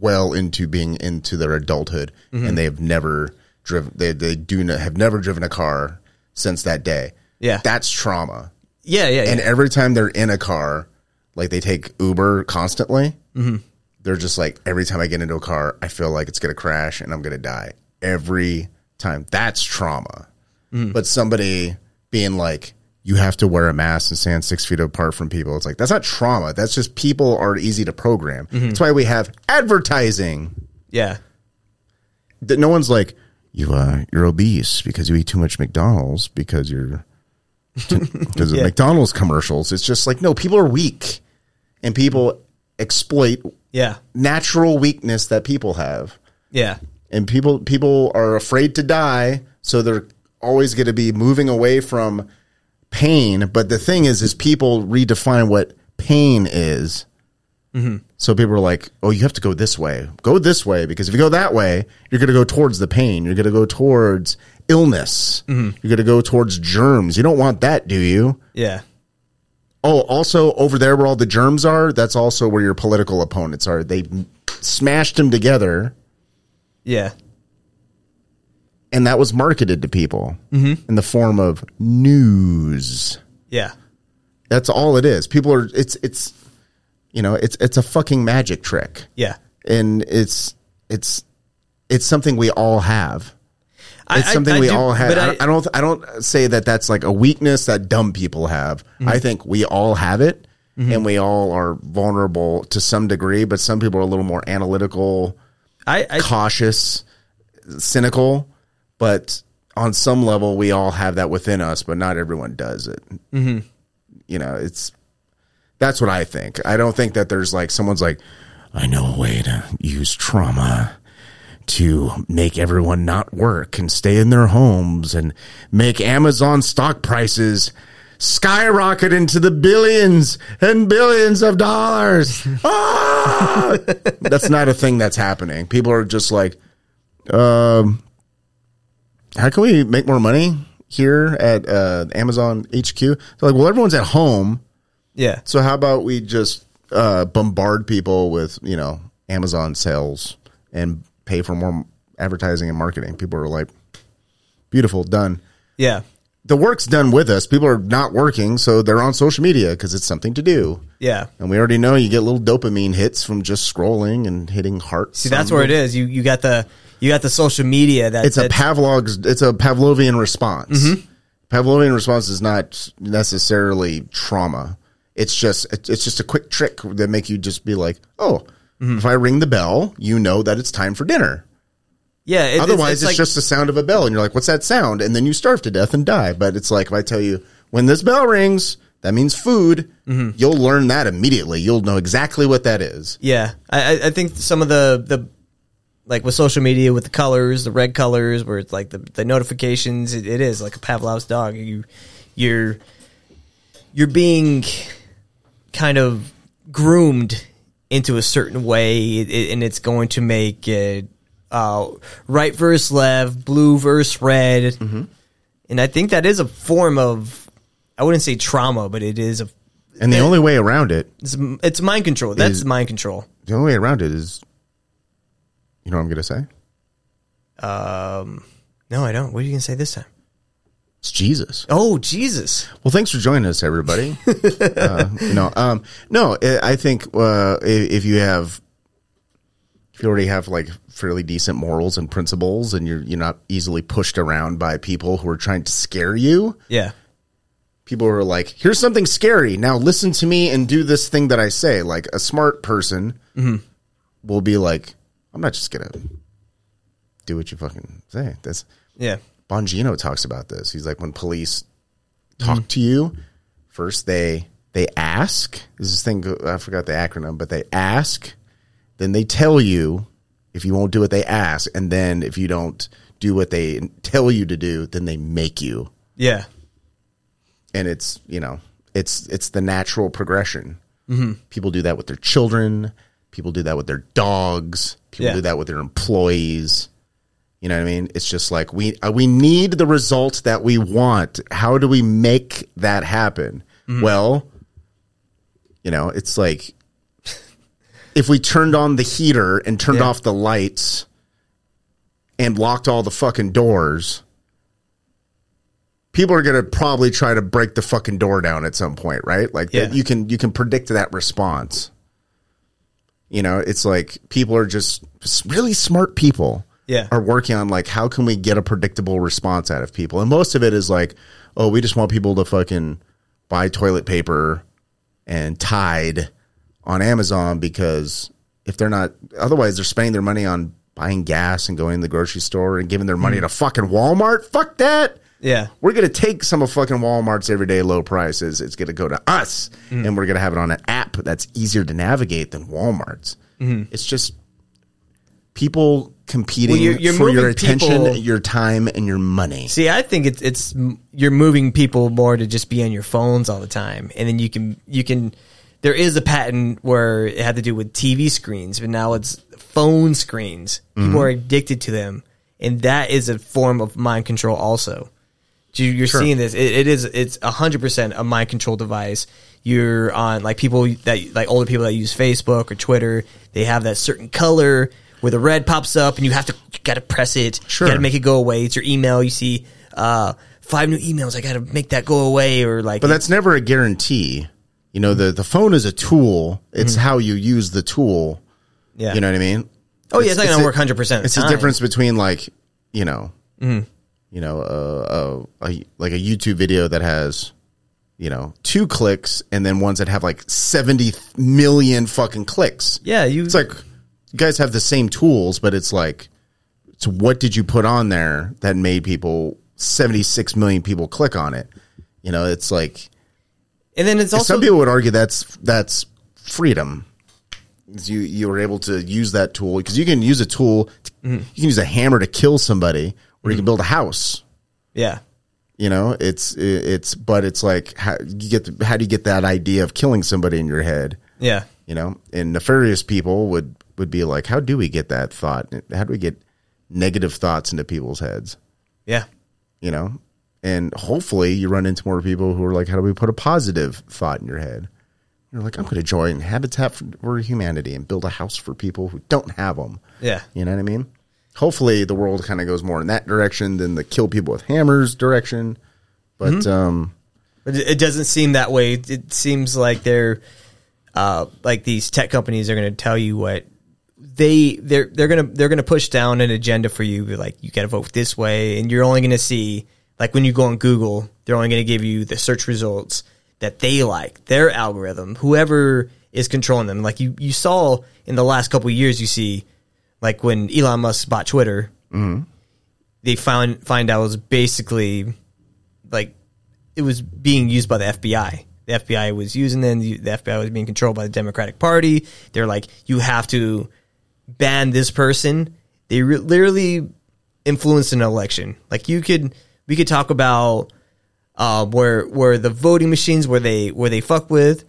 S3: well into being into their adulthood,
S1: Mm-hmm.
S3: and they have never driven. They they do not, have never driven a car since that day.
S1: Yeah.
S3: that's trauma.
S1: yeah yeah
S3: And
S1: yeah.
S3: every time they're in a car, like they take Uber constantly,
S1: Mm-hmm.
S3: They're just like, every time I get into a car, I feel like it's going to crash and I'm going to die. Every time. That's trauma.
S1: Mm-hmm.
S3: But somebody being like, you have to wear a mask and stand six feet apart from people. It's like, that's not trauma. That's just people are easy to program.
S1: Mm-hmm.
S3: That's why we have advertising.
S1: yeah.
S3: That no one's like, you, uh, you're obese because you eat too much McDonald's because you're because of
S1: Yeah.
S3: McDonald's commercials. It's just like no, people are weak, and people exploit
S1: Yeah.
S3: natural weakness that people have,
S1: Yeah.
S3: and people people are afraid to die, so they're always going to be moving away from pain. But the thing is, is people redefine what pain is. Mm-hmm. So people are like, "Oh, you have to go this way. Go this way because if you go that way, you're going to go towards the pain. You're going to go towards illness. Mm-hmm. You're going to go towards germs. You don't want that, do you?"
S1: Yeah.
S3: Oh, also over there where all the germs are, that's also where your political opponents are. They smashed them together,
S1: Yeah.
S3: and that was marketed to people mm-hmm. in the form of news.
S1: Yeah.
S3: That's all it is. People are. It's it's you know it's it's a fucking magic trick,
S1: Yeah.
S3: and it's it's it's something we all have. It's
S1: I-
S3: something
S1: I
S3: we
S1: do-
S3: all have. I, I don't. I don't say that that's like a weakness that dumb people have.
S1: Mm-hmm.
S3: I think we all have it, and we all are vulnerable to some degree. But some people are a little more analytical,
S1: I, I
S3: cautious, cynical. But on some level, we all have that within us. But not everyone does it. Mm-hmm. You know, it's that's what I think. I don't think that there's like someone's like, I know a way to use trauma to make everyone not work and stay in their homes and make Amazon stock prices skyrocket into the billions and billions of dollars. Ah! that's not a thing that's happening. People are just like, um, how can we make more money here at uh, Amazon HQ? They're like, well, everyone's at home.
S1: yeah.
S3: So how about we just uh, bombard people with you know Amazon sales and pay for more advertising and marketing? People are like, beautiful, done.
S1: Yeah.
S3: The work's done with us. People are not working, so they're on social media because it's something to do.
S1: Yeah.
S3: And we already know you get little dopamine hits from just scrolling and hitting hearts.
S1: See, that's where it is. You you got the you got the social media that
S3: It's a Pavlov's. It's a Pavlovian response.
S1: Mm-hmm.
S3: Pavlovian response is not necessarily trauma. It's just it's just a quick trick that make you just be like, oh,
S1: Mm-hmm.
S3: if I ring the bell, you know that it's time for dinner.
S1: yeah. it-
S3: Otherwise, it's,
S1: like-
S3: just the sound of a bell, and you're like, what's that sound? And then you starve to death and die. But it's like if I tell you when this bell rings, that means food.
S1: Mm-hmm.
S3: You'll learn that immediately. You'll know exactly what that is.
S1: Yeah, I, I- I think some of the the like with social media with the colors, the red colors, where it's like the, the notifications, it, it is like a Pavlov's dog. You you're you're being kind of groomed into a certain way, it, it- and it's going to make it uh, right versus left, blue versus red, and I think that is a form of I wouldn't say trauma, but it is a
S3: And the only way around it,
S1: it's, it's mind control. That's
S3: Is-
S1: mind control.
S3: the only way around it is, you know what I'm going to say?
S1: Um, no, I don't. What are you gonna say this time?
S3: It's Jesus.
S1: Oh, Jesus!
S3: Well, thanks for joining us, everybody. uh, you know, um, no, I think uh, if you have, if you already have like fairly decent morals and principles, and you're you're not easily pushed around by people who are trying to scare you,
S1: Yeah,
S3: people who are like, "Here's something scary. Now listen to me and do this thing that I say." Like a smart person will be like, "I'm not just gonna do what you fucking say." That's
S1: yeah,
S3: Bongino talks about this. He's like, when police talk to you, first they they ask. This is this thing I forgot the acronym, but they ask, then they tell you, if you won't do what they ask, and then if you don't do what they tell you to do, then they make you.
S1: Yeah.
S3: And it's you know it's it's the natural progression.
S1: Mhm.
S3: People do that with their children. People do that with their dogs. People
S1: Yeah.
S3: do that with their employees. You know what I mean? It's just like we uh, we need the result that we want. How do we make that happen?
S1: Mhm.
S3: Well, you know, it's like if we turned on the heater and turned
S1: Yeah.
S3: off the lights and locked all the fucking doors, people are going to probably try to break the fucking door down at some point, right? Like
S1: Yeah.
S3: you can you can predict that response. You know, it's like people are just really smart people
S1: Yeah.
S3: are working on like how can we get a predictable response out of people. And most of it is like, oh, we just want people to fucking buy toilet paper and Tide on Amazon because if they're not otherwise they're spending their money on buying gas and going to the grocery store and giving their money to fucking Walmart. Fuck that.
S1: Yeah.
S3: We're gonna take some of fucking Walmart's everyday low prices. It's gonna go to us,
S1: Mm.
S3: and we're gonna have it on an app that's easier to navigate than Walmart's.
S1: Mhm.
S3: It's just people competing
S1: Well, you're- you're
S3: for your attention,
S1: people-
S3: your time, and your money.
S1: See, I think it's it's you're moving people more to just be on your phones all the time, and then you can you can. There is a patent where it had to do with TV screens, but now it's phone screens. People
S3: Mhm.
S1: are addicted to them, and that is a form of mind control. Also, you, you're
S3: Sure.
S1: seeing this. It, it is it's hundred percent a mind control device. You're on like people that like older people that use Facebook or Twitter. They have that certain color where the red pops up, and you have to you got to press it.
S3: Sure.
S1: You got to make it go away. It's your email. You see uh, five new emails. I got to make that go away, or like
S3: But that's never a guarantee. You know, the the phone is a tool. It's
S1: Mhm.
S3: how you use the tool.
S1: Yeah.
S3: You know what I mean?
S1: Oh, yeah, it's not gonna work 100%
S3: It's the difference between like, you know,
S1: Mhm.
S3: you know, uh, uh, a, like a YouTube video that has, you know, two clicks and then ones that have like 70 million fucking clicks.
S1: Yeah, you
S3: It's like you guys have the same tools, but it's like so what did you put on there that made people 76 million people click on it? You know, it's like
S1: and then it's also
S3: some people would argue that's that's freedom. You you were able to use that tool because you can use a tool. to-
S1: Mm-hmm.
S3: You can use a hammer to kill somebody, or you can build a house.
S1: yeah.
S3: You know, it's it's but it's like how you get the, how do you get that idea of killing somebody in your head?
S1: Yeah.
S3: You know, and nefarious people would would be like, how do we get that thought? How do we get negative thoughts into people's heads?
S1: Yeah.
S3: You know, and hopefully you run into more people who are like, how do we put a positive thought in your head? You're like, I'm going to join Habitat for, Humanity and build a house for people who don't have them.
S1: Yeah.
S3: You know what I mean? Hopefully the world kind of goes more in that direction than the kill people with hammers direction. But
S1: Mhm.
S3: um,
S1: But it doesn't seem that way. It seems like they're uh, like these tech companies are going to tell you what they they're they're gonna they're gonna push down an agenda for you. Like you got to vote this way, and you're only going to see like when you go on Google, they're only going to give you the search results that they like, their algorithm, whoever is controlling them. Like you you saw in the last couple of years, you see like when Elon Musk bought Twitter,
S3: mhm.
S1: they found find out it was basically like it was being used by the FBI. The FBI was using them. The FBI was being controlled by the Democratic Party. They're like, you have to ban this person. They re- literally influenced an election. Like you could, we could talk about uh, where where the voting machines where they where they fuck with.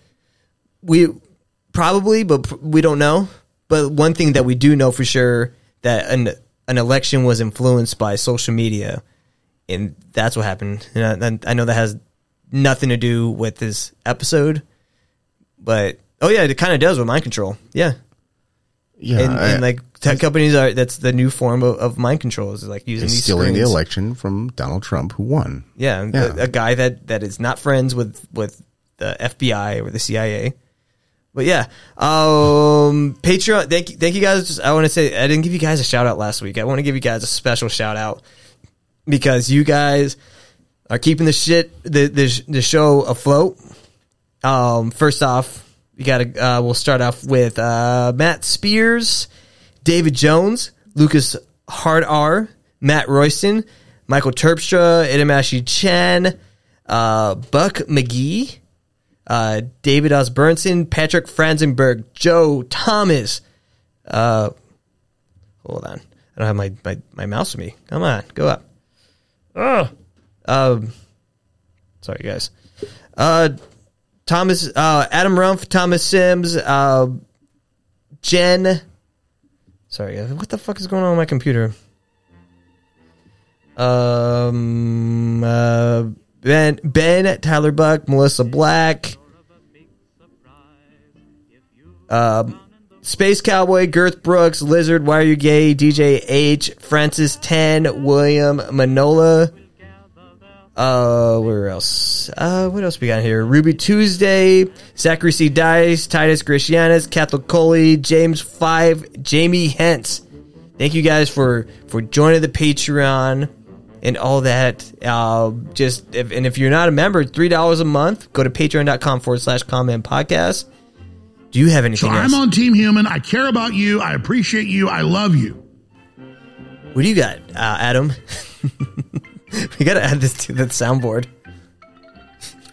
S1: We probably, but pr- we don't know. But one thing that we do know for sure that an an election was influenced by social media, and that's what happened. And I, I know that has nothing to do with this episode, but oh yeah, it kind of does with mind control. Yeah,
S3: yeah,
S1: and,
S3: I-
S1: and like tech companies are that's the new form of, of mind control is like using these
S3: stealing the election from Donald Trump, who won.
S1: Yeah,
S3: Yeah.
S1: A, a guy that that is not friends with with the FBI or the CIA. But yeah, um, Patreon. Thank you, thank you guys. Just, I want to say I didn't give you guys a shout out last week. I want to give you guys a special shout out because you guys are keeping the shit the the, the show afloat. Um, first off, we got to uh, we'll start off with uh, Matt Spears, David Jones, Lucas Hard R, Matt Royston, Michael Terpstra, Idamashi Chen, uh, Buck McGee, uh, David Osburnson, Patrick Franzenberg, Joe Thomas, uh, Hold on. I don't have my, my, my mouse with me. Come on, go up. Oh, um, sorry guys. Uh, Thomas, uh, Adam Rumpf, Thomas Sims, uh, Jen. Sorry, what the fuck is going on with my computer? Um, uh, Ben, Ben, Tyler Buck, Melissa Black, um, Space Cowboy, Girth Brooks, Lizard, Why Are You Gay, DJ H, Francis Ten, William Manola. Uh, where else? Uh, what else we got here? Ruby Tuesday, Zachary C. Dice, Titus Christianis, Catholic Coley, James Five, Jamie Hentz. Thank you guys for for joining the Patreon and all that. Uh, just if, and if you're not a member, three dollars a month. Go to patreon.com forward slash conmen podcast. Do you have anything
S9: So
S1: else?
S9: I'm on Team Human. I care about you. I appreciate you. I love you.
S1: What do you got, uh, Adam? we got to add this to the soundboard.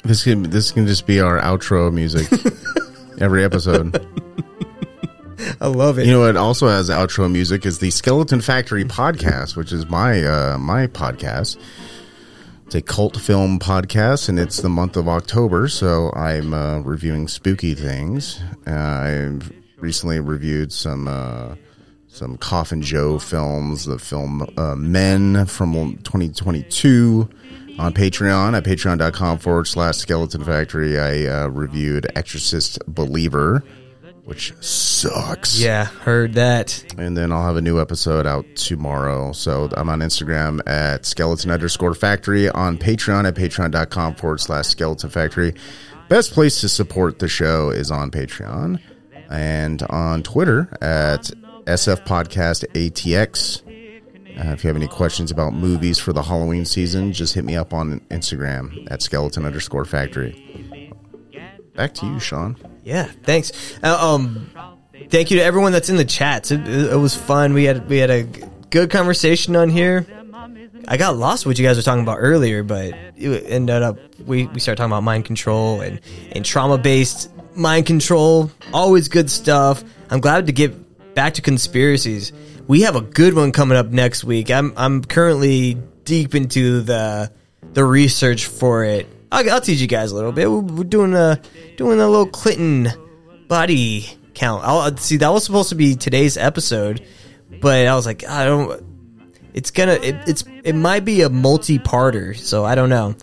S3: This can this can just be our outro music every episode.
S1: I love it.
S3: You know what also has outro music is the Skeleton Factory podcast, which is my uh, my podcast. It's a cult film podcast, and it's the month of October, so I'm uh, reviewing spooky things. Uh, I've recently reviewed some uh, some Coffin Joe films, the film uh, Men from 2022 on Patreon at patreon.com forward slash skeleton factory. I uh, reviewed Exorcist Believer, which sucks.
S1: Yeah, heard that.
S3: And then I'll have a new episode out tomorrow. So I'm on Instagram at skeleton underscore factory, on Patreon at patreon.com forward slash skeleton factory. Best place to support the show is on Patreon and on Twitter at SF Podcast ATX. Uh, if you have any questions about movies for the Halloween season, just hit me up on Instagram at skeleton underscore factory. Back to you, Sean.
S1: Yeah, thanks. Uh, um, thank you to everyone that's in the chats. It, it, was fun. We had we had a good conversation on here. I got lost what you guys were talking about earlier, but it ended up we, we started talking about mind control and, and trauma based mind control. Always good stuff. I'm glad to get back to conspiracies. We have a good one coming up next week. I'm I'm currently deep into the the research for it. I'll, I'll teach you guys a little bit. We're, we're doing a doing a little Clinton body count. I'll see that was supposed to be today's episode, but I was like, I don't. It's gonna. It, it's. It might be a multi-parter, so I don't know.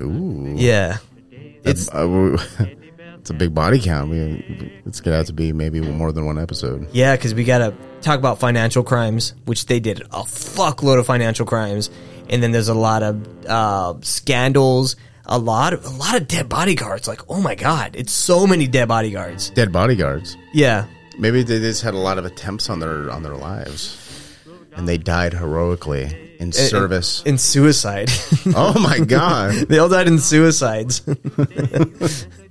S3: Ooh.
S1: Yeah, it's
S3: Uh, it's a big body count. We, it's gonna have to be maybe more than one episode.
S1: yeah, because we gotta talk about financial crimes, which they did a fuckload of financial crimes, and then there's a lot of uh, scandals, a lot of a lot of dead bodyguards. Like, oh my god, it's so many dead bodyguards.
S3: Dead bodyguards.
S1: Yeah,
S3: Maybe they just had a lot of attempts on their on their lives, and they died heroically in service.
S1: in suicide.
S3: oh my god!
S1: they all died in suicides.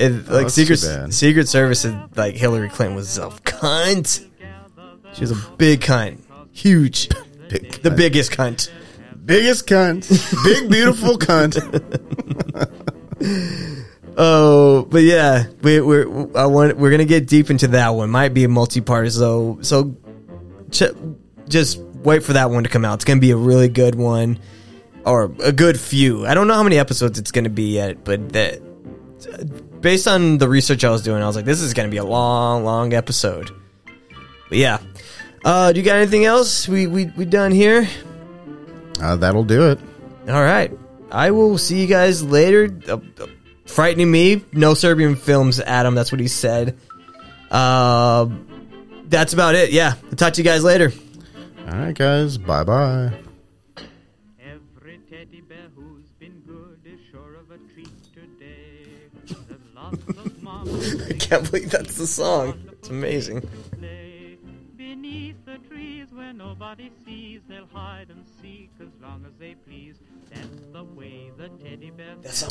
S1: And, oh, like
S3: that's
S1: Secret. Secret Service, said, like Hillary Clinton was a cunt. She was a big cunt, huge,
S3: Big
S1: the
S3: cunt.
S1: biggest cunt.
S3: biggest cunt, big beautiful cunt.
S1: Oh, but yeah, we, we're I want we're gonna get deep into that one. Might be a multi-part, so so ch- just wait for that one to come out. It's gonna be a really good one, or a good few. I don't know how many episodes it's gonna be yet, but that based on the research I was doing, I was like, this is gonna be a long, long episode. But yeah, uh, do you got anything else? We we we done here.
S3: Uh, that'll do it.
S1: All right. I will see you guys later. Uh, uh, frightening me. No Serbian films, Adam. That's what he said. Uh, that's about it. Yeah. I'll talk to you guys later.
S3: All right, guys. Bye bye.
S10: I can't believe that's the song. It's amazing. Beneath the trees where nobody sees, they'll hide
S1: and seek as long as they please. That's the way the teddy bear. That's